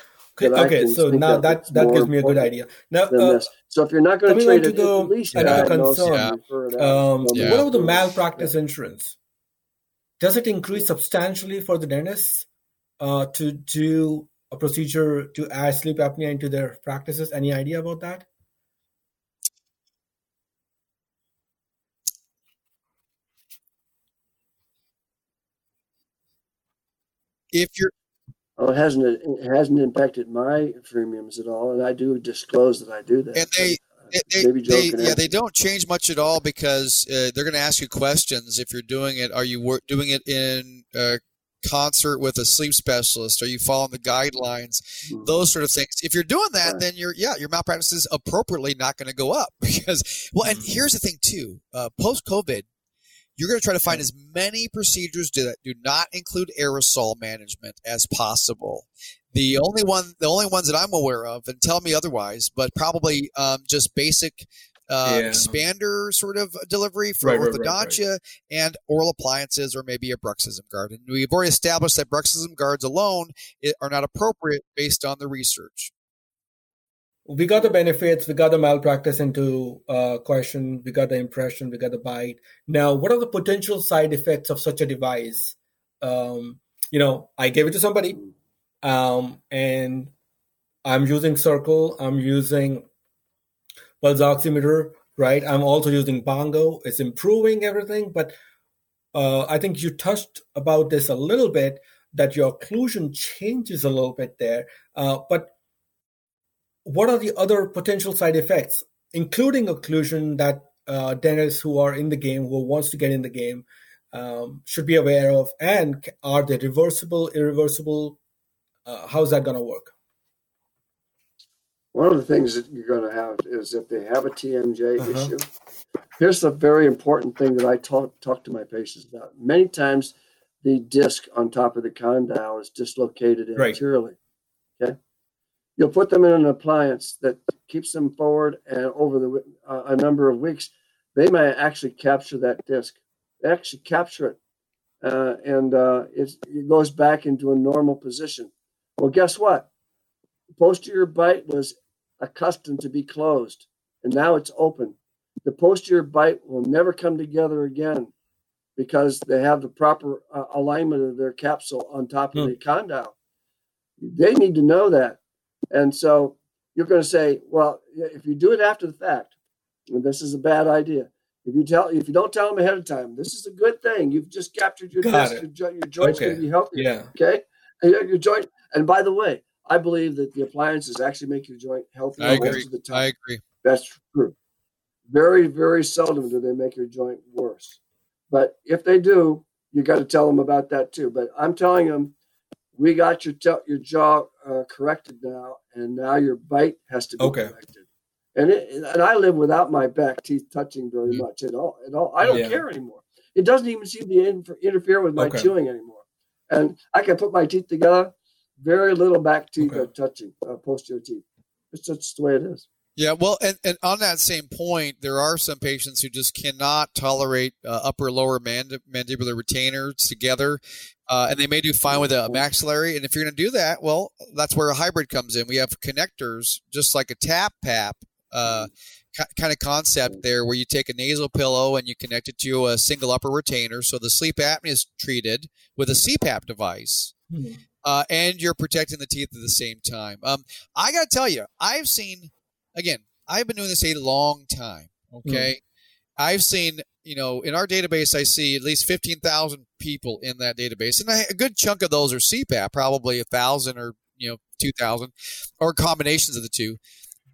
Okay, okay so now that that gives me a good idea. Now, uh, so if you're not going to treat it, at least another concern. Yeah. Um, yeah. What about the malpractice yeah. insurance? Does it increase substantially for the dentists uh, to do a procedure to add sleep apnea into their practices? Any idea about that? If you're Oh, it hasn't it hasn't impacted my premiums at all, and I do disclose that I do that. And they, they, they, they yeah, they don't change much at all because uh, they're going to ask you questions if you're doing it. Are you doing it in uh, concert with a sleep specialist? Are you following the guidelines? Mm-hmm. Those sort of things. If you're doing that, then you're yeah, your malpractice is appropriately not going to go up because well, and mm-hmm. here's the thing too. Uh, Post COVID, you're going to try to find as many procedures that do not include aerosol management as possible. The only one, the only ones that I'm aware of, and tell me otherwise, but probably um, just basic uh, yeah. expander sort of delivery for right, orthodontia right, right, and oral appliances or maybe a bruxism guard. And we've already established that bruxism guards alone are not appropriate based on the research. We got the benefits, we got the malpractice into uh, question, we got the impression, we got the bite. Now, what are the potential side effects of such a device? Um, you know, I gave it to somebody, um, and I'm using Circul, I'm using pulse oximeter, right? I'm also using Bongo. It's improving everything, but uh, I think you touched about this a little bit that your occlusion changes a little bit there. Uh, but what are the other potential side effects, including occlusion, that uh, dentists who are in the game, who wants to get in the game, um, should be aware of? And are they reversible, irreversible? Uh, how's that going to work? One of the things that you're going to have is if they have a TMJ uh-huh. issue. Here's the very important thing that I talk talk to my patients about. Many times, the disc on top of the condyle is dislocated anteriorly. Right. Okay, you'll put them in an appliance that keeps them forward, and over the uh, a number of weeks, they may actually capture that disc. They actually capture it, uh, and uh, it goes back into a normal position. Well, guess what? Posterior bite was accustomed to be closed, and now it's open. The posterior bite will never come together again because they have the proper uh, alignment of their capsule on top of hmm. the condyle. They need to know that. And so you're going to say, well, if you do it after the fact, this is a bad idea. If you tell, if you don't tell them ahead of time, this is a good thing. You've just captured your disc. Your, your joint's okay. going to be healthy. Yeah. Okay. Your joint. And by the way, I believe that the appliances actually make your joint healthy I agree. of the time. I agree. That's true. Very, very seldom do they make your joint worse. But if they do, you got to tell them about that too. But I'm telling them, we got your te- your jaw uh, corrected now, and now your bite has to be okay. corrected. And it, and I live without my back teeth touching very mm-hmm. much at all. At all, I don't yeah. care anymore. It doesn't even seem to inter- interfere with my okay. chewing anymore. And I can put my teeth together very little back teeth okay. are touching uh, posterior teeth. It's just the way it is. Yeah, well, and, and on that same point, there are some patients who just cannot tolerate uh, upper lower mand- mandibular retainers together, uh, and they may do fine with a maxillary. And if you're going to do that, well, that's where a hybrid comes in. We have connectors, just like a tap pap. Uh, kind of concept there where you take a nasal pillow and you connect it to a single upper retainer so the sleep apnea is treated with a cpap device mm-hmm uh, and you're protecting the teeth at the same time. Um, I got to tell you, I've seen, again, I've been doing this a long time. Okay. Mm. I've seen, you know, in our database, I see at least 15,000 people in that database. And a good chunk of those are CPAP, probably a thousand or, you know, 2,000 or combinations of the two.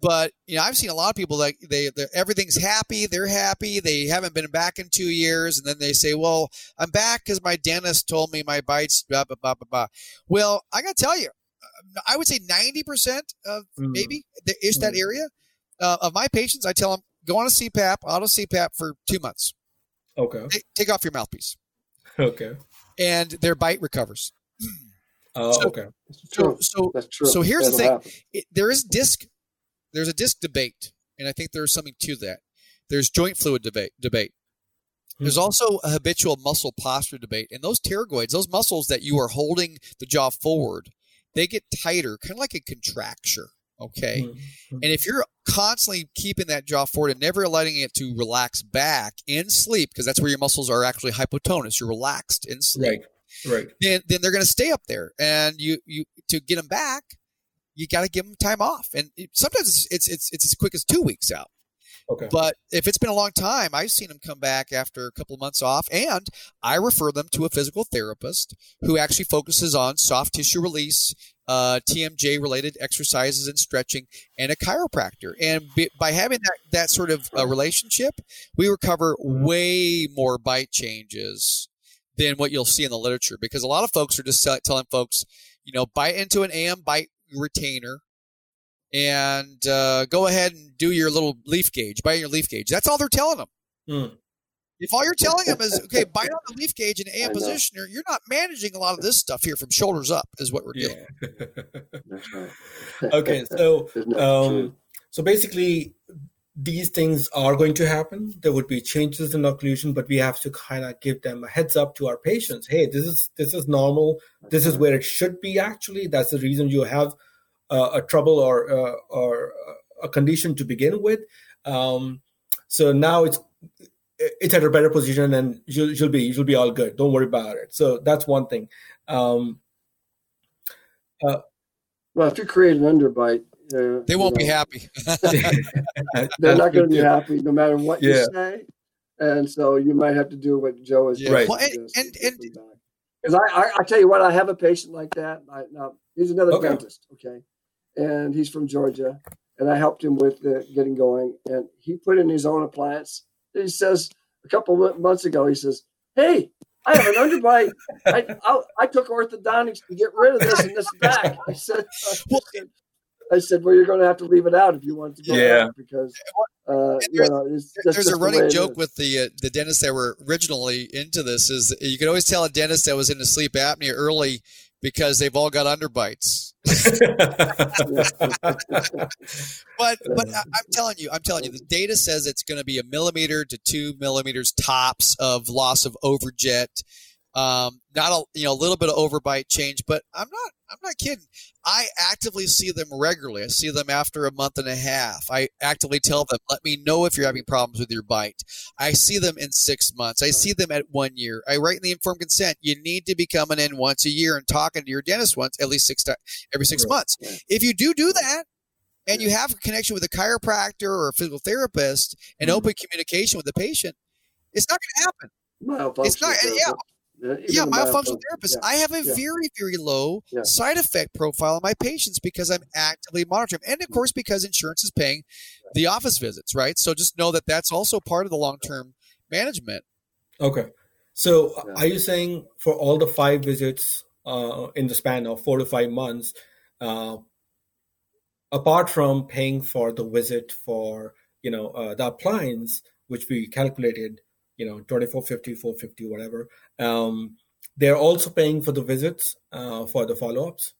But you know, I've seen a lot of people like they everything's happy, they're happy, they haven't been back in two years, and then they say, "Well, I'm back because my dentist told me my bites." Blah blah blah blah blah. Well, I got to tell you, I would say ninety percent of mm. maybe is that mm. area uh, of my patients. I tell them go on a CPAP, auto CPAP for two months. Okay. Take, take off your mouthpiece. Okay. And their bite recovers. Oh, so, okay. So, so, so here's That'll the thing: it, there is disc there's a disc debate, and I think there's something to that. There's joint fluid debate. debate. There's hmm. also a habitual muscle posture debate, and those pterygoids, those muscles that you are holding the jaw forward, they get tighter, kind of like a contracture. Okay, mm-hmm. and if you're constantly keeping that jaw forward and never letting it to relax back in sleep, because that's where your muscles are actually hypotonous, you're relaxed in sleep. Right. Right. Then, then they're going to stay up there, and you you to get them back, you got to give them time off. And it, sometimes it's, it's, it's, it's, as quick as two weeks out. Okay. But if it's been a long time, I've seen them come back after a couple of months off, and I refer them to a physical therapist who actually focuses on soft tissue release, uh, TMJ related exercises and stretching, and a chiropractor. And by having that, that sort of uh, relationship, we recover way more bite changes than what you'll see in the literature because a lot of folks are just telling folks, you know, bite into an AM bite retainer and uh, go ahead and do your little leaf gauge, buy your leaf gauge. That's all they're telling them. Mm. If all you're telling them is, okay, buy on the leaf gauge and AM positioner, you're not managing a lot of this stuff here from shoulders up, is what we're doing. That's right. okay, so um, so basically, these things are going to happen. There would be changes in occlusion, but we have to kind of give them a heads up to our patients. Hey, this is this is normal. This is where it should be. Actually, that's the reason you have uh, a trouble or uh, or a condition to begin with. Um, so now it's it's at a better position, and you'll, you'll be you'll be all good. Don't worry about it. So that's one thing. Um, uh, well, if you create an underbite, uh, they won't know, be happy. they're not going to be happy no matter what yeah. you say. And so you might have to do what Joe is yeah. right. Well, and, and, and because I, I, I, tell you what, I have a patient like that. I, now he's another okay. dentist, okay, and he's from Georgia, and I helped him with the getting going, and he put in his own appliance. He says a couple of months ago, he says, "Hey, I have an underbite. I, I, I took orthodontics to get rid of this and this back." I said, I said, I said, "Well, you're going to have to leave it out if you want to go yeah. because uh, you know, there's, there's a running the joke with the uh, the dentists that were originally into this is you could always tell a dentist that was into sleep apnea early because they've all got underbites. but but I'm telling you, I'm telling you, the data says it's going to be a millimeter to two millimeters tops of loss of overjet um, not a you know a little bit of overbite change, but I'm not I'm not kidding. I actively see them regularly. I see them after a month and a half. I actively tell them, let me know if you're having problems with your bite. I see them in six months. I see them at one year. I write in the informed consent. You need to be coming in once a year and talking to your dentist once at least six times every six right. months. If you do do that, and you have a connection with a chiropractor or a physical therapist and mm-hmm. open communication with the patient, it's not going to happen. It's not. Yeah, yeah, myofunctional therapist. Yeah. I have a yeah. very, very low yeah. side effect profile on my patients because I'm actively monitoring, and of mm. course because insurance is paying the office visits, right? So just know that that's also part of the long term management. Okay, so uh, are you saying for all the five visits uh, in the span of four to five months, uh, apart from paying for the visit for you know uh, the appliance, which we calculated you know 2450 450 whatever um, they're also paying for the visits uh, for the follow-ups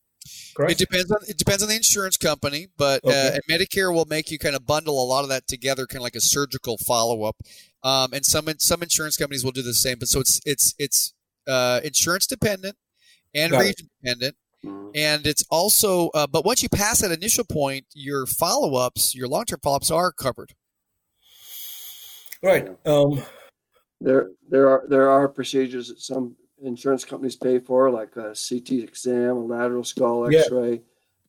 Correct? It depends on it depends on the insurance company, but uh, okay. uh, Medicare will make you kind of bundle a lot of that together, kind of like a surgical follow up. Um, and some some insurance companies will do the same. But so it's it's it's uh, insurance dependent and Got region it. dependent, and it's also. Uh, but once you pass that initial point, your follow ups, your long term follow ups are covered. Right. Um, there there are there are procedures that some insurance companies pay for, like a CT exam, a lateral skull X-ray, yeah.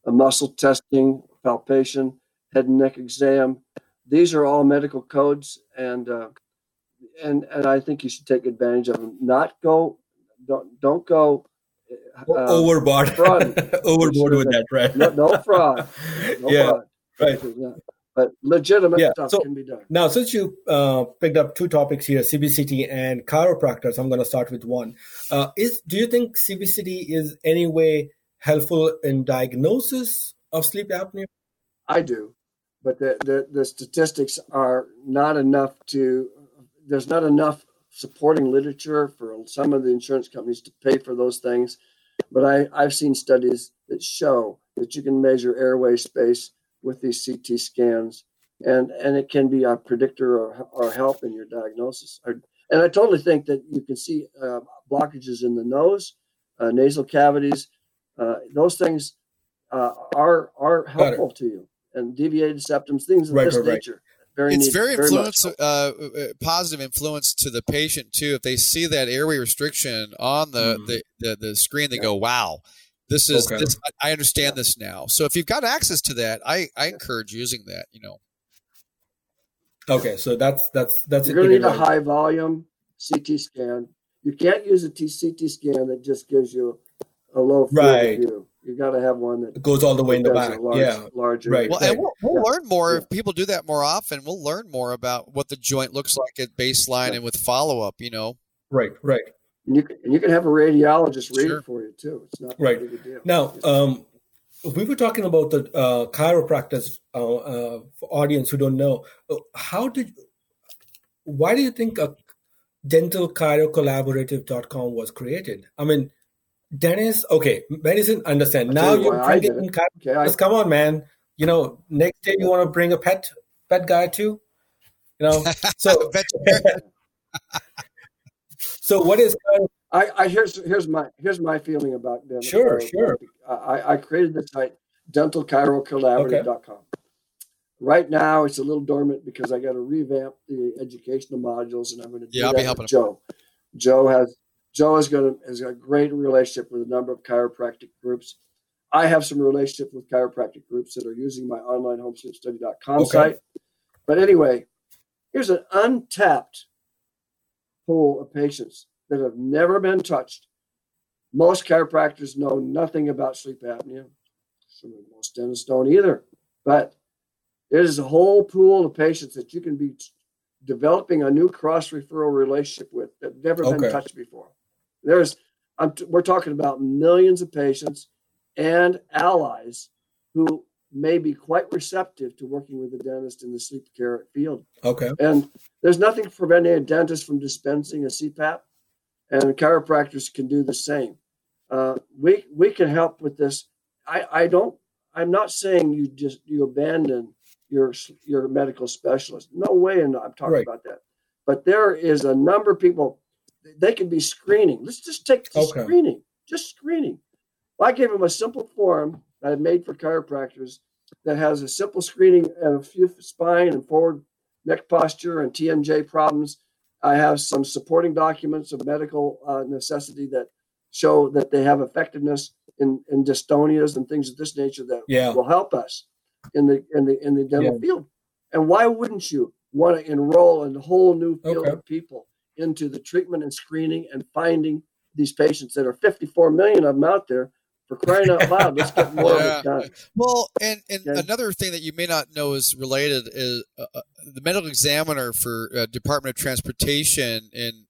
a muscle testing, palpation, head and neck exam. These are all medical codes, and uh, and and I think you should take advantage of them. Not go, don't don't go uh, overboard, overboard with that, right? No, no fraud. No yeah, fraud. right. Yeah but legitimate yeah. stuff so, can be done. Now, since you uh, picked up two topics here, CBCT and chiropractors, I'm going to start with one. Uh, is do you think CBCT is any way helpful in diagnosis of sleep apnea? I do, but the, the, the statistics are not enough to. There's not enough supporting literature for some of the insurance companies to pay for those things. But I, I've seen studies that show that you can measure airway space with these CT scans, and and it can be a predictor or, or help in your diagnosis. And I totally think that you can see uh, blockages in the nose, uh, nasal cavities. Uh, those things uh, are are helpful to you, and deviated septums, things of right, this right, nature. Right. Very it's neat, very, very influence, uh, uh, positive influence to the patient too. If they see that airway restriction on the mm. the, the, the, screen, they yeah. go, "Wow, this is okay. this. I understand this now. So if you've got access to that, I I encourage using that. You know. Okay, so that's that's that's you're going to need a high volume CT scan. You can't use a CT scan that just gives you a low field right. view. You got to have one that it goes all the way in the back. Large, yeah, larger. Right. Well, and we'll, we'll yeah. learn more yeah. if people do that more often. We'll learn more about what the joint looks like at baseline yeah. and with follow up. You know. Right. Right. And you can, and you can have a radiologist read sure. it for you too. It's not right. Now, um, we were talking about the uh, chiropractors uh, uh, audience who don't know. Uh, how did? Why do you think a dentalchirocollaborative.com was created? I mean, Dennis, okay, medicine, understand. now you bring in okay, I, come on, man. You know, next day you want to bring a pet pet guy too. You know, so so what is kind of, I, I here's here's my here's my feeling about dental. Sure, uh, sure. I, I created the site dentalchirocollaborative.com. Okay. Right now, it's a little dormant because I got to revamp the educational modules, and I'm going to do yeah, I'll be helping Joe. Joe has Joe has got, a, has got a great relationship with a number of chiropractic groups. I have some relationship with chiropractic groups that are using my online homesleepstudy.com okay. site. But anyway, here's an untapped pool of patients that have never been touched. Most chiropractors know nothing about sleep apnea. Most dentists don't either. But there's a whole pool of patients that you can be developing a new cross referral relationship with that never okay. been touched before. There's, I'm, we're talking about millions of patients and allies who may be quite receptive to working with a dentist in the sleep care field. Okay. And there's nothing preventing a dentist from dispensing a CPAP, and chiropractors can do the same. Uh, we we can help with this. I I don't. I'm not saying you just you abandon your your medical specialist. No way, and I'm talking right. about that. But there is a number of people they can be screening. Let's just take okay. screening, just screening. Well, I gave them a simple form that I made for chiropractors that has a simple screening of a few spine and forward neck posture and TMJ problems. I have some supporting documents of medical uh, necessity that show that they have effectiveness in, in dystonias and things of this nature that yeah. will help us in the in the in the dental yeah. field. And why wouldn't you want to enroll a whole new field okay. of people into the treatment and screening and finding these patients that are 54 million of them out there for crying out loud. Let's get more yeah. done. Well, and, and okay. another thing that you may not know is related is uh, uh the medical examiner for uh, Department of Transportation in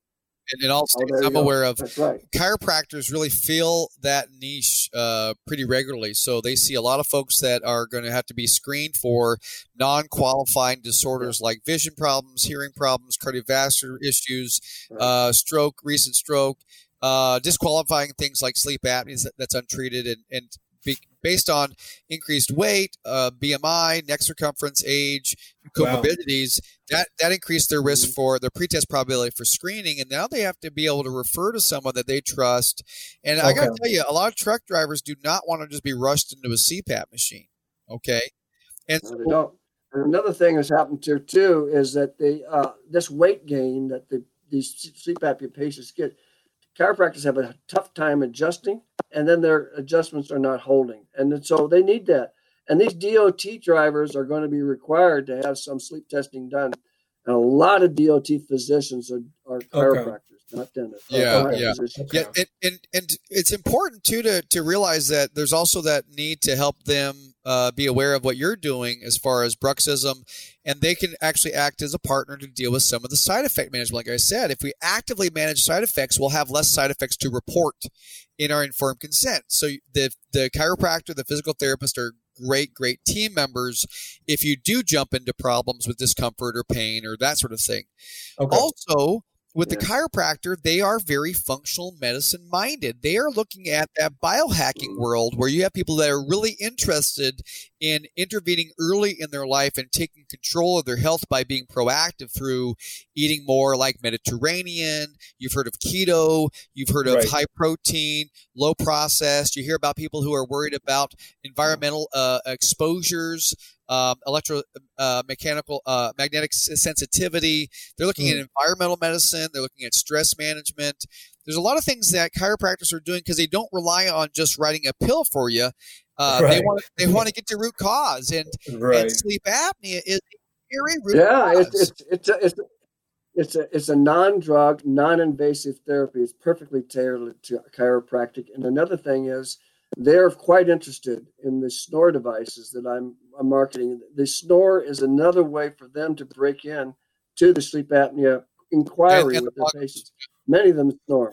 and in all states oh, I'm go. aware of, right. chiropractors really feel that niche uh, pretty regularly. So they see a lot of folks that are going to have to be screened for non-qualifying disorders like vision problems, hearing problems, cardiovascular issues, right. uh, stroke, recent stroke, uh, disqualifying things like sleep apnea that's untreated, and, and be, based on increased weight, uh, BMI, neck circumference, age, comorbidities, wow. that that increased their risk mm-hmm. for their pretest probability for screening, and now they have to be able to refer to someone that they trust. And okay. I got to tell you, a lot of truck drivers do not want to just be rushed into a CPAP machine. Okay, and so, and another thing that's happened here too is that the uh, this weight gain that the these CPAP patients get, chiropractors have a tough time adjusting and then their adjustments are not holding. And so they need that. And these DOT drivers are going to be required to have some sleep testing done. And a lot of DOT physicians are, are chiropractors, okay. not dentists. Yeah, yeah, yeah. And, and, and it's important too to to realize that there's also that need to help them uh, be aware of what you're doing as far as bruxism, and they can actually act as a partner to deal with some of the side effect management. Like I said, if we actively manage side effects, we'll have less side effects to report in our informed consent. So the the chiropractor, the physical therapist are great, great team members if you do jump into problems with discomfort or pain or that sort of thing. Okay. Also, with yeah. the chiropractor, they are very functional medicine minded. They are looking at that biohacking mm. world where you have people that are really interested in intervening early in their life and taking control of their health by being proactive through eating more like Mediterranean. You've heard of keto, you've heard of right. high protein, low processed. You hear about people who are worried about environmental uh, exposures um, electro uh, mechanical uh, magnetic sensitivity. They're looking mm. at environmental medicine. They're looking at stress management. There's a lot of things that chiropractors are doing because they don't rely on just writing a pill for you. Uh, right. They want they want to get to root cause, and, right. and sleep apnea is primary root yeah, cause. it's it's it's a, it's a, it's a it's a non-drug, non-invasive therapy. It's perfectly tailored to chiropractic. And another thing is they're quite interested in the snore devices that I'm, I'm marketing. The snore is another way for them to break in to the sleep apnea inquiry and, and with the their patients. Many of them snore.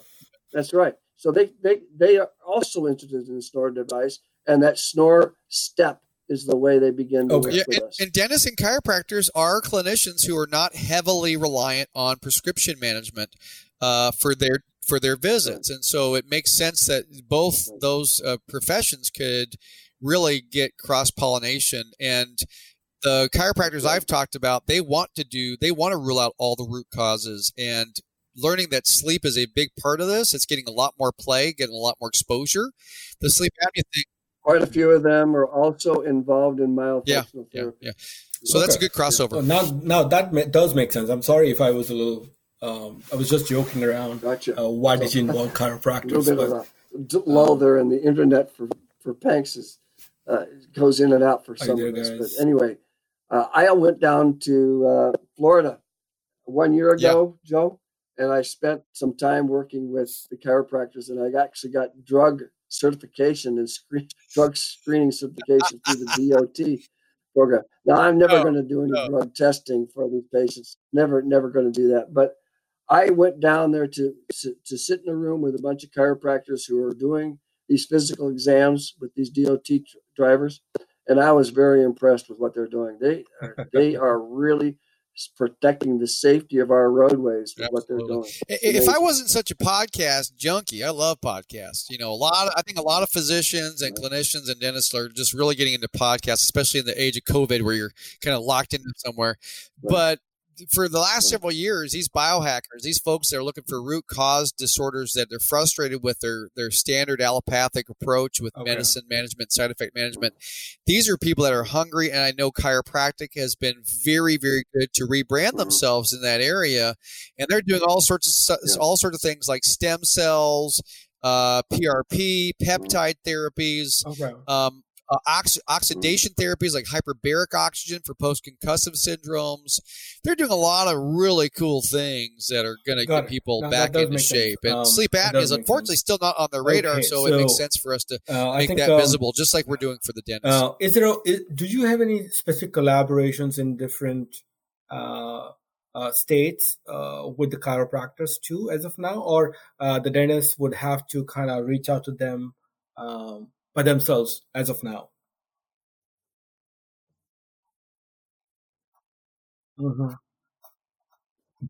That's right. So they they they are also interested in the snore device and that snore step is the way they begin to okay. work yeah, with and, us. And dentists and chiropractors are clinicians who are not heavily reliant on prescription management uh, for their for their visits, and so it makes sense that both those uh, professions could really get cross pollination and. The chiropractors I've talked about, they want to do, they want to rule out all the root causes and learning that sleep is a big part of this. It's getting a lot more play, getting a lot more exposure. The sleep apnea thing quite a few of them are also involved in myofunctional yeah, therapy. Yeah, yeah. So okay. that's a good crossover. now, now that does make sense. I'm sorry if I was a little. Um, I was just joking around. Gotcha. Uh, why so, did you involve chiropractors? A little bit but, of a lull um, there in the internet for for Panks is uh, goes in and out for some of us. But anyway, uh, I went down to uh, Florida one year ago, yeah. Joe, and I spent some time working with the chiropractors, and I actually got drug certification and screen, drug screening certification through the DOT program. Now, I'm never no, going to do any no. drug testing for these patients. Never, never going to do that. But I went down there to to sit in a room with a bunch of chiropractors who are doing these physical exams with these DOT drivers, and I was very impressed with what they're doing. They are, they are really protecting the safety of our roadways with what they're doing. If I wasn't such a podcast junkie, I love podcasts. You know, a lot. Of, I think a lot of physicians and clinicians and dentists are just really getting into podcasts, especially in the age of COVID, where you're kind of locked into somewhere. Right. But for the last several years, these biohackers, these folks that are looking for root cause disorders that they're frustrated with their their standard allopathic approach with okay. medicine management, side effect management. These are people that are hungry, and I know chiropractic has been very, very good to rebrand themselves in that area, and they're doing all sorts of all sorts of things like stem cells, uh, PRP, peptide therapies, okay. um, uh, ox- oxidation therapies like hyperbaric oxygen for post-concussive syndromes. They're doing a lot of really cool things that are going to get people no, back into shape. Sense. And um, sleep apnea is unfortunately sense. still not on the radar, okay, so, so, it makes sense for us to uh, make think, that um, visible, just like we're doing for the dentist. Uh, is there? A, is, do you have any specific collaborations in different? Uh, uh, states uh, with the chiropractors too as of now, or uh, the dentist would have to kind of reach out to them um, by themselves as of now. Mm-hmm.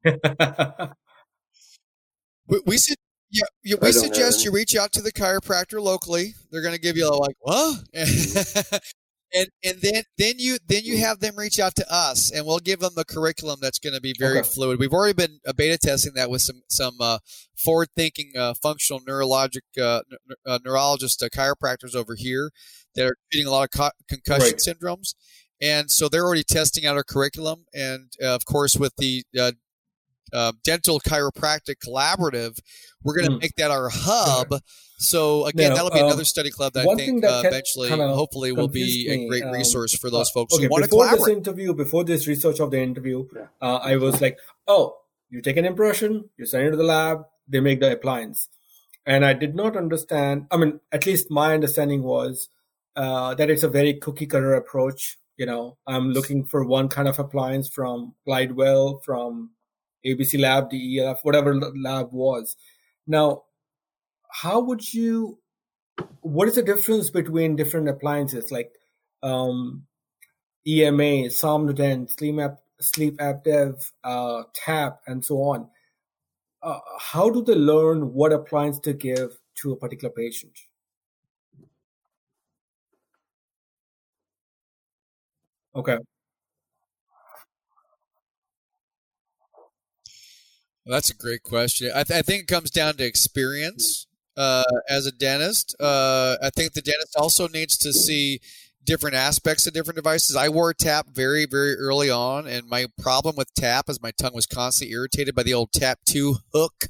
we, we should yeah, yeah we suggest you reach out to the chiropractor locally. They're going to give you a like what, and and then then you then you have them reach out to us, and we'll give them the curriculum that's going to be very okay. fluid. We've already been uh, beta testing that with some some uh, forward thinking uh, functional neurologic uh, n- uh, neurologist uh, chiropractors over here that are treating a lot of co- concussion right. syndromes. And so they're already testing out our curriculum, and of course, with the uh, dental chiropractic collaborative we're going to mm. make that our hub. So again that'll be um, another study club that i think that uh, eventually hopefully will be a great um, resource for those uh, folks okay, who want to collaborate Before this interview before this research of the interview uh, i was like oh you take an impression you send it to the lab they make the appliance. And i did not understand i mean at least my understanding was uh, that it's a very cookie cutter approach you know? I'm looking for one kind of appliance from glidewell from ABC lab, DEF, whatever lab was. Now, how would you, what is the difference between different appliances like um, EMA, Somnodent, Sleep App, Sleep App Dev, uh, TAP, and so on? Uh, how do they learn what appliance to give to a particular patient? Okay. Well, that's a great question. I, th- I, think it comes down to experience uh, as a dentist. Uh, I think the dentist also needs to see different aspects of different devices. I wore tap very, very early on, and my problem with tap is my tongue was constantly irritated by the old tap two hook.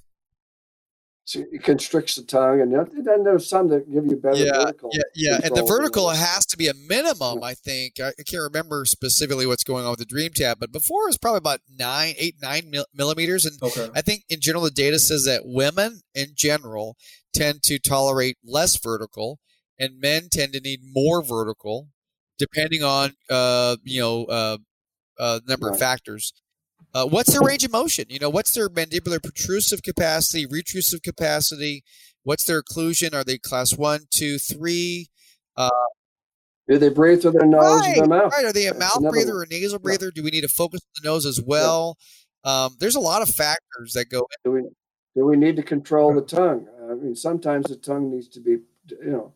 So it constricts the tongue, and then there's some that give you better yeah, vertical. Yeah, yeah, and the vertical has to be a minimum. I think I can't remember specifically what's going on with the Dream TAP, but before it was probably about nine, eight, nine millimeters, and okay. I think in general the data says that women in general tend to tolerate less vertical, and men tend to need more vertical, depending on uh, you know uh, uh, number right. of factors. Uh, what's their range of motion? You know, what's their mandibular protrusive capacity, retrusive capacity? What's their occlusion? Are they class one, two, three? Uh, do they breathe through their nose right, or their mouth? Right. Are they a mouth breather one. or a nasal breather? Yeah. Do we need to focus on the nose as well? Yeah. Um, there's a lot of factors that go. Do we, do we need to control the tongue? I mean, sometimes the tongue needs to be, you know,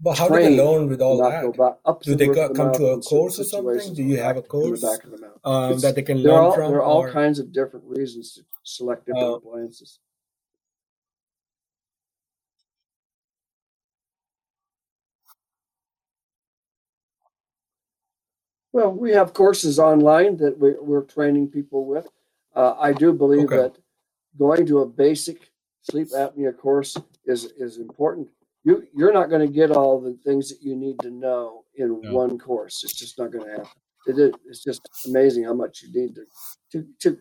but how do they learn with all that? Do they go, come to a course or something? Do you have a course um, that they can learn all, from? There are all or? kinds of different reasons to select different uh, appliances. Well, we have courses online that we, are training people with. Uh, I do believe okay. that going to a basic sleep apnea course is is important you you're not going to get all the things that you need to know in no. one course. It's just not going to happen. It is, it's just amazing how much you need to, to to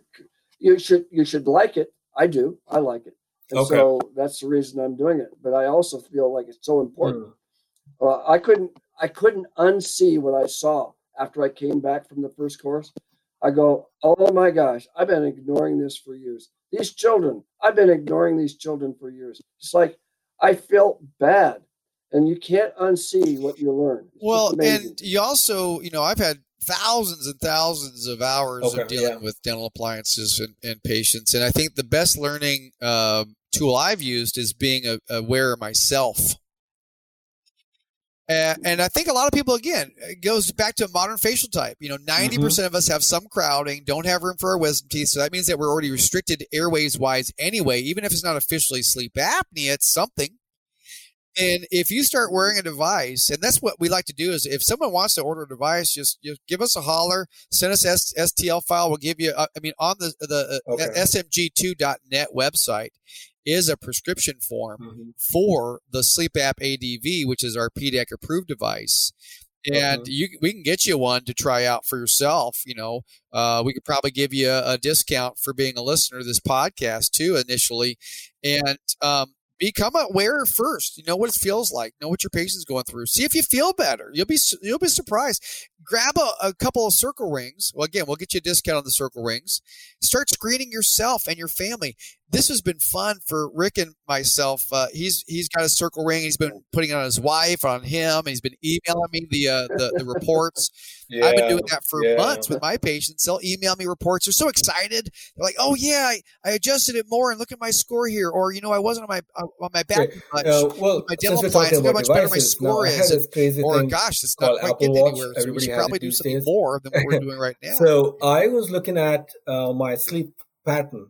you should you should like it. I do. I like it. And okay. so that's the reason I'm doing it. But I also feel like it's so important. Mm. Uh, I couldn't I couldn't unsee what I saw after I came back from the first course. I go, oh my gosh, I've been ignoring this for years. These children, I've been ignoring these children for years. It's like I felt bad. And you can't unsee what you learn. It's well, and you also, you know, I've had thousands and thousands of hours okay, of dealing yeah. with dental appliances and, and, patients. And I think the best learning uh, tool I've used is being a, a wearer myself. And, and, I think a lot of people, again, it goes back to a modern facial type. You know, 90% mm-hmm. of us have some crowding, don't have room for our wisdom teeth. So that means that we're already restricted airways wise anyway. Even if it's not officially sleep apnea, it's something. And if you start wearing a device, and that's what we like to do is if someone wants to order a device, just, just give us a holler, send us S- STL file. We'll give you, uh, I mean, on the, the uh, okay. smg2.net website is a prescription form mm-hmm. for the Sleep App ADV, which is our PDAC approved device. And uh-huh. you, we can get you one to try out for yourself. You know, uh, we could probably give you a, a, discount for being a listener to this podcast too initially. And um, become aware first. You know what it feels like. Know what your patient's going through. See if you feel better. You'll be you'll be surprised. Grab a, a couple of Circul rings. Well, again, we'll get you a discount on the Circul rings. Start screening yourself and your family this has been fun for Rick and myself. Uh, he's he's got a Circul ring. He's been putting it on his wife, on him. He's been emailing me the uh, the, the, reports. Yeah, I've been doing that for yeah. months with my patients. They'll email me reports. They're so excited. They're like, "Oh yeah, I, I adjusted it more, and look at my score here." Or you know, I wasn't on my on my back much. Uh, well, my dental appliance. Look how much better my score is. or gosh, it's not quite getting anywhere. So we should probably do something days. more than what we're doing right now. so I was looking at uh, my sleep pattern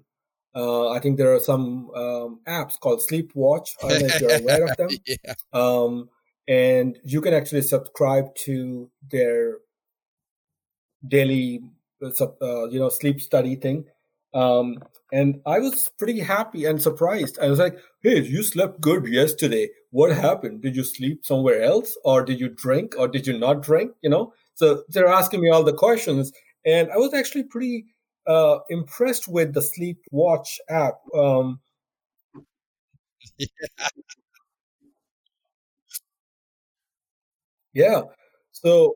uh, I think there are some um, apps called Sleep Watch. I don't know if you're aware of them. yeah. Um, and you can actually subscribe to their daily, uh, you know, sleep study thing. Um, and I was pretty happy and surprised. I was like, "Hey, you slept good yesterday. What happened? Did you sleep somewhere else, or did you drink, or did you not drink?" You know. So they're asking me all the questions, and I was actually pretty uh, impressed with the Sleep Watch app. Um, yeah. yeah. So.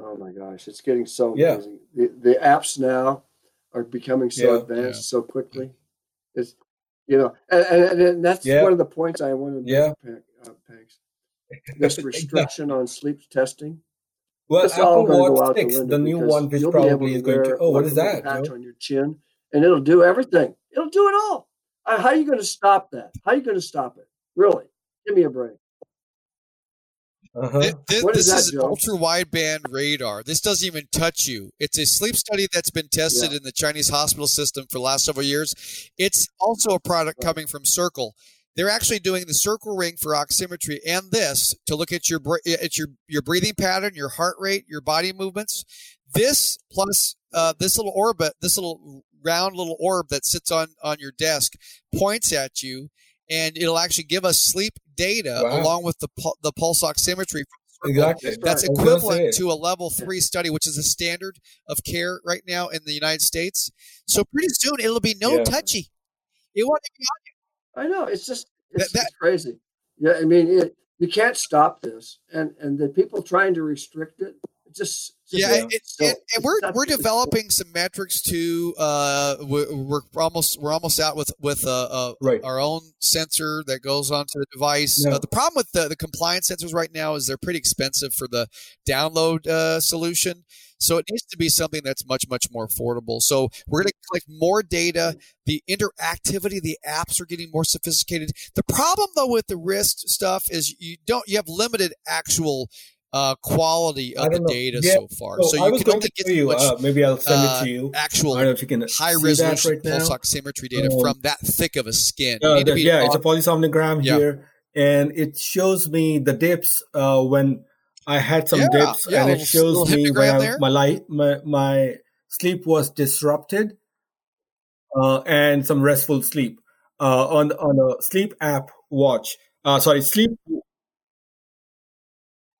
Oh my gosh, it's getting so yeah. amazing. The, the apps now are becoming so yeah, advanced yeah. so quickly. It's you know, and, and, and that's one of the points I wanted to yeah. make, uh, Pegs. This restriction on sleep testing well, it's Apple Watch 6, the new one, which probably is going to. Oh, what is that? Patch on your chin, and it'll do everything. It'll do it all. Uh, how are you going to stop that? How are you going to stop it? Really? Give me a break. Uh-huh. This, this is, is an ultra wideband radar. This doesn't even touch you. It's a sleep study that's been tested yeah. in the Chinese hospital system for the last several years. It's also a product coming from Circul. They're actually doing the Circul ring for oximetry and this to look at your at your your breathing pattern, your heart rate, your body movements. This plus uh, this little orbit, this little round little orb that sits on on your desk points at you, and it'll actually give us sleep data wow. along with the the pulse oximetry. Exactly. That's equivalent to a level three study, which is a standard of care right now in the United States. So pretty soon it'll be no yeah. touchy. It won't be on you. I know. It's just it's, that, that, crazy. Yeah, I mean, it, you can't stop this, and and the people trying to restrict it just, just yeah, it, so, and, and, we're we're developing some metrics too. Uh, we're, we're, almost we're almost out with with uh, uh, right. our own sensor that goes onto the device. Yeah. Uh, the problem with the, the compliance sensors right now is they're pretty expensive for the download uh, solution. So it needs to be something that's much, much more affordable. So we're going to collect more data. The interactivity, the apps are getting more sophisticated. The problem though with the wrist stuff is you don't, you have limited actual uh, quality of the know. data yeah. so far. So, so you can only get you, much, uh, maybe I'll send it to uh, you. Actual I don't know if you can high resolution right pulse oximetry data um, from that thick of a skin. Uh, yeah, on, it's a polysomnogram yeah. here, and it shows me the dips uh, when I had some yeah, dips, and it shows me when I, my light, my my sleep was disrupted, uh, and some restful sleep on on a sleep app watch. sorry, sleep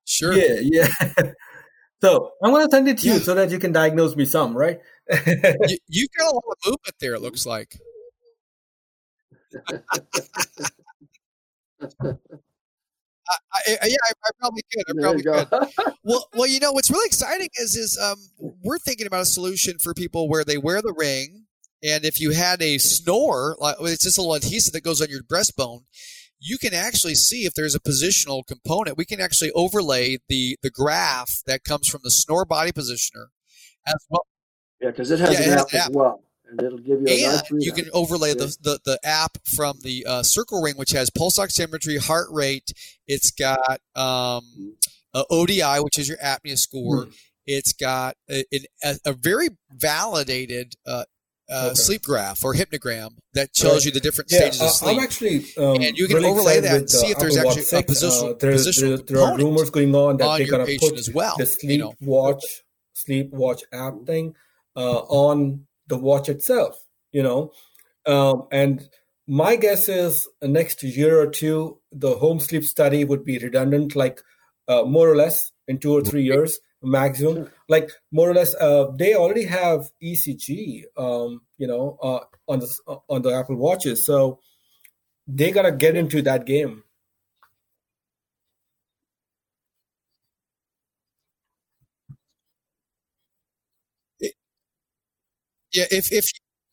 Sure. Yeah, yeah. so I'm going to send it to you so that you can diagnose me some, right? you, you got a lot of movement there. It looks like. I, I, yeah, I, I, probably could. I probably could. well, well, you know what's really exciting is is um, we're thinking about a solution for people where they wear the ring, and if you had a snore, like it's just a little adhesive that goes on your breastbone, you can actually see if there's a positional component. We can actually overlay the the graph that comes from the snore body positioner as well. Yeah, because it has yeah, an, it app, an app as well, and it'll give you. A and nice you can overlay the, the the app from the uh, Circul Ring, which has pulse oximetry, heart rate. It's got um, mm-hmm. ODI, which is your apnea score. Mm-hmm. It's got a, a, a, very validated uh, uh, okay. sleep graph or hypnogram that tells you the different yeah, stages of sleep. I'm actually um, and you can really overlay that and see if there's actually a position. Uh, there, there, there are rumors going on that they're going to put as well, the sleep you know. watch, sleep watch app thing uh, on the watch itself. You know, um, and my guess is next year or two, the home sleep study would be redundant, like uh, more or less in two or three years maximum. Like more or less uh, they already have ecg um, you know uh, on the uh, on the apple watches. So they gotta get into that game. Yeah if if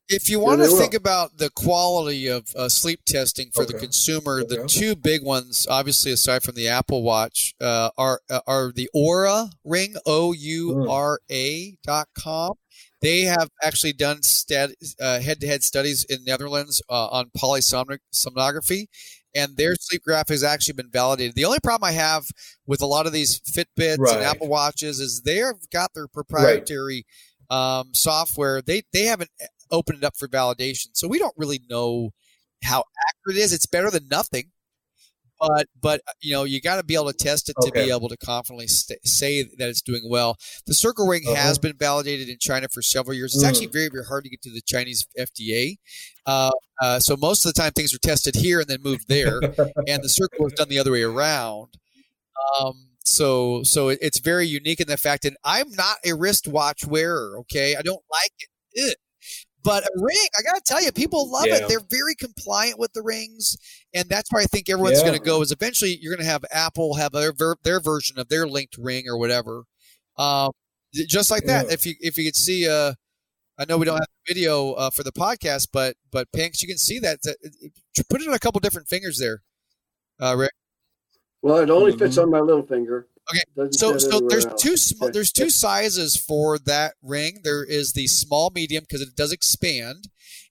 if you want yeah, to think will. about the quality of uh, sleep testing for okay. the consumer, okay. the two big ones, obviously aside from the Apple Watch, uh, are uh, are the Oura Ring, O U R A dot com. They have actually done uh, head-to-head studies in the Netherlands uh, on polysomnography, and their sleep graph has actually been validated. The only problem I have with a lot of these Fitbits right. and Apple Watches is they've got their proprietary right. um, software. They they haven't open it up for validation. So we don't really know how accurate it is. It's better than nothing, but but you know you got to be able to test it to be able to confidently st- say that it's doing well. The Circul Ring uh-huh. has been validated in China for several years. It's mm. actually very very hard to get to the Chinese FDA. Uh, uh, so most of the time things are tested here and then moved there, and the Circul is done the other way around. Um, so so it's very unique in the fact that I'm not a wristwatch wearer. Okay, I don't like it. Ugh. But a ring, I got to tell you, people love yeah. it. They're very compliant with the rings, and that's where I think everyone's yeah. going to go. Is eventually you're going to have Apple have their their version of their linked ring or whatever, um, just like that. Yeah. If you if you could see, uh, I know we don't have video uh, for the podcast, but but Pinks, you can see that. Put it on a couple different fingers there, uh, Rick. Well, it only fits mm-hmm. on my little finger. Okay, so so there's else. two sm- okay. there's two sizes for that ring. There is the small medium because it does expand,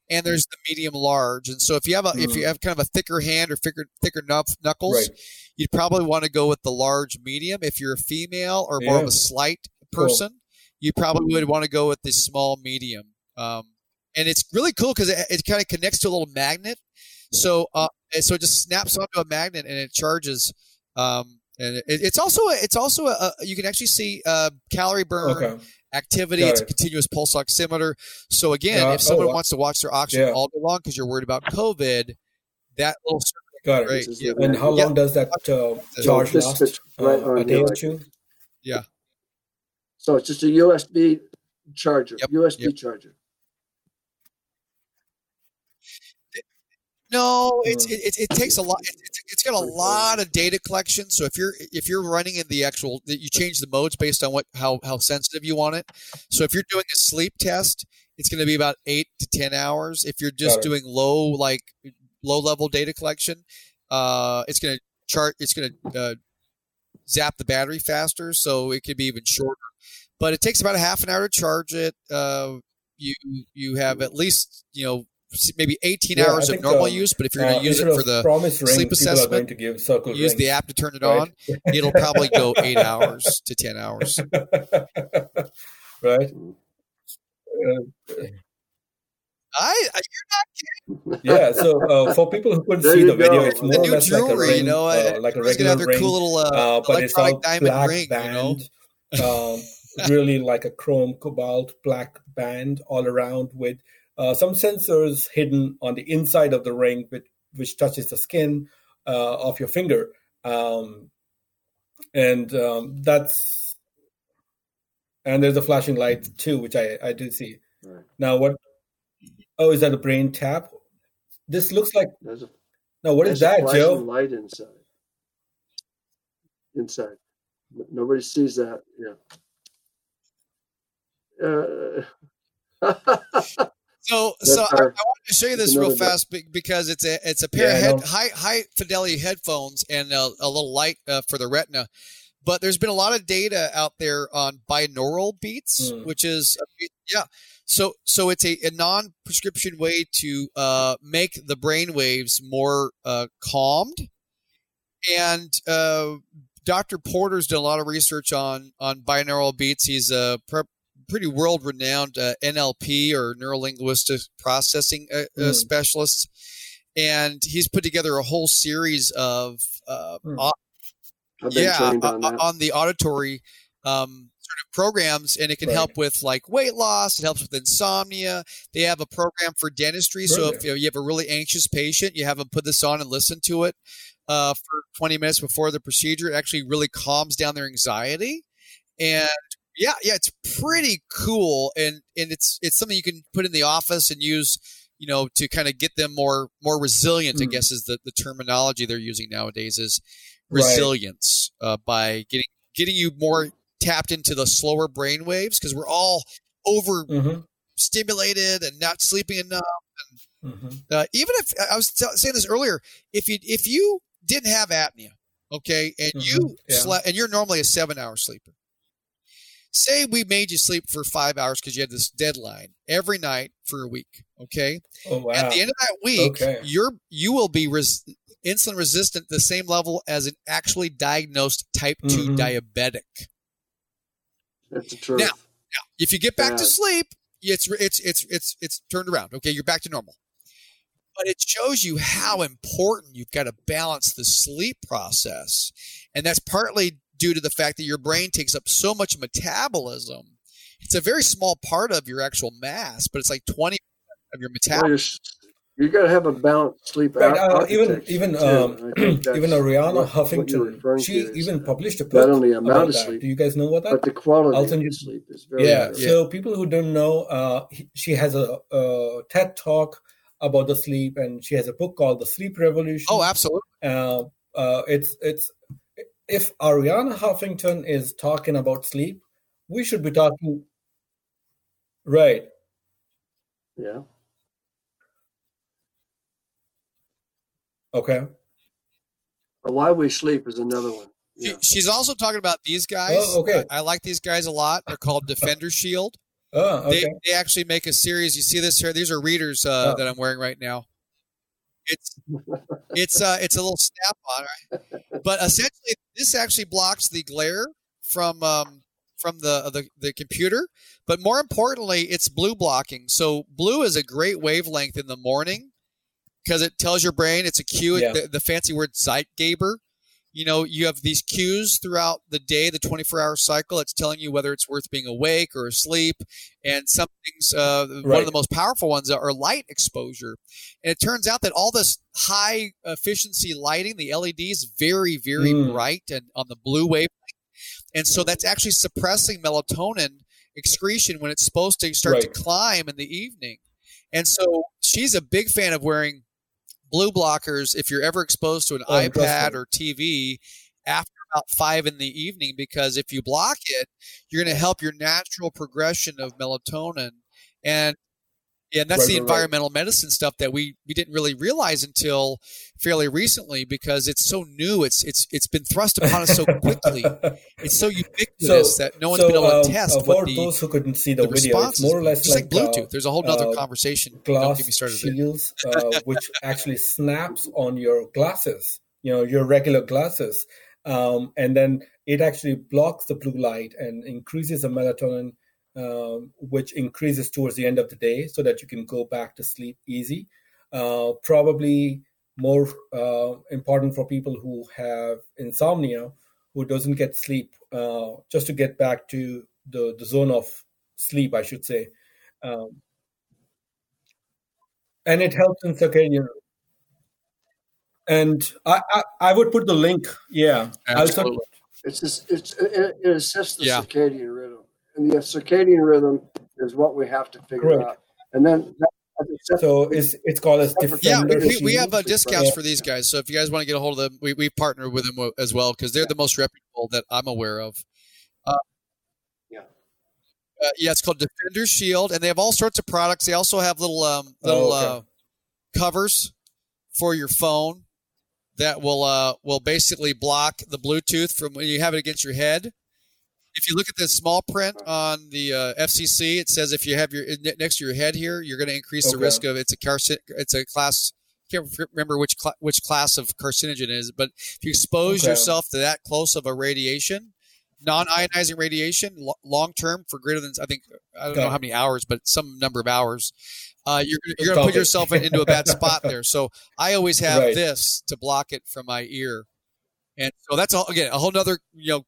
and there's the medium large. And so if you have a mm. if you mm. have kind of a thicker hand or thicker thicker knuckles, right. you'd probably want to go with the large medium. If you're a female or more yeah. of a slight person, cool. you probably would want to go with the small medium. Um, and it's really cool because it, it kind of connects to a little magnet. So uh, so it just snaps onto a magnet and it charges. Um, and it, it's also a, it's also a, a, you can actually see uh, calorie burn okay. activity. Got it's a continuous pulse oximeter. So again, Uh, if someone oh, wants to watch their oxygen yeah. all day long because you're worried about COVID, that little Got it. Great. This is Yeah. the- And how Yeah. long does that uh, charge this last? fits right Uh, on a day or two? yeah. So it's just a USB charger, Yep, USB yep. charger. No, it's Mm. it, it, it takes a lot. It, it's, it's got a lot of data collection. So if you're if you're running in the actual, you change the modes based on what how how sensitive you want it. So if you're doing a sleep test, it's going to be about eight to ten hours. If you're just doing low like low level data collection, uh, it's going to chart. It's going to uh, zap the battery faster, so it could be even shorter. But it takes about a half an hour to charge it. Uh, you you have at least you know maybe 18 Yeah, hours of normal um, use. But if you're Uh, going to use it for the sleep assessment, going to give circle use the app to turn it right? on, it'll probably go eight hours to 10 hours. right? Uh, I, I yeah. So uh, for people who couldn't see you the video, go. it's The more or new less like a jewelry, ring, you know, uh, like a regular ring, cool little uh, uh, but it's all diamond black ring, you know. band, um, really like a chrome cobalt black band all around with uh, some sensors hidden on the inside of the ring, which, which touches the skin uh, of your finger, um, and um, that's and there's a flashing light too, which I I did see. Right. Now what? Oh, is that a brain tap? This looks like. There's a, Now what is that, Joe? light inside. Inside. Nobody sees that. Yeah. Uh, So, so I, I wanted to show you this real fast because it's a it's a pair Yeah, of head, high high fidelity headphones and a, a little light uh, for the retina. But there's been a lot of data out there on binaural beats, Mm. which is yeah. So so it's a, a non-prescription way to uh, make the brain waves more uh, calmed. And uh, Dr. Porter's done a lot of research on on binaural beats. He's a pre- pretty world renowned uh, NLP or neuro linguistic processing uh, uh, Mm. specialist, and he's put together a whole series of uh, Mm. yeah on on the auditory um, sort of programs, and it can Right. help with like weight loss. It helps with insomnia. They have a program for dentistry, so if you, know, you have a really anxious patient, you have them put this on and listen to it uh, for 20 minutes before the procedure. It actually really calms down their anxiety, and yeah, yeah, it's pretty cool, and and it's it's something you can put in the office and use. You know, to kind of get them more more resilient, I Mm. guess is the, the terminology they're using nowadays is Right. resilience uh, by getting getting you more tapped into the slower brain waves because we're all over hmm stimulated and not sleeping enough. hmm Uh, even if I was t- saying this earlier, if you if you didn't have apnea, okay, and you Mhm, yeah. slept, and you're normally a seven hour sleeper. Say we made you sleep for five hours because you had this deadline every night for a week, okay? Oh wow. At the end of that week, Okay. you're you will be res- insulin resistant the same level as an actually diagnosed type 2 Mhm. diabetic. That's the truth. Now- If you get back to sleep, it's it's it's it's it's turned around. Okay, you're back to normal. But it shows you how important you've got to balance the sleep process, and that's partly due to the fact that your brain takes up so much metabolism. It's a very small part of your actual mass, but it's like twenty of your metabolism. you're, s- got to have a balanced sleep Right, uh, even even um, and I think that's even Arianna what- what Huffington, referring she is even that published a not book only amount about of that. sleep, Do you guys know what that? but the quality I'll of send you- sleep is very yeah. important. So people who don't know, uh, he- she has a, a TED talk about the sleep, and she has a book called The Sleep Revolution. Oh, absolutely. uh, uh, it's it's if Arianna Huffington is talking about sleep, we should be talking. Right. Yeah. Okay. But Why we sleep is another one. Yeah. She's also talking about these guys. Oh, okay. I, I like these guys a lot. They're called Defender Shield. Oh, They, okay. they actually make a series. You see this here? These are readers uh, Oh. that I'm wearing right now. It's it's uh it's a little snap on, right? but essentially this actually blocks the glare from um, from the, the the computer. But more importantly, it's blue blocking. So blue is a great wavelength in the morning because it tells your brain it's a cue. Yeah. The, the fancy word Zeitgeber. You know, you have these cues throughout the day, the 24 hour cycle. It's telling you whether it's worth being awake or asleep. And some things, uh, right. one of the most powerful ones are light exposure. And it turns out that all this high efficiency lighting, the LED is very, very mm. bright and on the blue wavelength. And so that's actually suppressing melatonin excretion when it's supposed to start right. to climb in the evening. And so she's a big fan of wearing blue blockers if you're ever exposed to an oh, iPad or TV after about five in the evening, because if you block it, you're going to help your natural progression of melatonin. And yeah, and that's right, the environmental right. medicine stuff that we we didn't really realize until fairly recently because it's so new. It's it's it's been thrust upon us so quickly. it's so ubiquitous so, that no one's so, been able to um, test. Uh, for the, those who couldn't see the, the video, it's more or less like, like, Bluetooth. Uh, There's a whole other uh, conversation. Glass shields, uh, which actually snaps on your glasses. You know, your regular glasses, um, and then it actually blocks the blue light and increases the melatonin um, which increases towards the end of the day so that you can go back to sleep easy. Uh, probably more uh, important for people who have insomnia, who doesn't get sleep, uh, just to get back to the, the zone of sleep, I should say. Um, and it helps in circadian. And I, I, I would put the link. Yeah, Absolutely. It's just, it's it, it assists the yeah. circadian rhythm and the circadian rhythm is what we have to figure Correct. out. And then so it's it's called as yeah we, we have uh, discounts for these guys. So if you guys want to get a hold of them we, we partner with them as well because they're the most reputable that i'm aware of. Uh, yeah. uh, yeah it's called defender shield and they have all sorts of products. They also have little um, little oh, okay. Uh, covers for your phone that will uh, will basically block the bluetooth from when you have it against your head if you look at the small print on the uh, FCC, it says if you have your next to your head here, you're going to increase okay. the risk of it's a carcin it's a class. Can't remember which cl- which class of carcinogen is, but if you expose okay. yourself to that close of a radiation, non-ionizing radiation, long term for greater than I think I don't know how many hours, but some number of hours, uh, you're you're going to put yourself into a bad spot there. So I always have right. this to block it from my ear, and so that's all again a whole other you know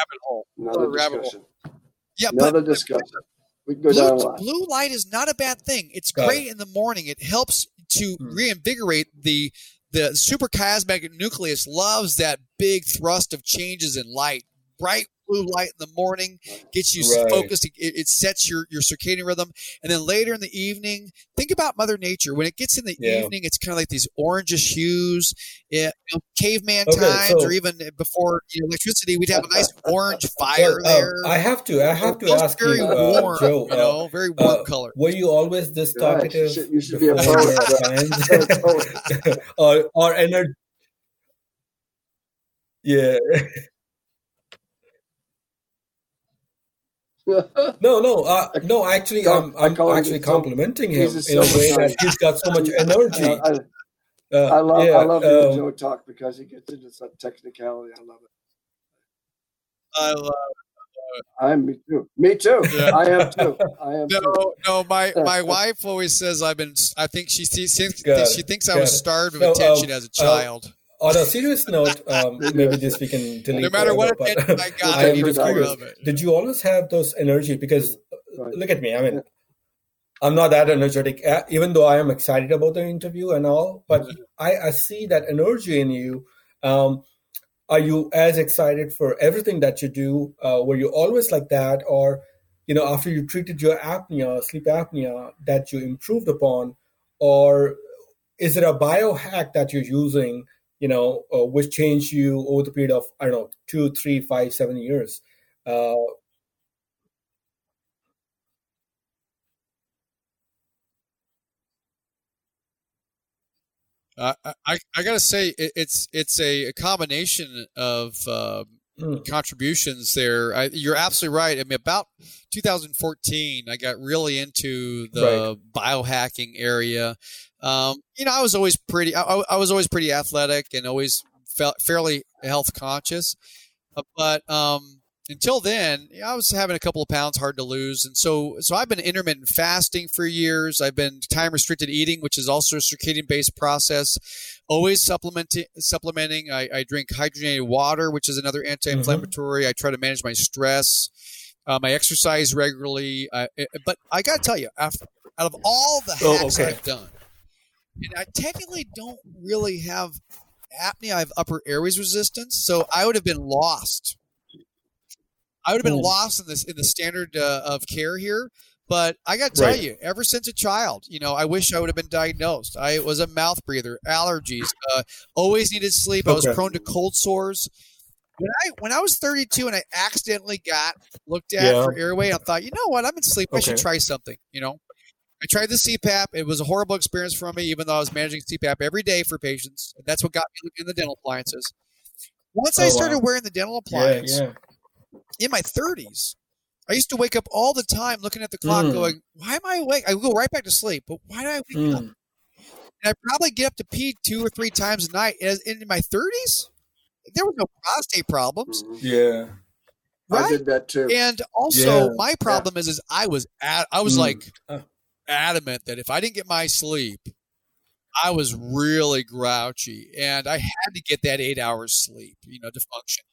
rabbit hole. Another discussion. Hole. Yeah, another but, discussion. We go blue, down blue light is not a bad thing. It's Got great it. in the morning. It helps to hmm. reinvigorate the the suprachiasmatic nucleus. Loves that big thrust of changes in light. Bright blue light in the morning gets you right. focused. It, it, sets your, your circadian rhythm. And then later in the evening, think about Mother Nature. When it gets in the yeah. evening, it's kind of like these orangish hues. It, you know, caveman okay, times, so, or even before you know, electricity, we'd have a nice orange fire well, uh, there. I have to. I have to ask very you, uh, warm, Joe. You know, very uh, warm color. Were you always this talkative? Yeah, you, should, you should be a poet. or or energy. Yeah. No, no, uh, no. Actually, I'm, I'm actually complimenting him in a way that he's got so much energy. I, I, uh, I love, yeah, I love um, Joe talk because he gets into some technicality. I love it. I love. It. I'm me too. Me too. Yeah. I am too. I am. No, too. no. My my wife always says I've been. I think she she, she thinks I was starved of so, attention um, as a uh, child. Uh, on a serious note, um, maybe this we can delete. No matter what but, I got, I need to Did you always have those energy? Because right. look at me. I mean, I'm not that energetic, even though I am excited about the interview and all. But mm-hmm. I, I, see that energy in you. Um, are you as excited for everything that you do? Uh, were you always like that, or you know, after you treated your apnea, sleep apnea, that you improved upon, or is it a biohack that you're using? You know, uh, which changed you over the period of I don't know two, three, five, seven years? Uh, Uh, I I gotta say it, it's it's a, a combination of uh, mm. contributions there. I, you're absolutely right. I mean, about 2014, I got really into the right. biohacking area. Um, you know, I was always pretty. I, I, was always pretty athletic and always felt fairly health conscious. Uh, but um, until then, I was having a couple of pounds hard to lose, and so so I've been intermittent fasting for years. I've been time restricted eating, which is also a circadian based process. Always supplementing. Supplementing. I, I, drink hydrogenated water, which is another anti-inflammatory. Mm-hmm. I try to manage my stress. Um, I exercise regularly. I, but I got to tell you, after, out of all the oh, hacks oh, okay. I've done, and I technically don't really have apnea. I have upper airways resistance, so I would have been lost I would have been mm. lost in this in the standard uh, of care here. But I got to tell right. you, ever since a child, you know, I wish I would have been diagnosed. I was a mouth breather, allergies, uh, always needed sleep. I was prone to cold sores. When I when I was 32 and I accidentally got looked at yeah. for airway, I thought, you know what, I'm in sleep. Okay. I should try something. You know, I tried the CPAP. It was a horrible experience for me, even though I was managing CPAP every day for patients. That's what got me in the dental appliances. Once oh, I started wow. wearing the dental appliance, yeah, yeah in my 30s, I used to wake up all the time looking at the clock, mm. going, "Why am I awake?" I would go right back to sleep, but why do I wake mm. up? And I probably get up to pee two or three times a night. As in my 30s, there were no prostate problems. Yeah, right? I did that too. And also, yeah. my problem yeah. is, is I was at, I was mm. like uh. Adamant that if I didn't get my sleep, I was really grouchy and I had to get that eight hours sleep, you know, to function.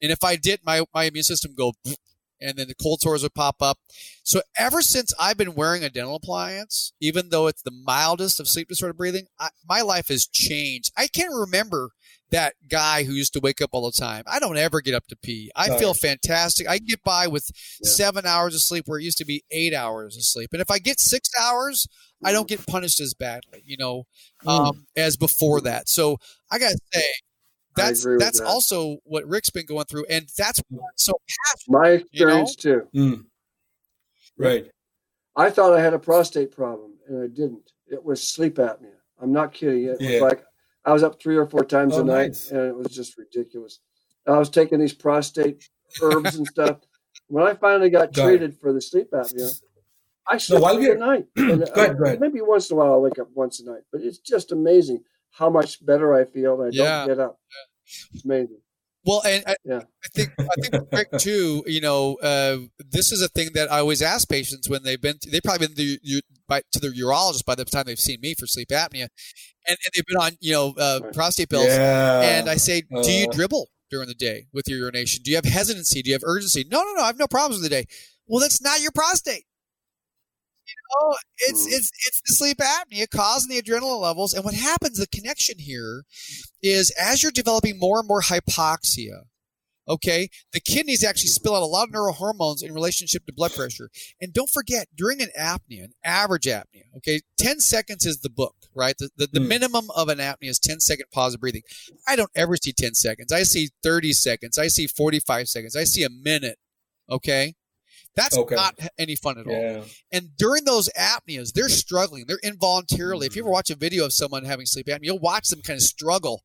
And if I did, my, my immune system go, and then the cold sores would pop up. So ever since I've been wearing a dental appliance, even though it's the mildest of sleep disorder breathing, I, my life has changed. I can't remember that guy who used to wake up all the time. I don't ever get up to pee. I feel fantastic. I get by with yeah. seven hours of sleep where it used to be eight hours of sleep. And if I get six hours, I don't get punished as badly, you know, mm. um, mm. as before that. So I got to say, that's that's that. also what Rick's been going through, and that's so my experience you know? too. Mm. Right. I thought I had a prostate problem, and I didn't. It was sleep apnea. I'm not kidding. It yeah. was like I was up three or four times oh, a night, nice. and it was just ridiculous. I was taking these prostate herbs and stuff. When I finally got, treated for the sleep apnea, I sleep no, at night. And, go ahead, uh, go ahead. Maybe once in a while I'll wake up once a night, but it's just amazing how much better I feel. I yeah. don't get up. It's amazing. Well, and I, yeah. I think I think Rick too. You know, uh, this is a thing that I always ask patients when they've been. To, they've probably been to, by, to the urologist by the time they've seen me for sleep apnea, and, and they've been on you know uh, prostate pills. Yeah. And I say, uh, do you uh. dribble during the day with your urination? Do you have hesitancy? Do you have urgency? No, no, no. I have no problems with the day. Well, that's not your prostate. You know, it's mm-hmm. it's it's the sleep apnea causing the adrenaline levels, and what happens? The connection here is as you're developing more and more hypoxia, okay, the kidneys actually spill out a lot of neurohormones in relationship to blood pressure. And don't forget, during an apnea, an average apnea, okay, 10 seconds is the book, right? The, the, the mm. minimum of an apnea is 10 second pause of breathing. I don't ever see 10 seconds. I see 30 seconds. I see 45 seconds. I see a minute, okay? That's okay. not any fun at yeah. all. And during those apneas, they're struggling. They're involuntarily. Mm-hmm. If you ever mm. watch a video of someone having sleep apnea, you'll watch them kind of struggle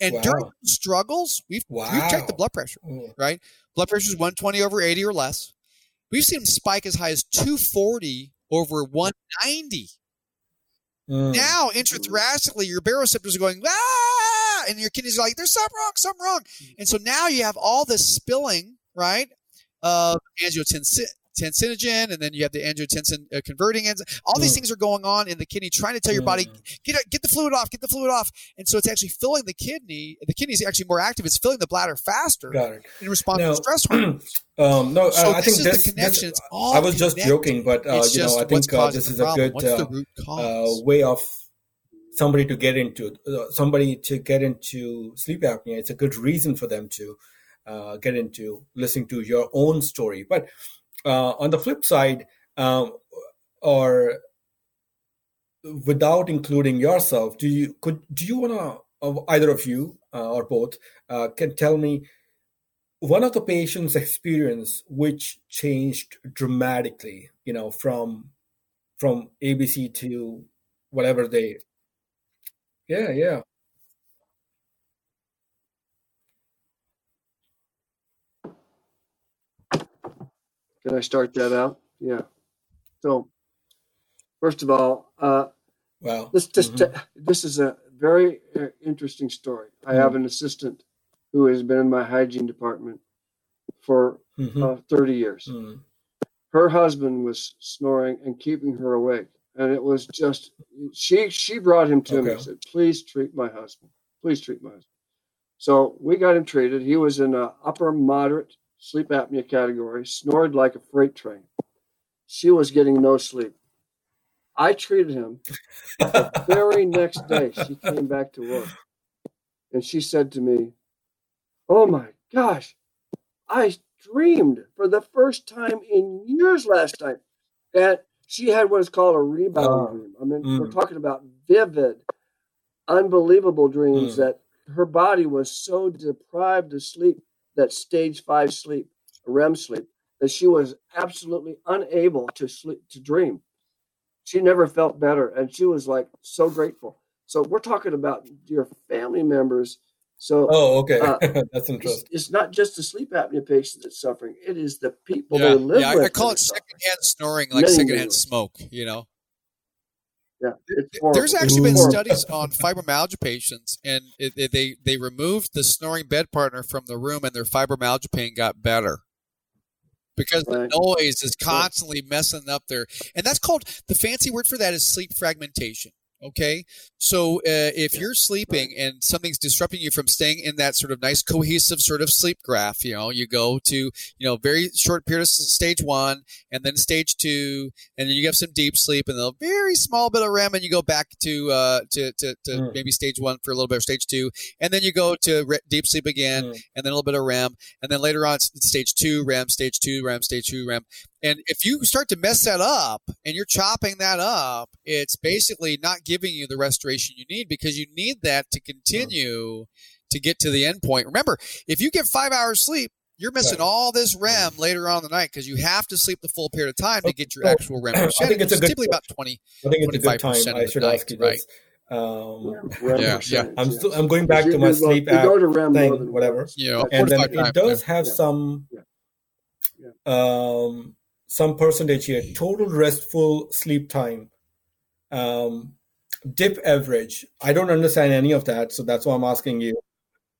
and wow. during struggles, we've, wow. we've checked the blood pressure, mm. right? Blood pressure is 120 over 80 or less. We've seen them spike as high as 240 over 190. Mm. Now, intrathoracically, your baroreceptors are going, ah, and your kidneys are like, there's something wrong, something wrong. Mm. And so now you have all this spilling, right, of angiotensin, tensinogen, and then you have the angiotensin uh, converting enzyme. All these things are going on in the kidney, trying to tell your body get get the fluid off, get the fluid off, and so it's actually filling the kidney. The kidney is actually more active. It's filling the bladder faster in response now, to stress hormones. Um, no, so I think this, this I was just joking, but uh, you know, I think uh, this is a good uh, uh, way of somebody to get into uh, somebody to get into sleep apnea. It's a good reason for them to uh, get into listening to your own story. But uh, on the flip side, um, or without including yourself, do you could do you want to either of you uh, or both uh, can tell me one of the patient's experience which changed dramatically, you know, from from ABC to whatever they. Yeah, yeah. Can I start that out? Yeah. So, first of all, uh, well, this just mm-hmm. this is a very uh, interesting story. I mm-hmm. have an assistant who has been in my hygiene department for mm-hmm. uh, 30 years. Mm. Her husband was snoring and keeping her awake. And it was just, she, she brought him to okay. me and said, please treat my husband. Please treat my husband. So we got him treated. He was in a upper moderate sleep apnea category, snored like a freight train. She was getting no sleep. I treated him. the very next day, she came back to work and she said to me, Oh my gosh, I dreamed for the first time in years last night that she had what is called a rebound uh, dream. I mean, mm. we're talking about vivid, unbelievable dreams mm. that her body was so deprived of sleep that stage five sleep, REM sleep, that she was absolutely unable to sleep to dream. She never felt better, and she was like so grateful. So we're talking about your family members. So oh, okay, uh, that's interesting. It's, it's, not just the sleep apnea patient that's suffering; it is the people yeah. live yeah, with. I call it secondhand snoring, like Many secondhand smoke. You know. Yeah, there's actually been studies on fibromyalgia patients, and it, it, they they removed the snoring bed partner from the room, and their fibromyalgia pain got better because right. the noise is constantly messing up their. And that's called the fancy word for that is sleep fragmentation. Okay. So uh, if you're sleeping and something's disrupting you from staying in that sort of nice cohesive sort of sleep graph, you know, you go to, you know, very short period of stage one and then stage two, and then you have some deep sleep and then a very small bit of REM and you go back to, uh, to, to, to mm. maybe stage one for a little bit of stage two. And then you go to re- deep sleep again mm. and then a little bit of REM. And then later on, stage two, REM, stage two, REM, stage two, REM. And if you start to mess that up and you're chopping that up, it's basically not giving you the restoration you need because you need that to continue to get to the end point. Remember, if you get five hours sleep, you're missing right. all this REM later on in the night because you have to sleep the full period of time to get your actual REM percentage. I think it's a good, typically about 20, I think it's a good time. I should night, ask you right? this. Um, yeah, yeah. I'm still I'm going back to my sleep app thing, whatever. You know, and then it does have some um some percentage here, total restful sleep time, um, dip average. I don't understand any of that, so that's why I'm asking you,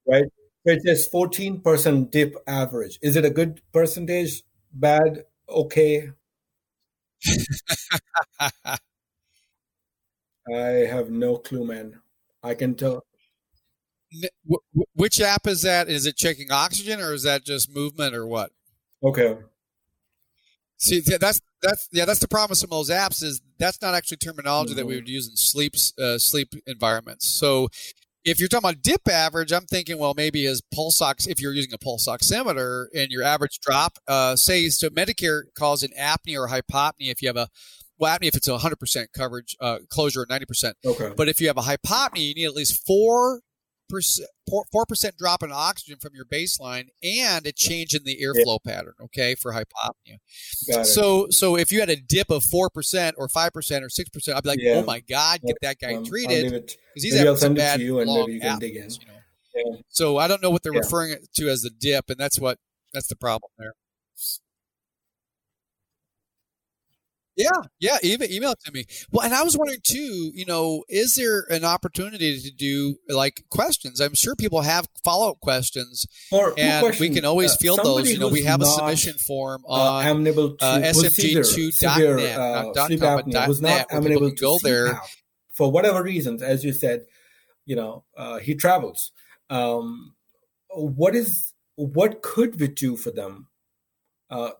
right? It says 14% dip average. Is it a good percentage? Bad? Okay? I have no clue, man. I can tell. Which app is that? Is it checking oxygen or is that just movement or what? Okay. See, that's that's yeah, that's the problem with some of those apps is that's not actually terminology mm-hmm. that we mm-hmm. would use in sleep uh, sleep environments. So if you're talking about dip average, I'm thinking, well, maybe his pulse ox, if you're using a pulse oximeter and your average drop, uh, say, so Medicare calls it apnea or hypopnea if you have a, well, apnea if it's a 100% coverage, uh, closure or 90%. Okay. But if you have a hypopnea, you need at least four four percent drop in oxygen from your baseline and a change in the airflow yeah. pattern. Okay, for hypopnea. So so if you had a dip of four percent or five percent or six percent, I'd be like, yeah. oh my god, get that guy um, treated because he's having some bad you and maybe you in. You know? yeah. So I don't know what they're referring to as the dip, and that's what that's the problem there. Yeah, yeah, email, email it to me. Well, and I was wondering too, you know, is there an opportunity to do like questions? I'm sure people have follow up questions, or and question, we can always uh, field those. You know, we have a submission form uh, on uh, amenable to uh, smg2.net, uh, not sleep .com, apnea, was not amenable to go there for whatever reasons. As you said, you know, uh, he travels. Um, what is what could we do for them? Uh,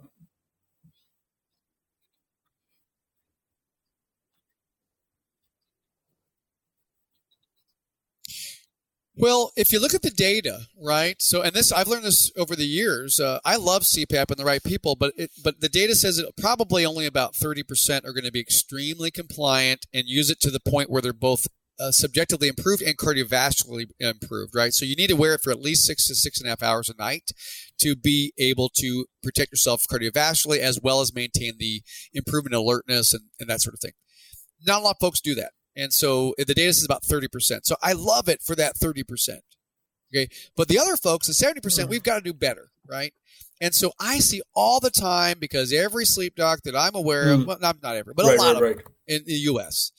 Well, if you look at the data, right? So, and this I've learned this over the years. Uh, I love CPAP and the right people, but it, but the data says that probably only about thirty percent are going to be extremely compliant and use it to the point where they're both uh, subjectively improved and cardiovascularly improved, right? So you need to wear it for at least six to six and a half hours a night to be able to protect yourself cardiovascularly as well as maintain the improvement alertness and, and that sort of thing. Not a lot of folks do that. And so eh, the data is about 30%. So I love it for that 30%. Okay. But the other folks, the 70%, hmm. we've got to do better, right? And so I see all the time because every sleep doc that I'm aware of, mm. well, not, not every, but right, a lot right, of right. them in the US,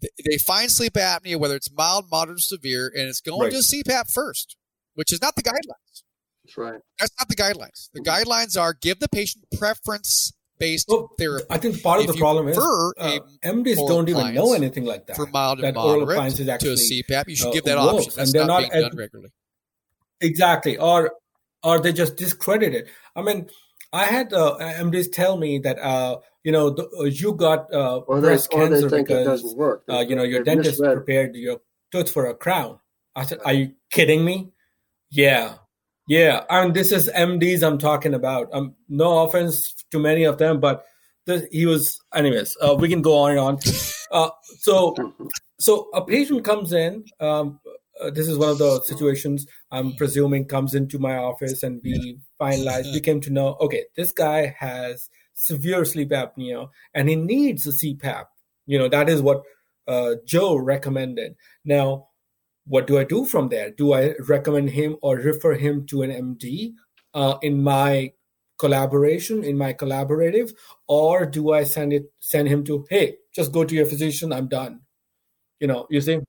they find sleep apnea, whether it's mild, moderate, or severe, and it's going to CPAP first, which is not the guidelines. That's right. That's not the guidelines. The mm-hmm. guidelines are give the patient preference based Well, therapy. I think part of If the problem is prefer uh, MDs don't even know anything like that. for mild and that oral moderate appliances to actually a CPAP, you should uh, give that works, option. and they're not, not being ed- done regularly. Exactly, or or they just discredit it. I mean, I had uh, MDs tell me that uh, you know the, uh, you got uh, Or they, breast or they cancer think it because doesn't work. uh, you know your dentist misread. prepared your tooth for a crown. I said, "Are you kidding me?" Yeah, yeah. And this is MDs I'm talking about. Um, no offense to many of them, but this, he was. Anyways, uh, we can go on and on. Uh, so so a patient comes in um, uh, this is one of the situations i'm presuming comes into my office and we finalize we came to know okay this guy has severe sleep apnea and he needs a cpap you know that is what uh, joe recommended now what do i do from there? Do i recommend him or refer him to an md uh, in my collaboration in my collaborative? Or do i send it send him to hey just go to your physician i'm done. You know you see?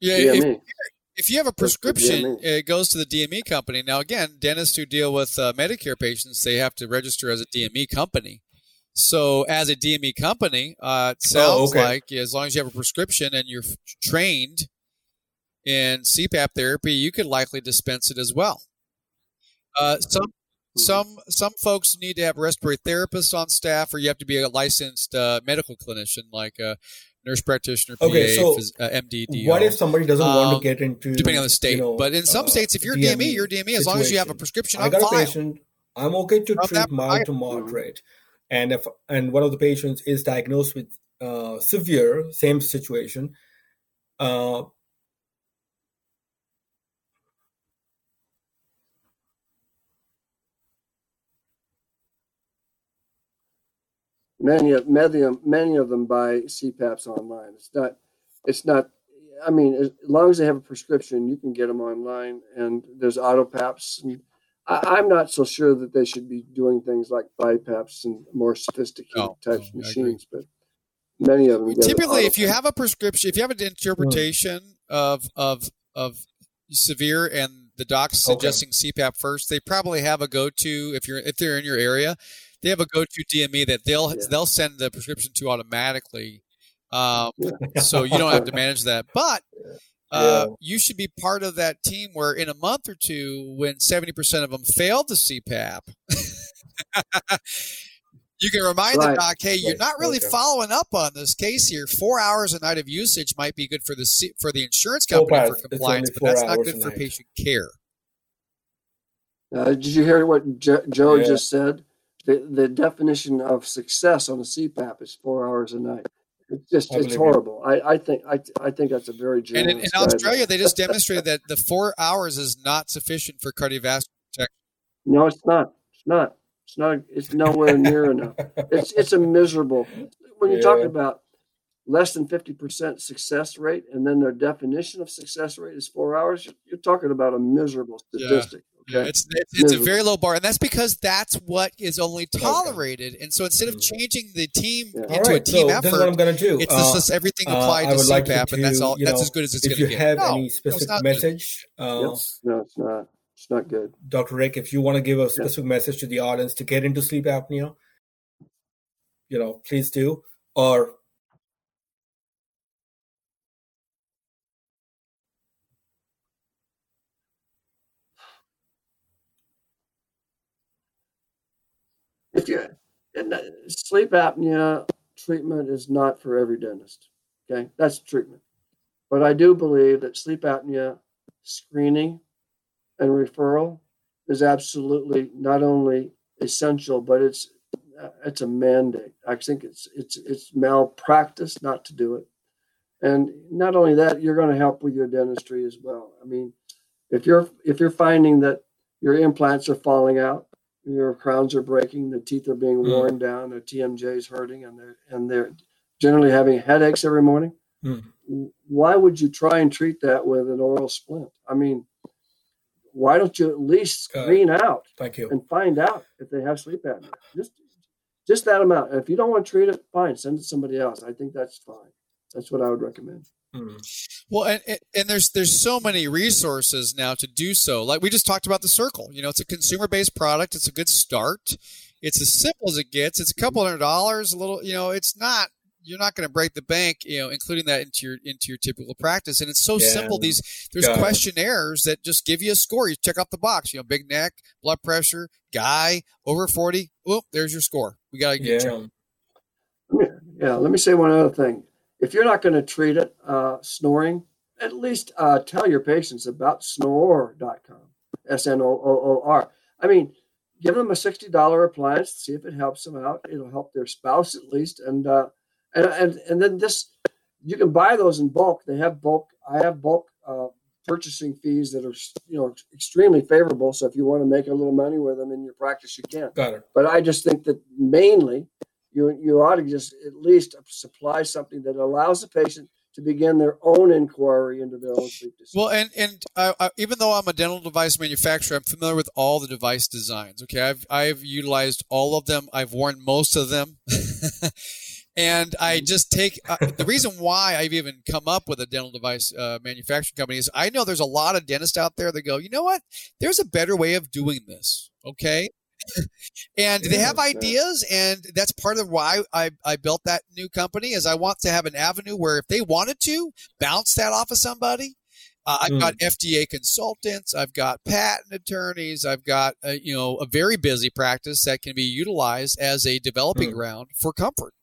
Yeah, if, DME. If you have a prescription, it goes to the DME company. Now, again, dentists who deal with uh, Medicare patients, they have to register as a DME company. So, as a DME company, uh, it sounds okay. like as long as you have a prescription and you're f- trained in CPAP therapy, you could likely dispense it as well. Uh, some some some folks need to have respiratory therapists on staff, or you have to be a licensed uh, medical clinician, like a nurse practitioner, PA, Okay, so phys- uh, MD, DO. what if somebody doesn't want Um, to get into depending on the state. you know, but in some uh, states, if you're DME DME, you're DME. As long as you have a prescription I got a file. patient. I'm okay to treat mild to moderate, and if and one of the patients is diagnosed with uh, severe, same situation. Many of many of many of them buy CPAPs online. It's not. It's not. I mean, as long as they have a prescription, you can get them online, and there's autopaps. And I, I'm not so sure that they should be doing things like BiPAPs and more sophisticated No, types of machines, but many of them. Typically, if you have a prescription, if you have an interpretation of of of severe and the doc's Okay. suggesting CPAP first, they probably have a go to if you're if they're in your area, they have a go to DME that they'll Yeah. they'll send the prescription to automatically. Um, so you don't have to manage that. But uh, you should be part of that team where in a month or two, when 70% of them fail the CPAP, you can remind the doc, hey, you're not really Okay. following up on this case here. Four hours a night of usage might be good for the C- for the insurance company hours. for compliance, but that's not good for night. patient care. Uh, did you hear what jo- Joe Yeah. just said? The, the definition of success on a CPAP is four hours a night. It's just I it's horrible. I, I think I, I think that's a very general. And in, in. Australia, they just demonstrated that the four hours is not sufficient for cardiovascular protection. No, it's not. It's not. It's not. It's nowhere near enough. It's it's a miserable. When you're talking about less than fifty percent success rate, and then their definition of success rate is four hours, you're, you're talking about a miserable statistic. Yeah, Okay. it's it's, it's a very low bar, and that's because that's what is only tolerated. And so instead of Mhm. changing the team Yeah. all into a team so this is what effort, I'm going to do. it's Uh, just this everything uh, applied I to would like you CPAP, and that's all. That's know, as good as it's if going you to get. have No, any specific not good. message, uh, Yep. No, it's not. It's not good. Dr. Rick, if you want to give a specific message to the audience to get into sleep apnea, you know, please do. Or If you sleep apnea treatment is not for every dentist. Okay, that's treatment. But I do believe that sleep apnea screening and referral is absolutely not only essential, but it's it's a mandate. I think it's it's it's malpractice not to do it. And not only that, you're going to help with your dentistry as well. I mean, if you're if you're finding that your implants are falling out, your crowns are breaking, the teeth are being Mm. worn down, their TMJ is hurting, and they're and they're generally having headaches every morning. Mm. Why would you try and treat that with an oral splint? I mean, why don't you at least Uh, screen out thank you. and find out if they have sleep apnea? Just just that amount. And if you don't want to treat it, fine, send it to somebody else. I think that's fine. That's what I would recommend. Hmm. Well, and, and there's there's so many resources now to do so. Like we just talked about the Circul. You know, it's a consumer based product. It's a good start. It's as simple as it gets. It's a couple hundred dollars. A little, you know, it's not you're not going to break the bank, you know, including that into your into your typical practice. And it's so yeah. simple. These there's Got questionnaires it. that just give you a score. You check off the box. You know, big neck, blood pressure, guy over forty. Whoop, there's your score. We got to get yeah. you. Yeah. Let me say one other thing. If you're not going to treat it, uh, snoring, at least uh, tell your patients about snoor.com. S N O O O R. I mean, give them a sixty dollar appliance. See if it helps them out. It'll help their spouse at least, and uh, and and and then this you can buy those in bulk. They have bulk. I have bulk uh, purchasing fees that are you know extremely favorable. So if you want to make a little money with them in your practice, you can. Got it. But I just think that mainly you you ought to just at least supply something that allows the patient to begin their own inquiry into their own sleep disorder. Well, and and uh, uh, even though I'm a dental device manufacturer, I'm familiar with all the device designs. Okay, I've I've utilized all of them. I've worn most of them. And I just take uh, the reason why I've even come up with a dental device uh, manufacturing company is I know there's a lot of dentists out there that go, you know what? There's a better way of doing this. Okay. And they have ideas and that's part of why I, I built that new company is i want to have an avenue where if they wanted to bounce that off of somebody uh, I've mm. got FDA consultants. I've got patent attorneys. I've got a, you know a very busy practice that can be utilized as a developing mm. ground for comfort.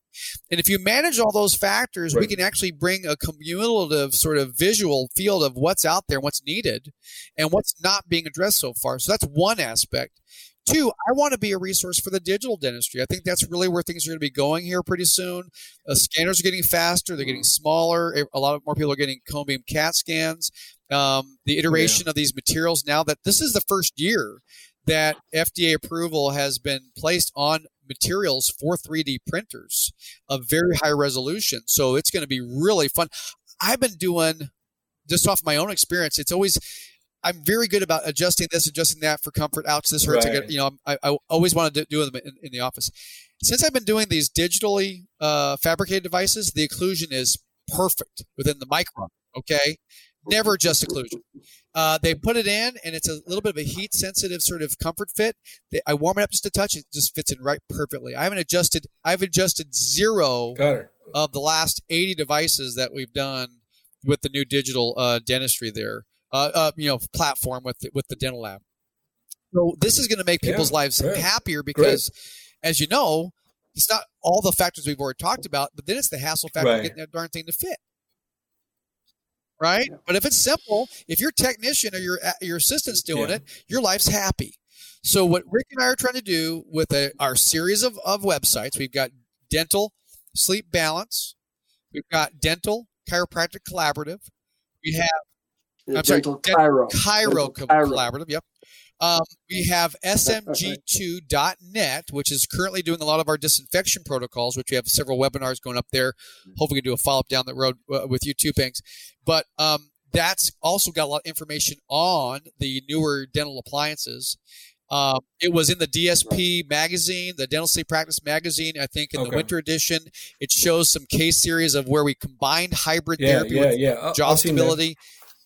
And if you manage all those factors, right. we can actually bring a cumulative sort of visual field of what's out there, what's needed, and what's not being addressed so far. So that's one aspect. Two, I want to be a resource for the digital dentistry. I think that's really where things are going to be going here pretty soon. Uh, scanners are getting faster, they're getting smaller. A lot of more people are getting cone beam CAT scans. Um, the iteration yeah. of these materials now that this is the first year that FDA approval has been placed on materials for 3D printers of very high resolution. So it's going to be really fun. I've been doing just off my own experience. It's always I'm very good about adjusting this, adjusting that for comfort. Ouch, this hurts. Right. You know, I, I, always wanted to do them in, in, the office. Since I've been doing these digitally uh, fabricated devices, the occlusion is perfect within the micron. Okay, never just occlusion. Uh, they put it in, and it's a little bit of a heat sensitive sort of comfort fit. They, I warm it up just a touch; it just fits in right perfectly. I haven't adjusted. I've adjusted zero of the last eighty devices that we've done with the new digital uh, dentistry there. Uh, uh, you know, platform with the, with the dental lab. So this is going to make people's yeah, lives happier because, great. as you know, it's not all the factors we've already talked about, but then it's the hassle factor right. of getting that darn thing to fit right? But if it's simple, if your technician or your uh, your assistant's doing yeah. it, your life's happy. So what Rick and I are trying to do with a, our series of, of websites, we've got dental sleep balance, we've got dental chiropractic collaborative, we have I'm dental sorry, chiro, chiro, chiro collaborative. Yep. Um, we have smg2.net, which is currently doing a lot of our disinfection protocols, which we have several webinars going up there. Hopefully, we can do a follow up down the road uh, with you too, Pinks. But um, that's also got a lot of information on the newer dental appliances. Um, it was in the DSP magazine, the Dental Sleep Practice magazine. I think in okay. the winter edition, it shows some case series of where we combined hybrid yeah, therapy yeah, with yeah. jaw stability,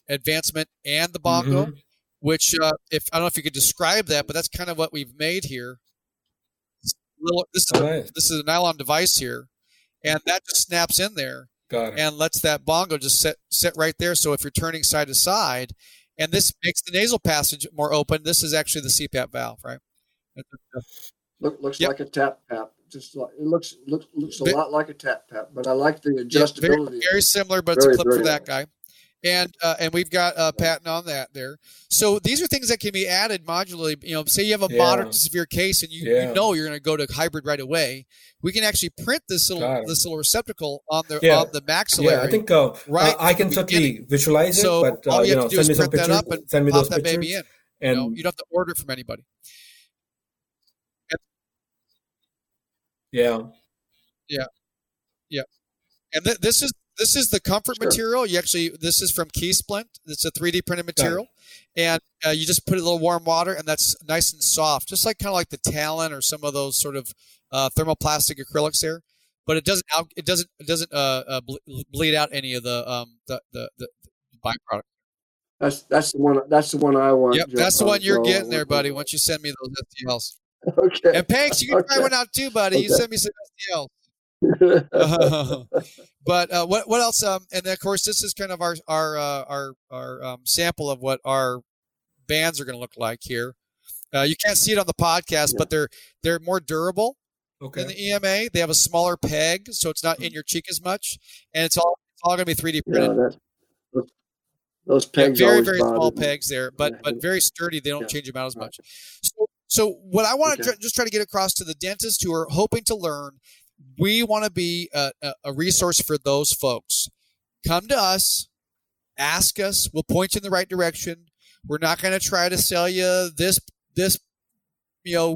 advancement, and the bongo. Mm-hmm which uh, if I don't know if you could describe that, but that's kind of what we've made here. Little, this is a, this is a nylon device here, and that just snaps in there and lets that bongo just sit sit right there. So if you're turning side to side, and this makes the nasal passage more open. This is actually the CPAP valve, right? Look, looks yep. like a tap tap. Just like it looks looks looks a lot like a tap tap, but I like the adjustability. Yeah, very, very, similar, but very, it's a clip for that guy and uh, and we've got a patent on that there. So these are things that can be added modularly. You know, say you have a yeah. moderate to severe case, and you, yeah. you know you're going to go to hybrid right away. We can actually print this little this little receptacle on the yeah. on the maxillary. Yeah, I think uh, right. I can certainly visualize it, so but uh, all you, you have know, to do is print that up and send me pop that pictures, baby in. And you, know, you don't have to order it from anybody. Yeah. Yeah. Yeah. And th- this is this is the comfort sure. material. You actually this is from KeySplint. It's a 3D printed material, and uh, you just put a little warm water, and that's nice and soft, just like kind of like the Talon or some of those sort of uh, thermoplastic acrylics there. But it doesn't it doesn't it doesn't uh, uh bleed out any of the um the the, the byproduct. That's that's the one. That's the one I want. Yep, that's the one you're getting there, buddy. Once you send me those STLs. Okay. And Panks, you can okay. try one out too, buddy. Okay. You send me some STLs. but uh, what what else? Um, and then of course this is kind of our our uh, our our um, sample of what our bands are going to look like here. Uh, you can't see it on the podcast, yeah. but they're they're more durable okay. than the EMMA. They have a smaller peg, so it's not in mm-hmm. your cheek as much, and it's all it's all going to be 3D printed. Yeah, those pegs, yeah, very very small me. pegs there, but but very sturdy. They don't change them out as much. So, so what I want to okay. tr- just try to get across to the dentists who are hoping to learn we want to be a, a, resource for those folks. Come to us, ask us. We'll point you in the right direction. We're not going to try to sell you this this you know.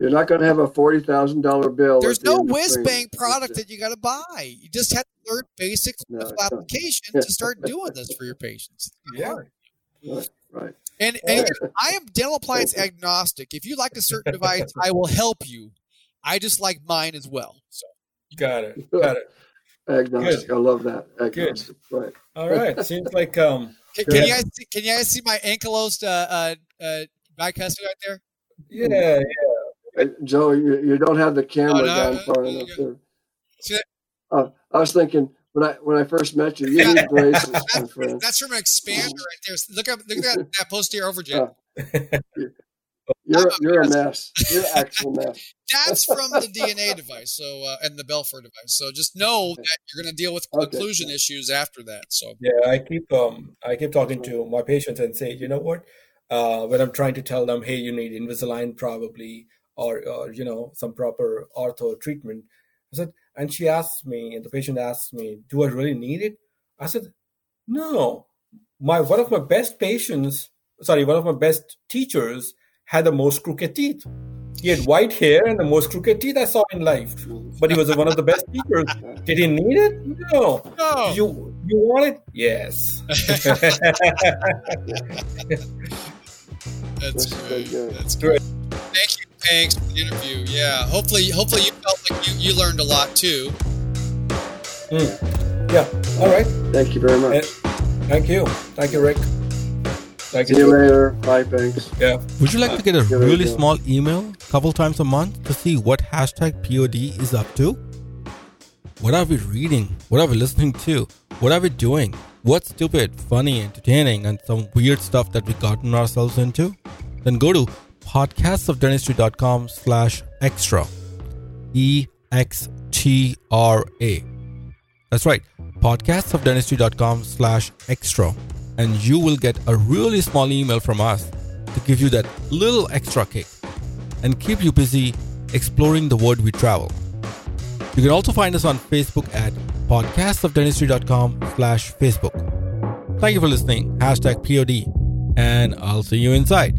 You're not going to have a forty thousand dollar bill. There's the no whiz bang product that you got to buy. You just have to learn basic no, application to start doing this for your patients. Yeah. Right. right. And, and I am dental appliance agnostic. If you like a certain device, I will help you. I just like mine as well. So got it. Got it. Agnostic. Good. I love that. Agnostic. Good. Right. All right. Seems like um. Can, can you guys see, can you guys see my ankylosed uh uh, uh bicuspid right there? Yeah, yeah. Joe, you, you don't have the camera oh, no, down far enough there. Uh, I was thinking when I when I first met you, you need braces, my friend. That's from an expander right there. Look up, look at that, that posterior overjet. Uh, you're you're a mess. You're actual mess. That's from the DNA device, so uh, and the Belfor device. So just know that you're going to deal with okay. occlusion issues after that. So yeah, I keep um I keep talking to my patients and say, you know what, uh, when I'm trying to tell them, hey, you need Invisalign probably, or or you know some proper ortho treatment. I said, and she asked me, and the patient asked me, do I really need it? I said, no. My one of my best patients, sorry, one of my best teachers had the most crooked teeth. He had white hair and the most crooked teeth I saw in life. But he was one of the best teachers. Did he need it? No. no. You you want it? Yes. That's great. That's great. Thank you, Panks, for the interview. Yeah. Hopefully hopefully you felt like you, you learned a lot too. Mm. Yeah. All right. Thank you very much. And thank you. Thank you, Rick. Thank See you, you later. Bye, thanks. Yeah. Would you like to get a really small email a couple times a month to see what hashtag POD is up to? What are we reading? What are we listening to? What are we doing? What's stupid, funny, entertaining, and some weird stuff that we've gotten ourselves into? Then go to podcastsofdentistry.com slash extra. E X T R A. That's right. Podcastsofdentistry.com slash extra and you will get a really small email from us to give you that little extra kick and keep you busy exploring the world we travel. You can also find us on Facebook at podcastofdentistry.com slash Facebook. Thank you for listening. Hashtag POD. And I'll see you inside.